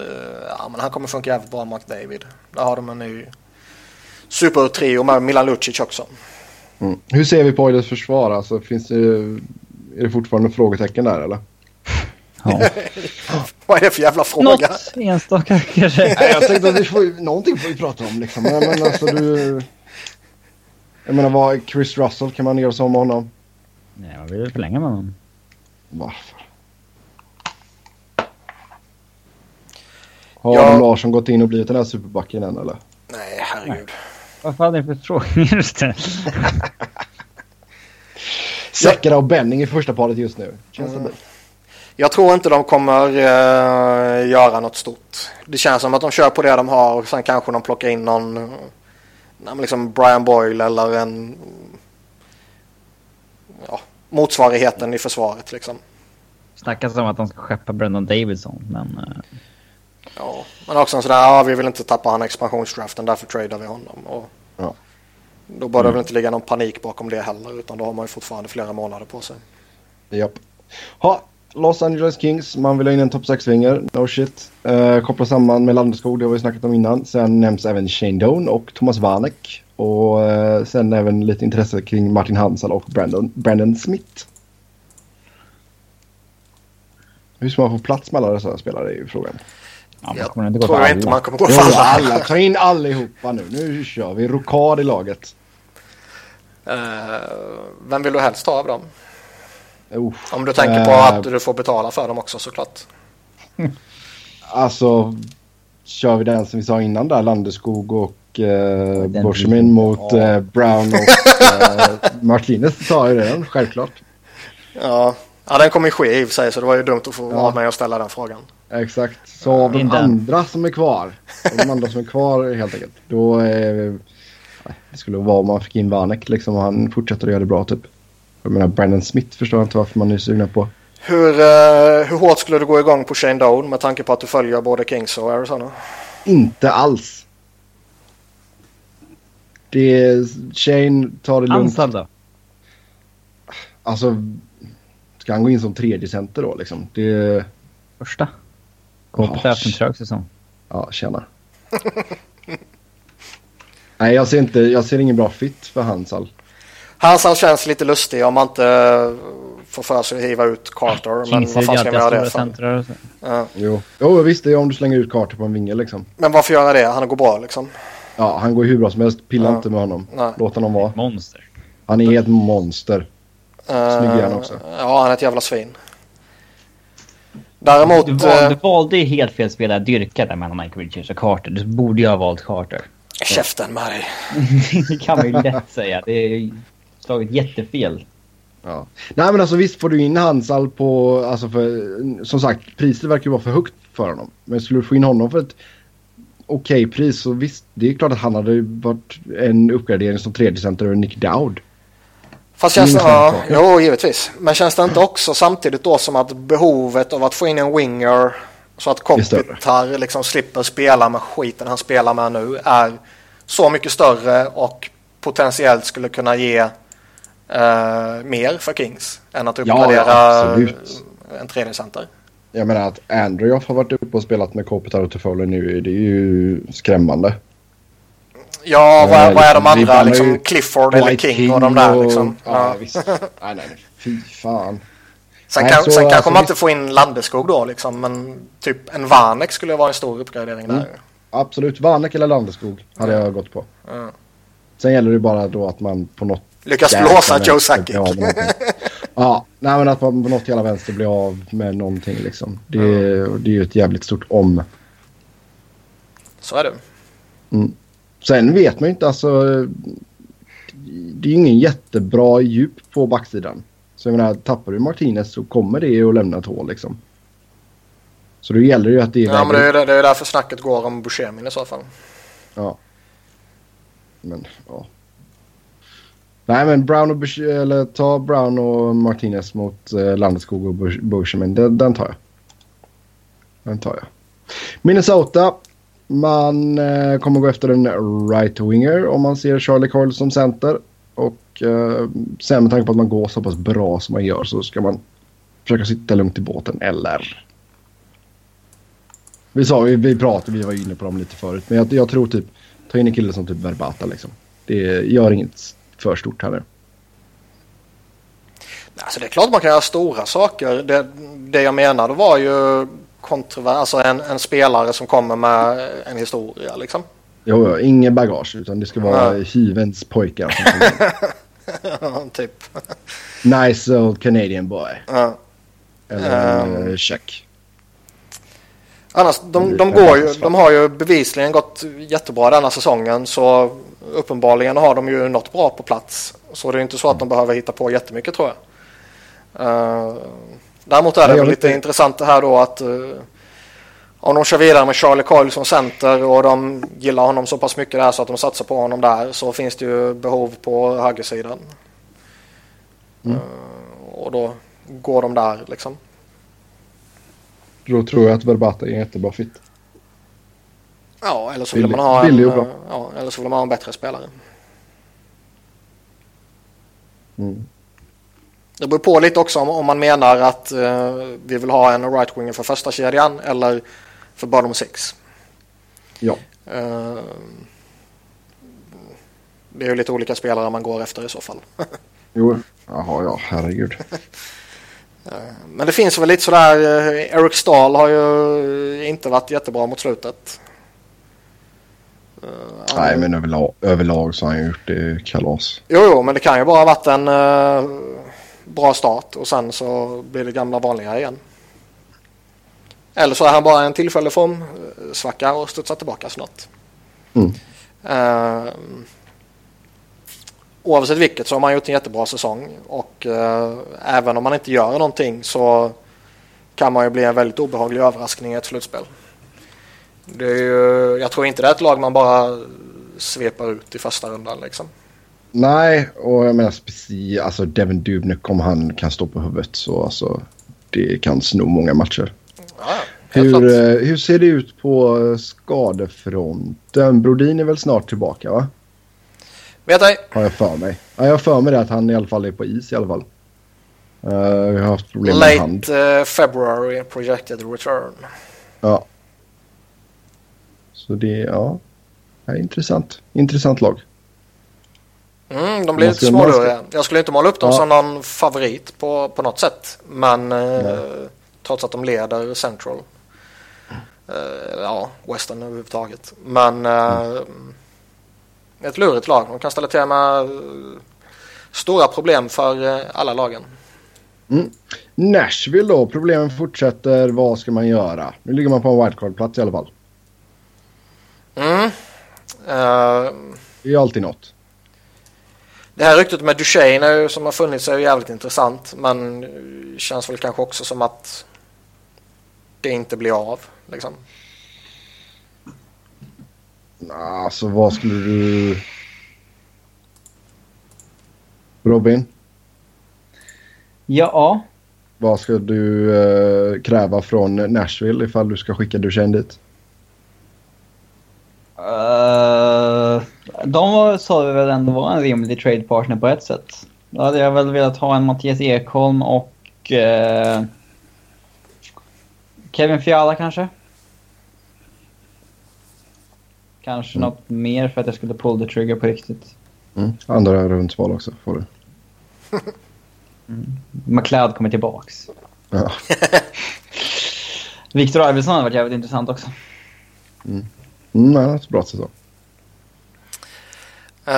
ja, men han kommer funka jävligt bra med McDavid. Där har de en ny supertrio med Milan Lucic också. Mm. Hur ser vi på Oilers försvar? Alltså, finns det, är det fortfarande frågetecken där eller? Ja. Vad är det för jävla fråga? Något enstaka kanske. Nej, jag tänkte att vi får, ju- någonting får vi prata om liksom. Men, men alltså du... Jag menar vad, Chris Russell, kan man göra så om honom? Nej, man vill förlänga med honom. Varför? Har Ja. Adam Larsson gått in och blivit den här superbacken än eller? Nej, herregud. Vad fan är det för frågor du ställer? Säckra och Benning i första paret just nu. Känns det Jag tror inte de kommer eh, göra något stort. Det känns som att de kör på det de har och sen kanske de plockar in någon liksom Brian Boyle eller en ja, motsvarigheten i försvaret liksom. Snackas om att de ska skeppa Brendan Davidson, men... eh, Ja, men också en sådär, ja vi vill inte tappa han expansionsdraften därför tradar vi honom. Och Ja. Då bör det väl inte ligga någon panik bakom det heller utan då har man ju fortfarande flera månader på sig. Japp. Ha, Los Angeles Kings, man vill ha in en topp 6-vinger. No shit. Uh, koppla samman med Landeskog, det har vi snackat om innan. Sen nämns även Shane Doan och Thomas Vanek. Och eh, sen även lite intresse kring Martin Hansel och Brandon, Brandon Smith. Hur ska man få plats med alla dessa spelare är ju frågan. Ja, man Jag inte tror för jag alla. inte man kommer gå för alla. alla, ta in allihopa nu. Nu kör vi. Rokad i laget. Eh, vem vill du helst ha av dem? Uh, Om du tänker på eh, att du får betala för dem också såklart. Alltså, kör vi den som vi sa innan där, Landeskog och eh, Borsemin mot Ja. eh, Brown och eh, Martinez tar ju den, självklart. Ja. ja, den kommer ju ske i och för sig så det var ju dumt att få Ja. vara med och ställa den frågan. Exakt. Så av de andra som är kvar, de andra som är kvar helt enkelt, då eh, det skulle vara om man fick in Vanek liksom och han fortsätter att göra det bra typ. Jag menar Brandon Smith förstår jag inte varför man är sugna på. Hur, uh, hur hårt skulle du gå igång på Shane Doan med tanke på att du följer både Kings och Arizona? Inte alls. Det är, Shane tar det lugnt. Ansal då? Alltså, ska han gå in som tredje center då liksom? Det... Första. Kåpet har haft en trög säsong. Ja, tjena. Nej, jag ser, inte, jag ser ingen bra fit för Hansal. Hansal känns lite lustig om man inte får för sig att hiva ut Carter. Men vad fan ska man göra det för? Ja. Jo. jo, visst det är om du slänger ut Carter på en vinge liksom. Men varför göra det? Han går bra liksom. Ja, han går hur bra som helst. Pilla ja. inte med honom. Nej. Låt honom vara. Monster. Han är ett monster. Snygg är han också. Ja, han är ett jävla svin. Däremot... Du valde, äh, du valde ju helt fel spelare att dyrka där mellan Mike Richards och Carter. Du borde ju ha valt Carter. Käften med dig. det kan man ju lätt säga. Det är slagit jättefel. Ja. Nej men alltså visst får du in Hansal på, alltså för, som sagt priset verkar ju vara för högt för honom. Men skulle du få in honom för ett okej okay pris så visst, det är klart att han hade varit en uppgradering som tredje center över Nick Dowd. Fast känns det, ja, jo givetvis. Men känns det inte också samtidigt då som att behovet av att få in en winger så att Kopitar liksom slipper spela med skiten han spelar med nu är så mycket större och potentiellt skulle kunna ge uh, mer för Kings än att uppgradera ja, en tredje center. Jag menar att Andrew har varit uppe och spelat med Kopitar och Toffoli nu. Det är ju skrämmande. Ja, vad, är, vad är de andra? Liksom Clifford eller King, King och de där och, liksom. Ja, ja. visst. nej, nej, fy fan. Sen, nej, kan, så, sen alltså, kanske man inte får in Landeskog då liksom, men typ en Vanek skulle vara en stor uppgradering mm. där. Absolut, Vanek eller Landeskog hade jag gått på. Mm. Sen gäller det bara då att man på något... Lyckas blåsa Joe Sakic. ja, nej men att man på något jävla vänster blir av med någonting liksom. Det, mm. det är ju ett jävligt stort om. Så är det. Mm. Sen vet man ju inte alltså. Det är ju ingen jättebra djup på backsidan. Så jag menar, tappar du Martinez så kommer det att lämna ett hål liksom. Så då gäller det ju att det är... Ja, men det är, det är därför snacket går om Buscemin i så fall. Ja. Men, ja. Nej, men Brown och Bush, eller ta Brown och Martinez mot eh, Landeskog och Bushman. Den, den tar jag. Den tar jag. Minnesota. Man eh, kommer gå efter en right-winger om man ser Charlie Coyle som center. Och eh, sen med tanke på att man går så pass bra som man gör så ska man försöka sitta lugnt i båten eller... Vi sa, vi, vi pratade, vi var inne på dem lite förut. Men jag, jag tror typ, ta in en kille som typ Verbata liksom. Det gör inget för stort heller. Alltså det är klart man kan göra stora saker. Det, det jag menade var ju kontrovers, alltså en, en, spelare som kommer med en historia liksom. Jo, jo ingen bagage utan det ska vara ja. hyvens pojkar. typ. nice old Canadian boy. Ja. Eller um, check. Annars, de, de, går ju, de har ju bevisligen gått jättebra denna säsongen så uppenbarligen har de ju nått bra på plats. Så det är inte så att de behöver hitta på jättemycket tror jag. Uh, däremot är det väl lite intressant det här då att uh, om de kör vidare med Charlie Coyle som center och de gillar honom så pass mycket där så att de satsar på honom där så finns det ju behov på högersidan. Mm. Uh, och då går de där liksom. Då tror jag att Verbata är en jättebra fit. Ja, eller så vill man ha en, ja, eller så vill man ha en bättre spelare. Mm. Det beror på lite också om, om man menar att uh, vi vill ha en right-winger för första kedjan eller för bottom six. Ja. Uh, det är ju lite olika spelare man går efter i så fall. jo, jaha ja, herregud. Eh, men det finns väl lite sådär, Eric Stahl har ju inte varit jättebra mot slutet. Nej, men överlag, överlag så har han gjort det kalas. Jo, jo, men det kan ju bara ha varit en uh, bra start och sen så blir det gamla vanliga igen. Eller så är han bara en tillfällig formsvacka och studsar tillbaka snart. Mm. Uh, oavsett vilket så har man gjort en jättebra säsong och uh, även om man inte gör någonting så kan man ju bli en väldigt obehaglig överraskning i ett slutspel. Det är ju, jag tror inte det är ett lag man bara svepar ut i första rundan liksom. Nej, och jag menar speciellt, alltså Devin Dubnik om han kan stå på huvudet så alltså. det kan sno många matcher. Ja, Hur, eh, hur ser det ut på skadefronten? Brodin är väl snart tillbaka va? Vet ej. Har jag för mig. Ja, jag har för mig det att han i alla fall är på is i alla fall. Uh, jag har haft problem med hand. Late eh, February projected return. Ja. Så det, ja. Är intressant. Intressant lag. Mm, de blir lite småluriga. Jag skulle inte måla upp dem Ja. som någon favorit på, på något sätt. Men eh, trots att de leder Central. Eh, ja, Western överhuvudtaget. Men eh, ett lurigt lag. De kan ställa till med eh, stora problem för eh, alla lagen. Nashville då. Problemen fortsätter. Vad ska man göra? Nu ligger man på en wildcard-plats i alla fall. Mm. Eh, Det är ju alltid något. Det här ryktet med Duchene som har funnits är ju jävligt intressant. Men känns väl kanske också som att det inte blir av. Liksom. Alltså vad skulle du... Robin, Ja, vad ska du eh, kräva från Nashville ifall du ska skicka Duchene dit? Uh, de sa vi väl ändå var en rimlig trade partner på ett sätt. Då hade jag väl velat ha en Mattias Ekholm och eh, Kevin Fiala kanske. Kanske Mm. något mer för att jag skulle pull the trigger på riktigt. Mm. Andra rundsval också får du. McLeod kommer tillbaks. Ja. Victor Arvidsson hade varit jävligt intressant också. Mm, han har haft bra säsong. Eh,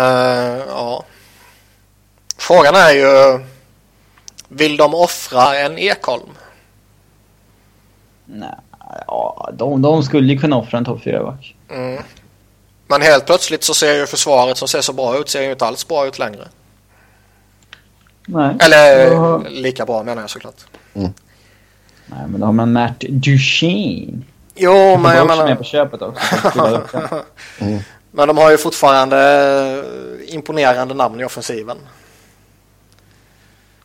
ja. Frågan är ju. Vill de offra en Ekholm? Nej, ja, de, de skulle ju kunna offra en topp 4-back. Mm. Men helt plötsligt så ser ju försvaret som ser så bra ut ser ju inte alls bra ut längre. Nej. Eller Ja. lika bra menar jag såklart. Nej, men då har man Matt Duchene. Jo, Men men jag med menar. på köpet också. den. Men de har ju fortfarande eh, imponerande namn i offensiven.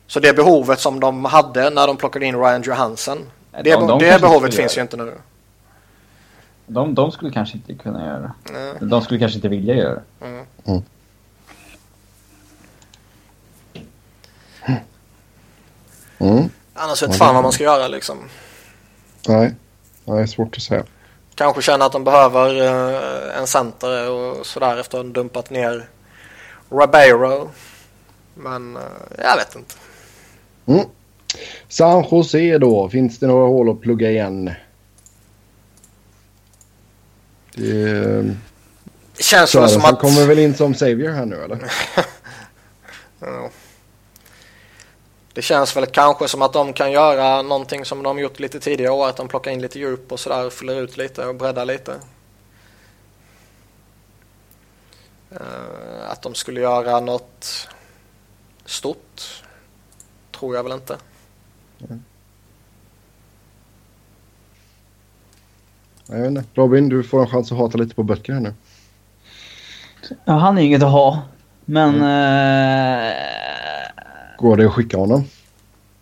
Så det behovet som de hade när de plockade in Ryan Johansson. Nej, Det, de- de det behovet finns ju inte nu. De, de skulle kanske inte kunna göra det. Nej. De skulle kanske inte vilja göra det. Mm. Annars vet fan vad man ska göra liksom. Nej. Nej, det är svårt att säga. Kanske känna att de behöver eh, en center och sådär efter att ha dumpat ner Ribeiro. Men eh, jag vet inte. Mm. San Jose då. Finns det några hål att plugga igen? Det, Det känns som att... kommer väl in som savior här nu eller? Ja. Det känns väl kanske som att de kan göra någonting som de gjort lite tidigare år. Att de plockar in lite djup och sådär. Fyller ut lite och breddar lite. Eh, att de skulle göra något stort. Tror jag väl inte. Jag vet inte. Robin, du får en chans att hata lite på böcker här nu. Ja, han är ju inget att ha. Men... Mm. eh, Går det att skicka honom?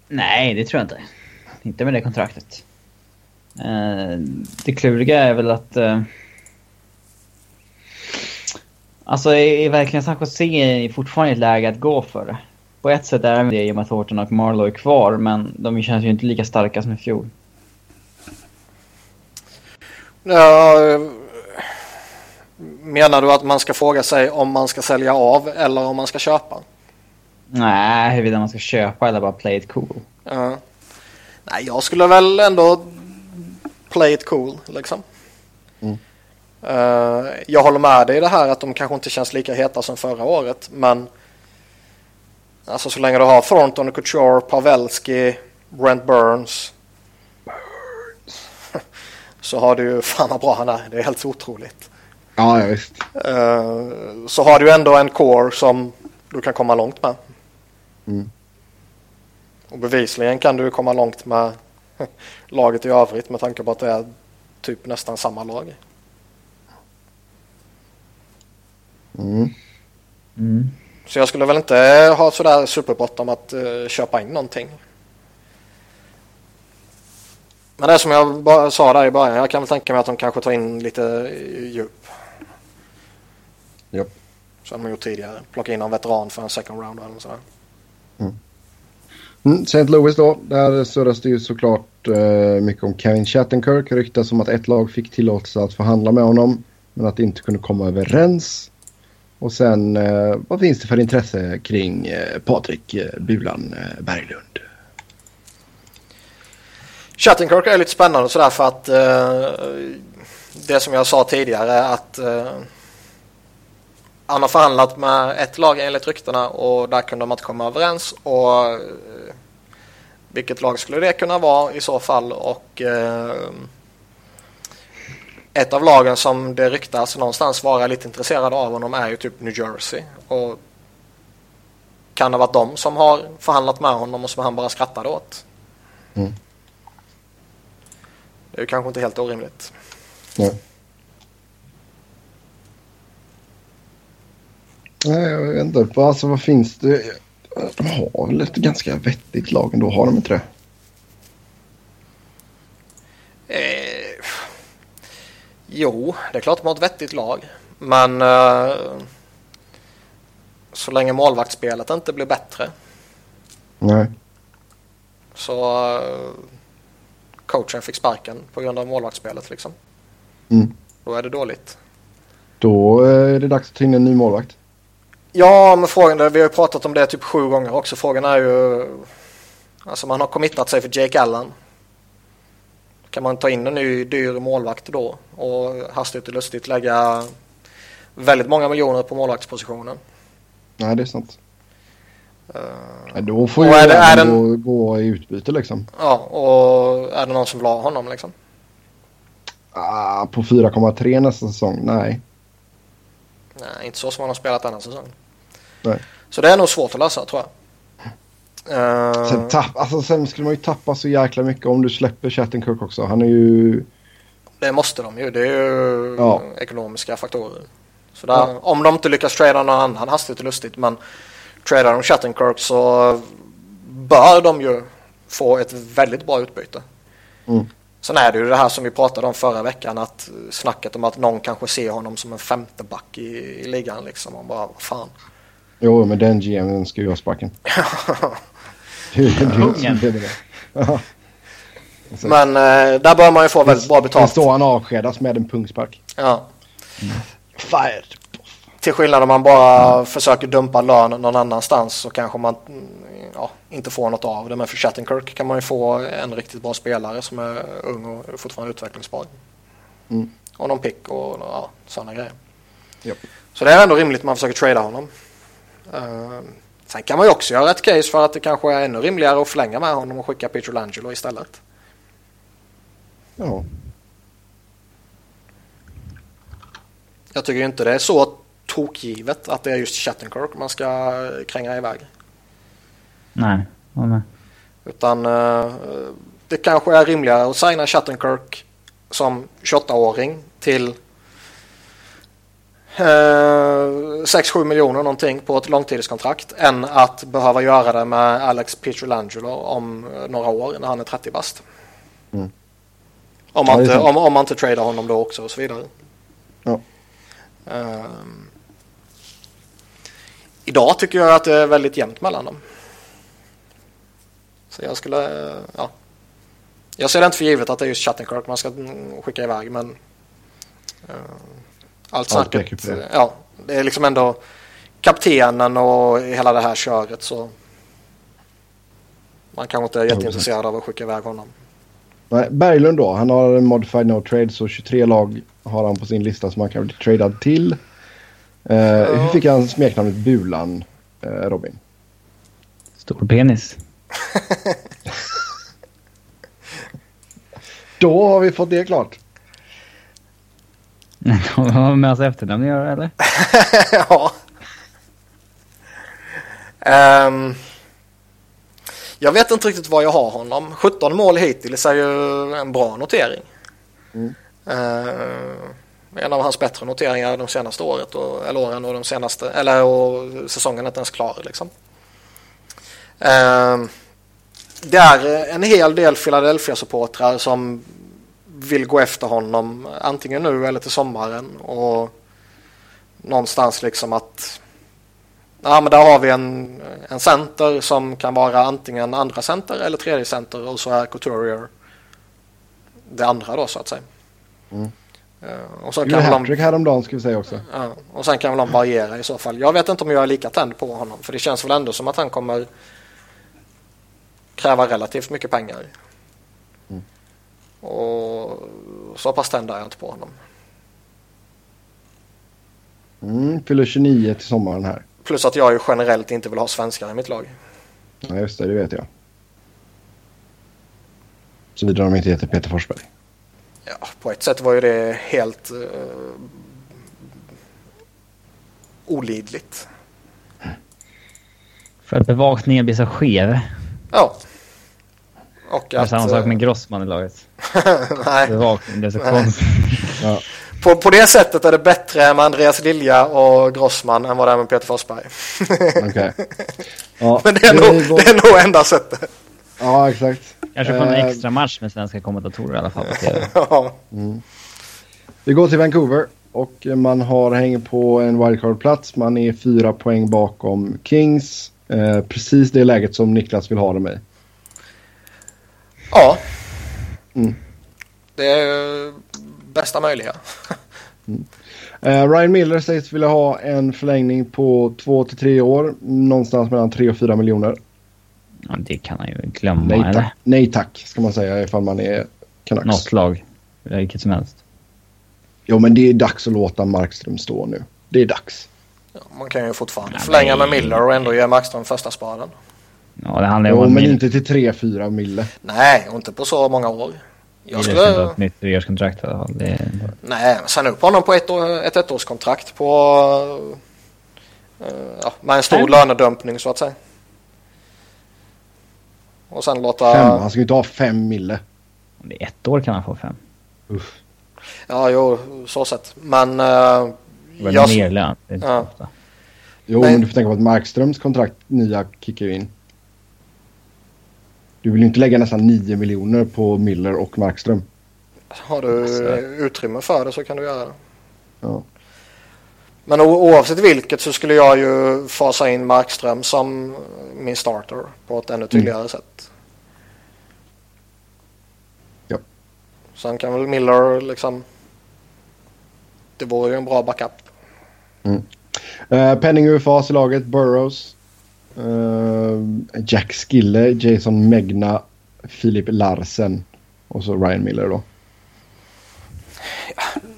nej, det tror jag inte. Inte med det kontraktet. Eh, det kluriga är väl att... eh, alltså, är, är verkligen San Jose fortfarande i ett läge att gå för det? På ett sätt är det i och med att Thornton och Marlowe är kvar, men de känns ju inte lika starka som i fjol. Ja, eh, menar du att man ska fråga sig om man ska sälja av eller om man ska köpa? Nej, huruvida man ska köpa eller bara play it cool. Ja. Nej, jag skulle väl ändå play it cool liksom. Mm. Eh, jag håller med dig i det här att de kanske inte känns lika heta som förra året. Men alltså så länge du har Thornton, Couture, Pavelski, Brent Burns. så har du ju, fan vad bra han är. Det är helt otroligt. Ja, ja visst. Eh, så har du ändå en core som du kan komma långt med. Mm. Och bevisligen kan du komma långt med laget i övrigt med tanke på att det är typ nästan samma lag. Mm. Mm. Så jag skulle väl inte ha sådär superbråttom att uh, köpa in någonting. Men det som jag bara sa där i början, jag kan väl tänka mig att de kanske tar in lite djup. Japp. Som de gjort tidigare. Plocka in någon veteran för en second round eller sådär. Mm, Mm. Mm, St. Louis då, där surras det ju såklart eh, mycket om Kevin Chattenkirk. Ryktas om att ett lag fick tillåtelse att förhandla med honom men att de inte kunde komma överens. Och sen eh, vad finns det för intresse kring eh, Patrik eh, Bulan eh, Berglund? Chattenkirk är lite spännande sådär för att eh, det som jag sa tidigare att eh, han har förhandlat med ett lag enligt ryktena och där kunde de inte komma överens. Och eh, vilket lag skulle det kunna vara i så fall? Och eh, ett av lagen som det ryktas någonstans vara lite intresserade av honom är ju typ New Jersey. Och kan det ha varit de som har förhandlat med honom och som han bara skrattade åt? Mm. Det är ju kanske inte helt orimligt. Nej. Nej, jag vet inte. Alltså vad finns det? De har väl ett ganska vettigt lag ändå, har de inte det? Eh, jo, det är klart de har ett vettigt lag. Men eh, så länge målvaktsspelet inte blir bättre Nej. så eh, coachen fick sparken på grund av målvaktsspelet liksom. Mm. Då är det dåligt. Då eh, är det dags att ta in en ny målvakt. Ja, men frågan är, vi har ju pratat om det typ sju gånger också. Frågan är ju, alltså man har committat sig för Jake Allen. Kan man ta in en ny dyr målvakt då och hastigt och lustigt lägga väldigt många miljoner på målvaktspositionen? Nej, det är sant. Uh, då får ju är det- är ändå gå i utbyte liksom. ja, och är det någon som vill ha honom liksom? Ah, på 4,3 nästa säsong? Nej. Nej, inte så som han har spelat denna säsong. Nej. Så det är nog svårt att lösa tror jag. Eh, Sen, tapp, alltså, sen skulle man ju tappa så jäkla mycket om du släpper Shattenkirk också. Han är ju... Det måste de ju. Det är ju Ja. ekonomiska faktorer. Så där, Om de inte lyckas trada någon annan hastigt och lustigt men tradar de Shattenkirk så bör de ju få ett väldigt bra utbyte. Mm. Sen är det ju det här som vi pratade om förra veckan att snacket om att någon kanske ser honom som en femte back i, i ligan liksom. Man bara, vad fan. Jo, men den GMen ska ju ha sparken. Det är ju- det är ju Kungen. det är det. Ja. Så- Men eh, där bör man ju få väldigt bra betalt. står han avskedas med en pungspark. Ja. Fired. Till skillnad om man bara försöker dumpa lön någon annanstans så kanske man mm, ja, inte får något av det. Men för Shattenkirk kan man ju få en riktigt bra spelare som är ung och fortfarande utvecklingsbar. Mm. Och någon pick och ja, sådana grejer. Japp. Så det är ändå rimligt att man försöker trada honom. Uh, sen kan man ju också göra ett case för att det kanske är ännu rimligare att förlänga med honom och skicka Peter Langelo istället. Ja. Jag tycker inte det är så tokgivet att det är just Shattenkirk man ska kränga iväg. Nej, med. Utan eh, det kanske är rimligare att signa Shattenkirk som 28-åring till eh, 6-7 miljoner någonting på ett långtidskontrakt än att behöva göra det med Alex Pietrangelo om eh, några år när han är 30 bast. Mm. Om, man inte, om, om man inte tradar honom då också och så vidare. Ja. Ehm, idag tycker jag att det är väldigt jämnt mellan dem. Så jag skulle, eh, ja. Jag ser det inte för givet att det är just Shattenkirk man ska skicka iväg men uh, allt Allt snacket, det. ja, det är liksom ändå kaptenen och hela det här köret så man kanske inte är jätteintresserad av att skicka iväg honom. Nej, Berglund då. Han har en modified no trade så 23 lag har han på sin lista som han kan bli tradad till. Eh, Hur fick han smeknamnet Bulan, eh, Robin? Stor penis. Då har vi fått det klart. Har med hans efternamn att göra eller? ja. Ehm, jag vet inte riktigt var jag har honom. 17 mål hittills är ju en bra notering. Mm. Ehm, en av hans bättre noteringar de senaste året och, eller åren och de senaste eller och säsongen är inte ens klar liksom. Ehm, det är en hel del Philadelphia-supportrar som vill gå efter honom antingen nu eller till sommaren. Och någonstans liksom att ja, men där har vi en, en center som kan vara antingen andra center eller tredje center och så är Couturier det andra då så att säga. Mm. Uh, och så kan hattrick de, häromdagen ska vi säga också. Ja, och sen kan väl de variera i så fall. Jag vet inte om jag är lika tänd på honom för det känns väl ändå som att han kommer kräva relativt mycket pengar. Och så pass tänd är jag inte på honom. Mm, fyller 29 till sommaren här. Plus att jag ju generellt inte vill ha svenskar i mitt lag. Ja, just det. Det vet jag. Såvida de inte heter Peter Forsberg. Ja, på ett sätt var ju det helt uh, olidligt. För att bevakningen blir så skev. Ja. Och det är att, samma sak med Grossman i laget. nej. Bevakningen blir så konstigt. ja på, på det sättet är det bättre med Andreas Lilja och Grossman än vad det är med Peter Forsberg. okay. ja, Men det är, nog, det är nog enda sättet. Ja, exakt. Kanske får en eh, extra match med svenska kommentatorer i alla fall på ja. Mm. Vi går till Vancouver och man har hänger på en wildcard-plats. Man är fyra poäng bakom Kings. Eh, precis det läget som Niklas vill ha dem i. Ja. Mm. Det är bästa möjliga. mm. uh, Ryan Miller sägs vilja ha en förlängning på två till tre år. Någonstans mellan tre och fyra miljoner. Ja, det kan han ju glömma Nej tack, eller? Nej tack ska man säga ifall man är Canucks. Något lag. Vilket som helst. Jo men det är dags att låta Markström stå nu. Det är dags. Ja, man kan ju fortfarande ja, förlänga med Miller och ändå ge Markström första spaden. Ja, det handlar ju om... Jo, men inte till 3-4 mille. Nej, och inte på så många år. Jag skulle... Det är ett nytt treårskontrakt i alla fall. Det... Nej, signa upp honom på ett, år, ett ettårskontrakt på... Uh, ja, med en stor fem. lönedumpning så att säga. Och sen låta... Fem? Han ska ju inte ha fem mille. Om det är ett år kan han få fem. Uff. Ja, jo, så sett. Men... Uh, jag... mer lön. Det är inte ja. ofta. Jo, men... men du får tänka på att Markströms kontrakt nya kickar in. Du vill ju inte lägga nästan 9 miljoner på Miller och Markström. Har du alltså. utrymme för det så kan du göra det. Ja. Men oavsett vilket så skulle jag ju fasa in Markström som min starter på ett ännu tydligare mm. sätt. Ja. Sen kan väl Miller liksom... Det vore ju en bra backup. Mm. Uh, Penning UFAs i laget, Burrows. Uh, Jack Skille, Jason Megna, Filip Larsen och så Ryan Miller då.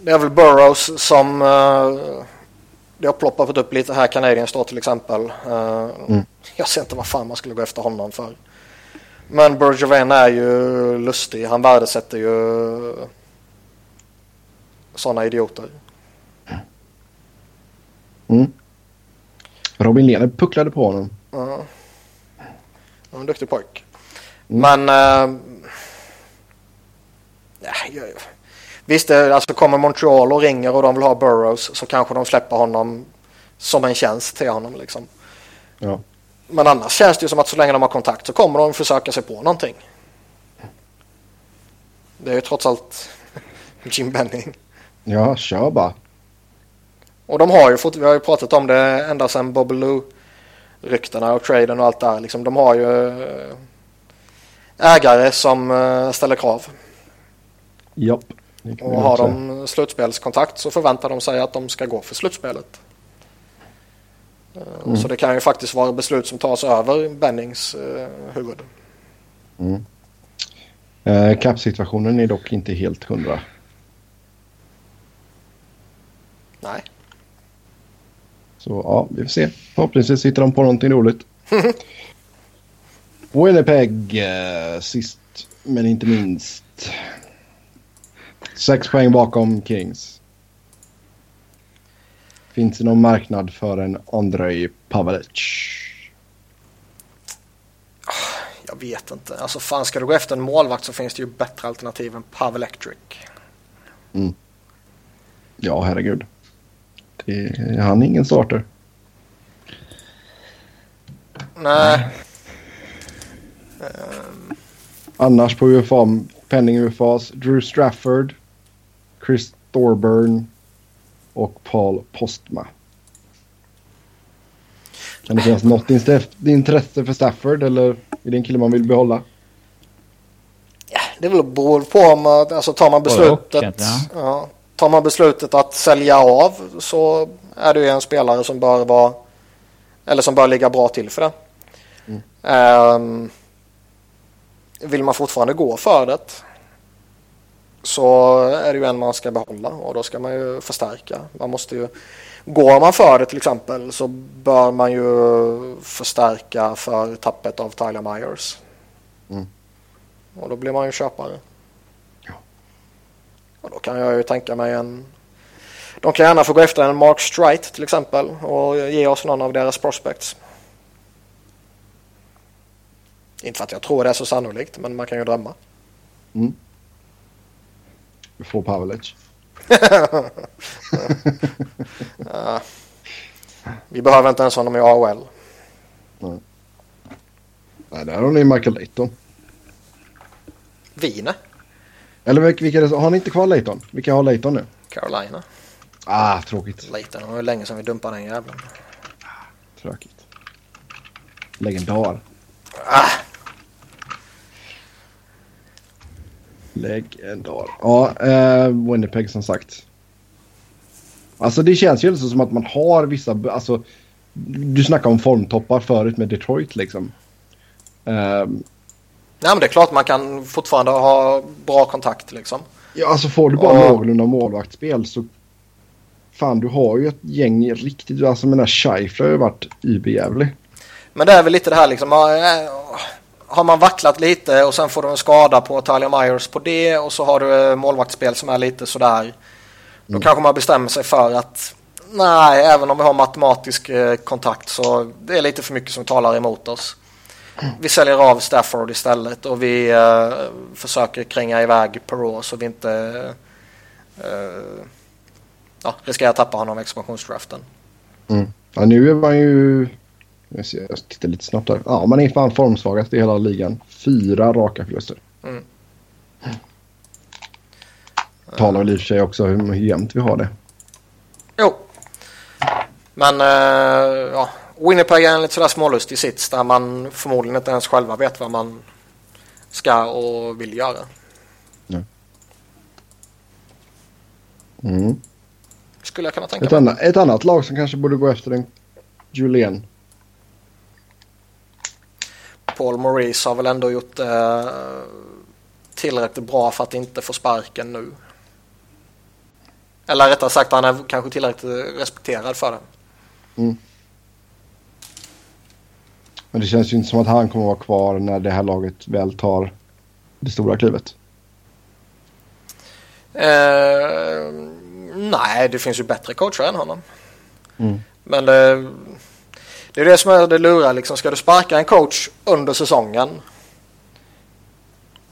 Det är väl Burrows som uh, det har ploppat upp lite här. Canadiens då till exempel. Uh, mm. Jag ser inte vad fan man skulle gå efter honom för. Men Bergevin är ju lustig. Han värdesätter ju sådana idioter. Mm. Robin Lehner pucklade på honom. Ja. Han är en duktig pojk. Men... Uh, ja, visst, alltså kommer Montreal och ringer och de vill ha Burrows så kanske de släpper honom som en tjänst till honom. Liksom. Ja. Men annars känns det ju som att så länge de har kontakt så kommer de försöka sig på någonting. Det är ju trots allt Jim Benning. Ja, kör bara. Och de har ju fått, vi har ju pratat om det ända sedan Bobby Lou ryktena och traden och allt där. Liksom, de har ju eh, ägare som eh, ställer krav. Japp. Och har de slutspelskontakt så förväntar de sig att de ska gå för slutspelet. Eh, mm. Så det kan ju faktiskt vara beslut som tas över Bennings eh, huvud. Mm. Eh, Cap-situationen är dock inte helt hundra. Nej. Så ja, vi får se. Förhoppningsvis sitter de på någonting roligt. Winnipeg eh, sist men inte minst. Sex poäng bakom Kings. Finns det någon marknad för en Andrei Pavelic? Jag vet inte. Alltså fan ska du gå efter en målvakt så finns det ju bättre alternativ än Pavelectric. Mm. Ja, herregud. Det, han är ingen starter. Nej. Um. Annars på UFA, penning UFAs, Drew Strafford, Chris Thorburn och Paul Postma. Kan det finnas något intresse för Stafford eller är det en kille man vill behålla? Ja, det är väl beror på om alltså tar man beslutet. Ja. ja. Tar man beslutet att sälja av så är det ju en spelare som bör vara eller som bör ligga bra till för det. Mm. Um, vill man fortfarande gå för det så är det ju en man ska behålla och då ska man ju förstärka. Man måste ju, går man för det till exempel så bör man ju förstärka för tappet av Tyler Myers. Mm. Och då blir man ju köpare. Och då kan jag ju tänka mig en... De kan gärna få gå efter en Mark Strite till exempel och ge oss någon av deras prospects. Inte för att jag tror det är så sannolikt men man kan ju drömma. Mm. Vi får Pavlic. ja. Vi behöver inte ens honom i AHL. Nej. Nej, där har ni Michael Layton. Vine. Eller vilka det, har ni inte kvar Layton? Vilka har Layton nu? Carolina. Ah, tråkigt. Layton, det var länge sedan vi dumpade den jäveln. Tråkigt. Legendar. Ah. Legendar. Ja, eh, Winnipeg som sagt. Alltså det känns ju som att man har vissa, alltså du snackade om formtoppar förut med Detroit liksom. Um, Ja men det är klart man kan fortfarande ha bra kontakt liksom. Ja alltså får du bara och... någorlunda målvaktsspel så fan du har ju ett gäng riktigt, alltså där Scheifler har ju varit überjävlig. Men det är väl lite det här liksom, har man vacklat lite och sen får du en skada på Talia Myers på det och så har du eh, målvaktsspel som är lite sådär. Då mm. kanske man bestämmer sig för att nej, även om vi har matematisk eh, kontakt så det är lite för mycket som talar emot oss. Vi säljer av Stafford istället och vi uh, försöker kränga iväg Perrault så vi inte uh, ja, riskerar att tappa honom i expansionsdraften. Mm. Ja, nu är man ju... Jag, ser, jag tittar lite snabbt där. Ja, man är fan formsvagast i hela ligan. Fyra raka förluster. Mm. Talar väl i och för sig också hur jämnt vi har det. Jo. Men uh, ja, Winnipeg är en lite sådär smålustig sits där man förmodligen inte ens själva vet vad man ska och vill göra. Mm. Skulle jag kunna tänka ett mig. Anna, ett annat lag som kanske borde gå efter en Julien. Paul Maurice har väl ändå gjort eh, tillräckligt bra för att inte få sparken nu. Eller rättare sagt han är kanske tillräckligt respekterad för det. Mm. Men det känns ju inte som att han kommer att vara kvar när det här laget väl tar det stora klivet. Uh, nej, det finns ju bättre coacher än honom. Mm. Men det, det är det som är det luriga. Liksom. Ska du sparka en coach under säsongen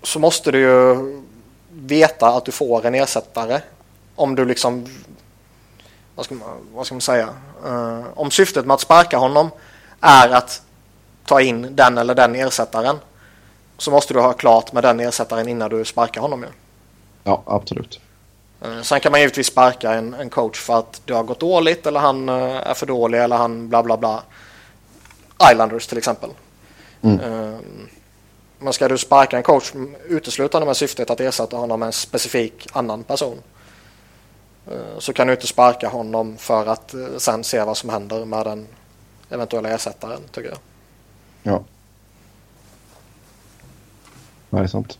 så måste du ju veta att du får en ersättare. Om du liksom... Vad ska man, vad ska man säga? Uh, om syftet med att sparka honom är att ta in den eller den ersättaren så måste du ha klart med den ersättaren innan du sparkar honom ju. Ja, absolut. Eh, sen kan man givetvis sparka en, en coach för att det har gått dåligt eller han eh, är för dålig eller han bla bla bla. Islanders till exempel. Mm. Eh, men ska du sparka en coach uteslutande med syftet att ersätta honom med en specifik annan person så kan du inte sparka honom för att sen se vad som händer med den eventuella ersättaren tycker jag. Ja. Det är sant.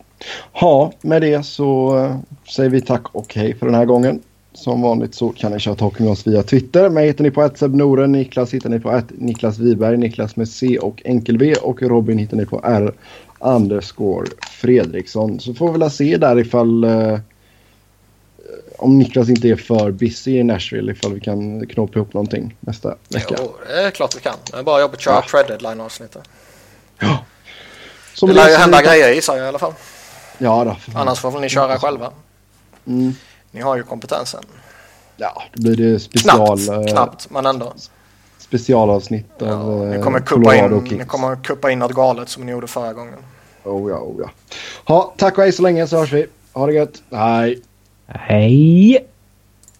Ja, med det så eh, säger vi tack och hej för den här gången. Som vanligt så kan ni köra talking oss via Twitter. Mig hittar ni på att Noren, Niklas hittar ni på att Niklas Wiberg, Niklas med C och enkel V och Robin hittar ni på R underscore Fredriksson. Så får vi väl se där ifall uh, om Niklas inte är för busy i Nashville ifall vi kan knåpa ihop någonting nästa vecka. Jo, det är klart vi kan. Det är bara jobbigt att köra ja. trade deadline avsnittet. Ja. Som det lär ju hända grejer gissar jag i alla fall. Ja då. Annars får ni köra själva. Mm. Ni har ju kompetensen. Ja, då blir det special... Knappt, eh, knappt men ändå. Specialavsnitt av ja, Ni kommer, kuppa in, ni kommer kuppa in något galet som ni gjorde förra gången. Oh ja, oh ja. Ha, tack och hej så länge så hörs vi. Ha det gött. Hej. Hej!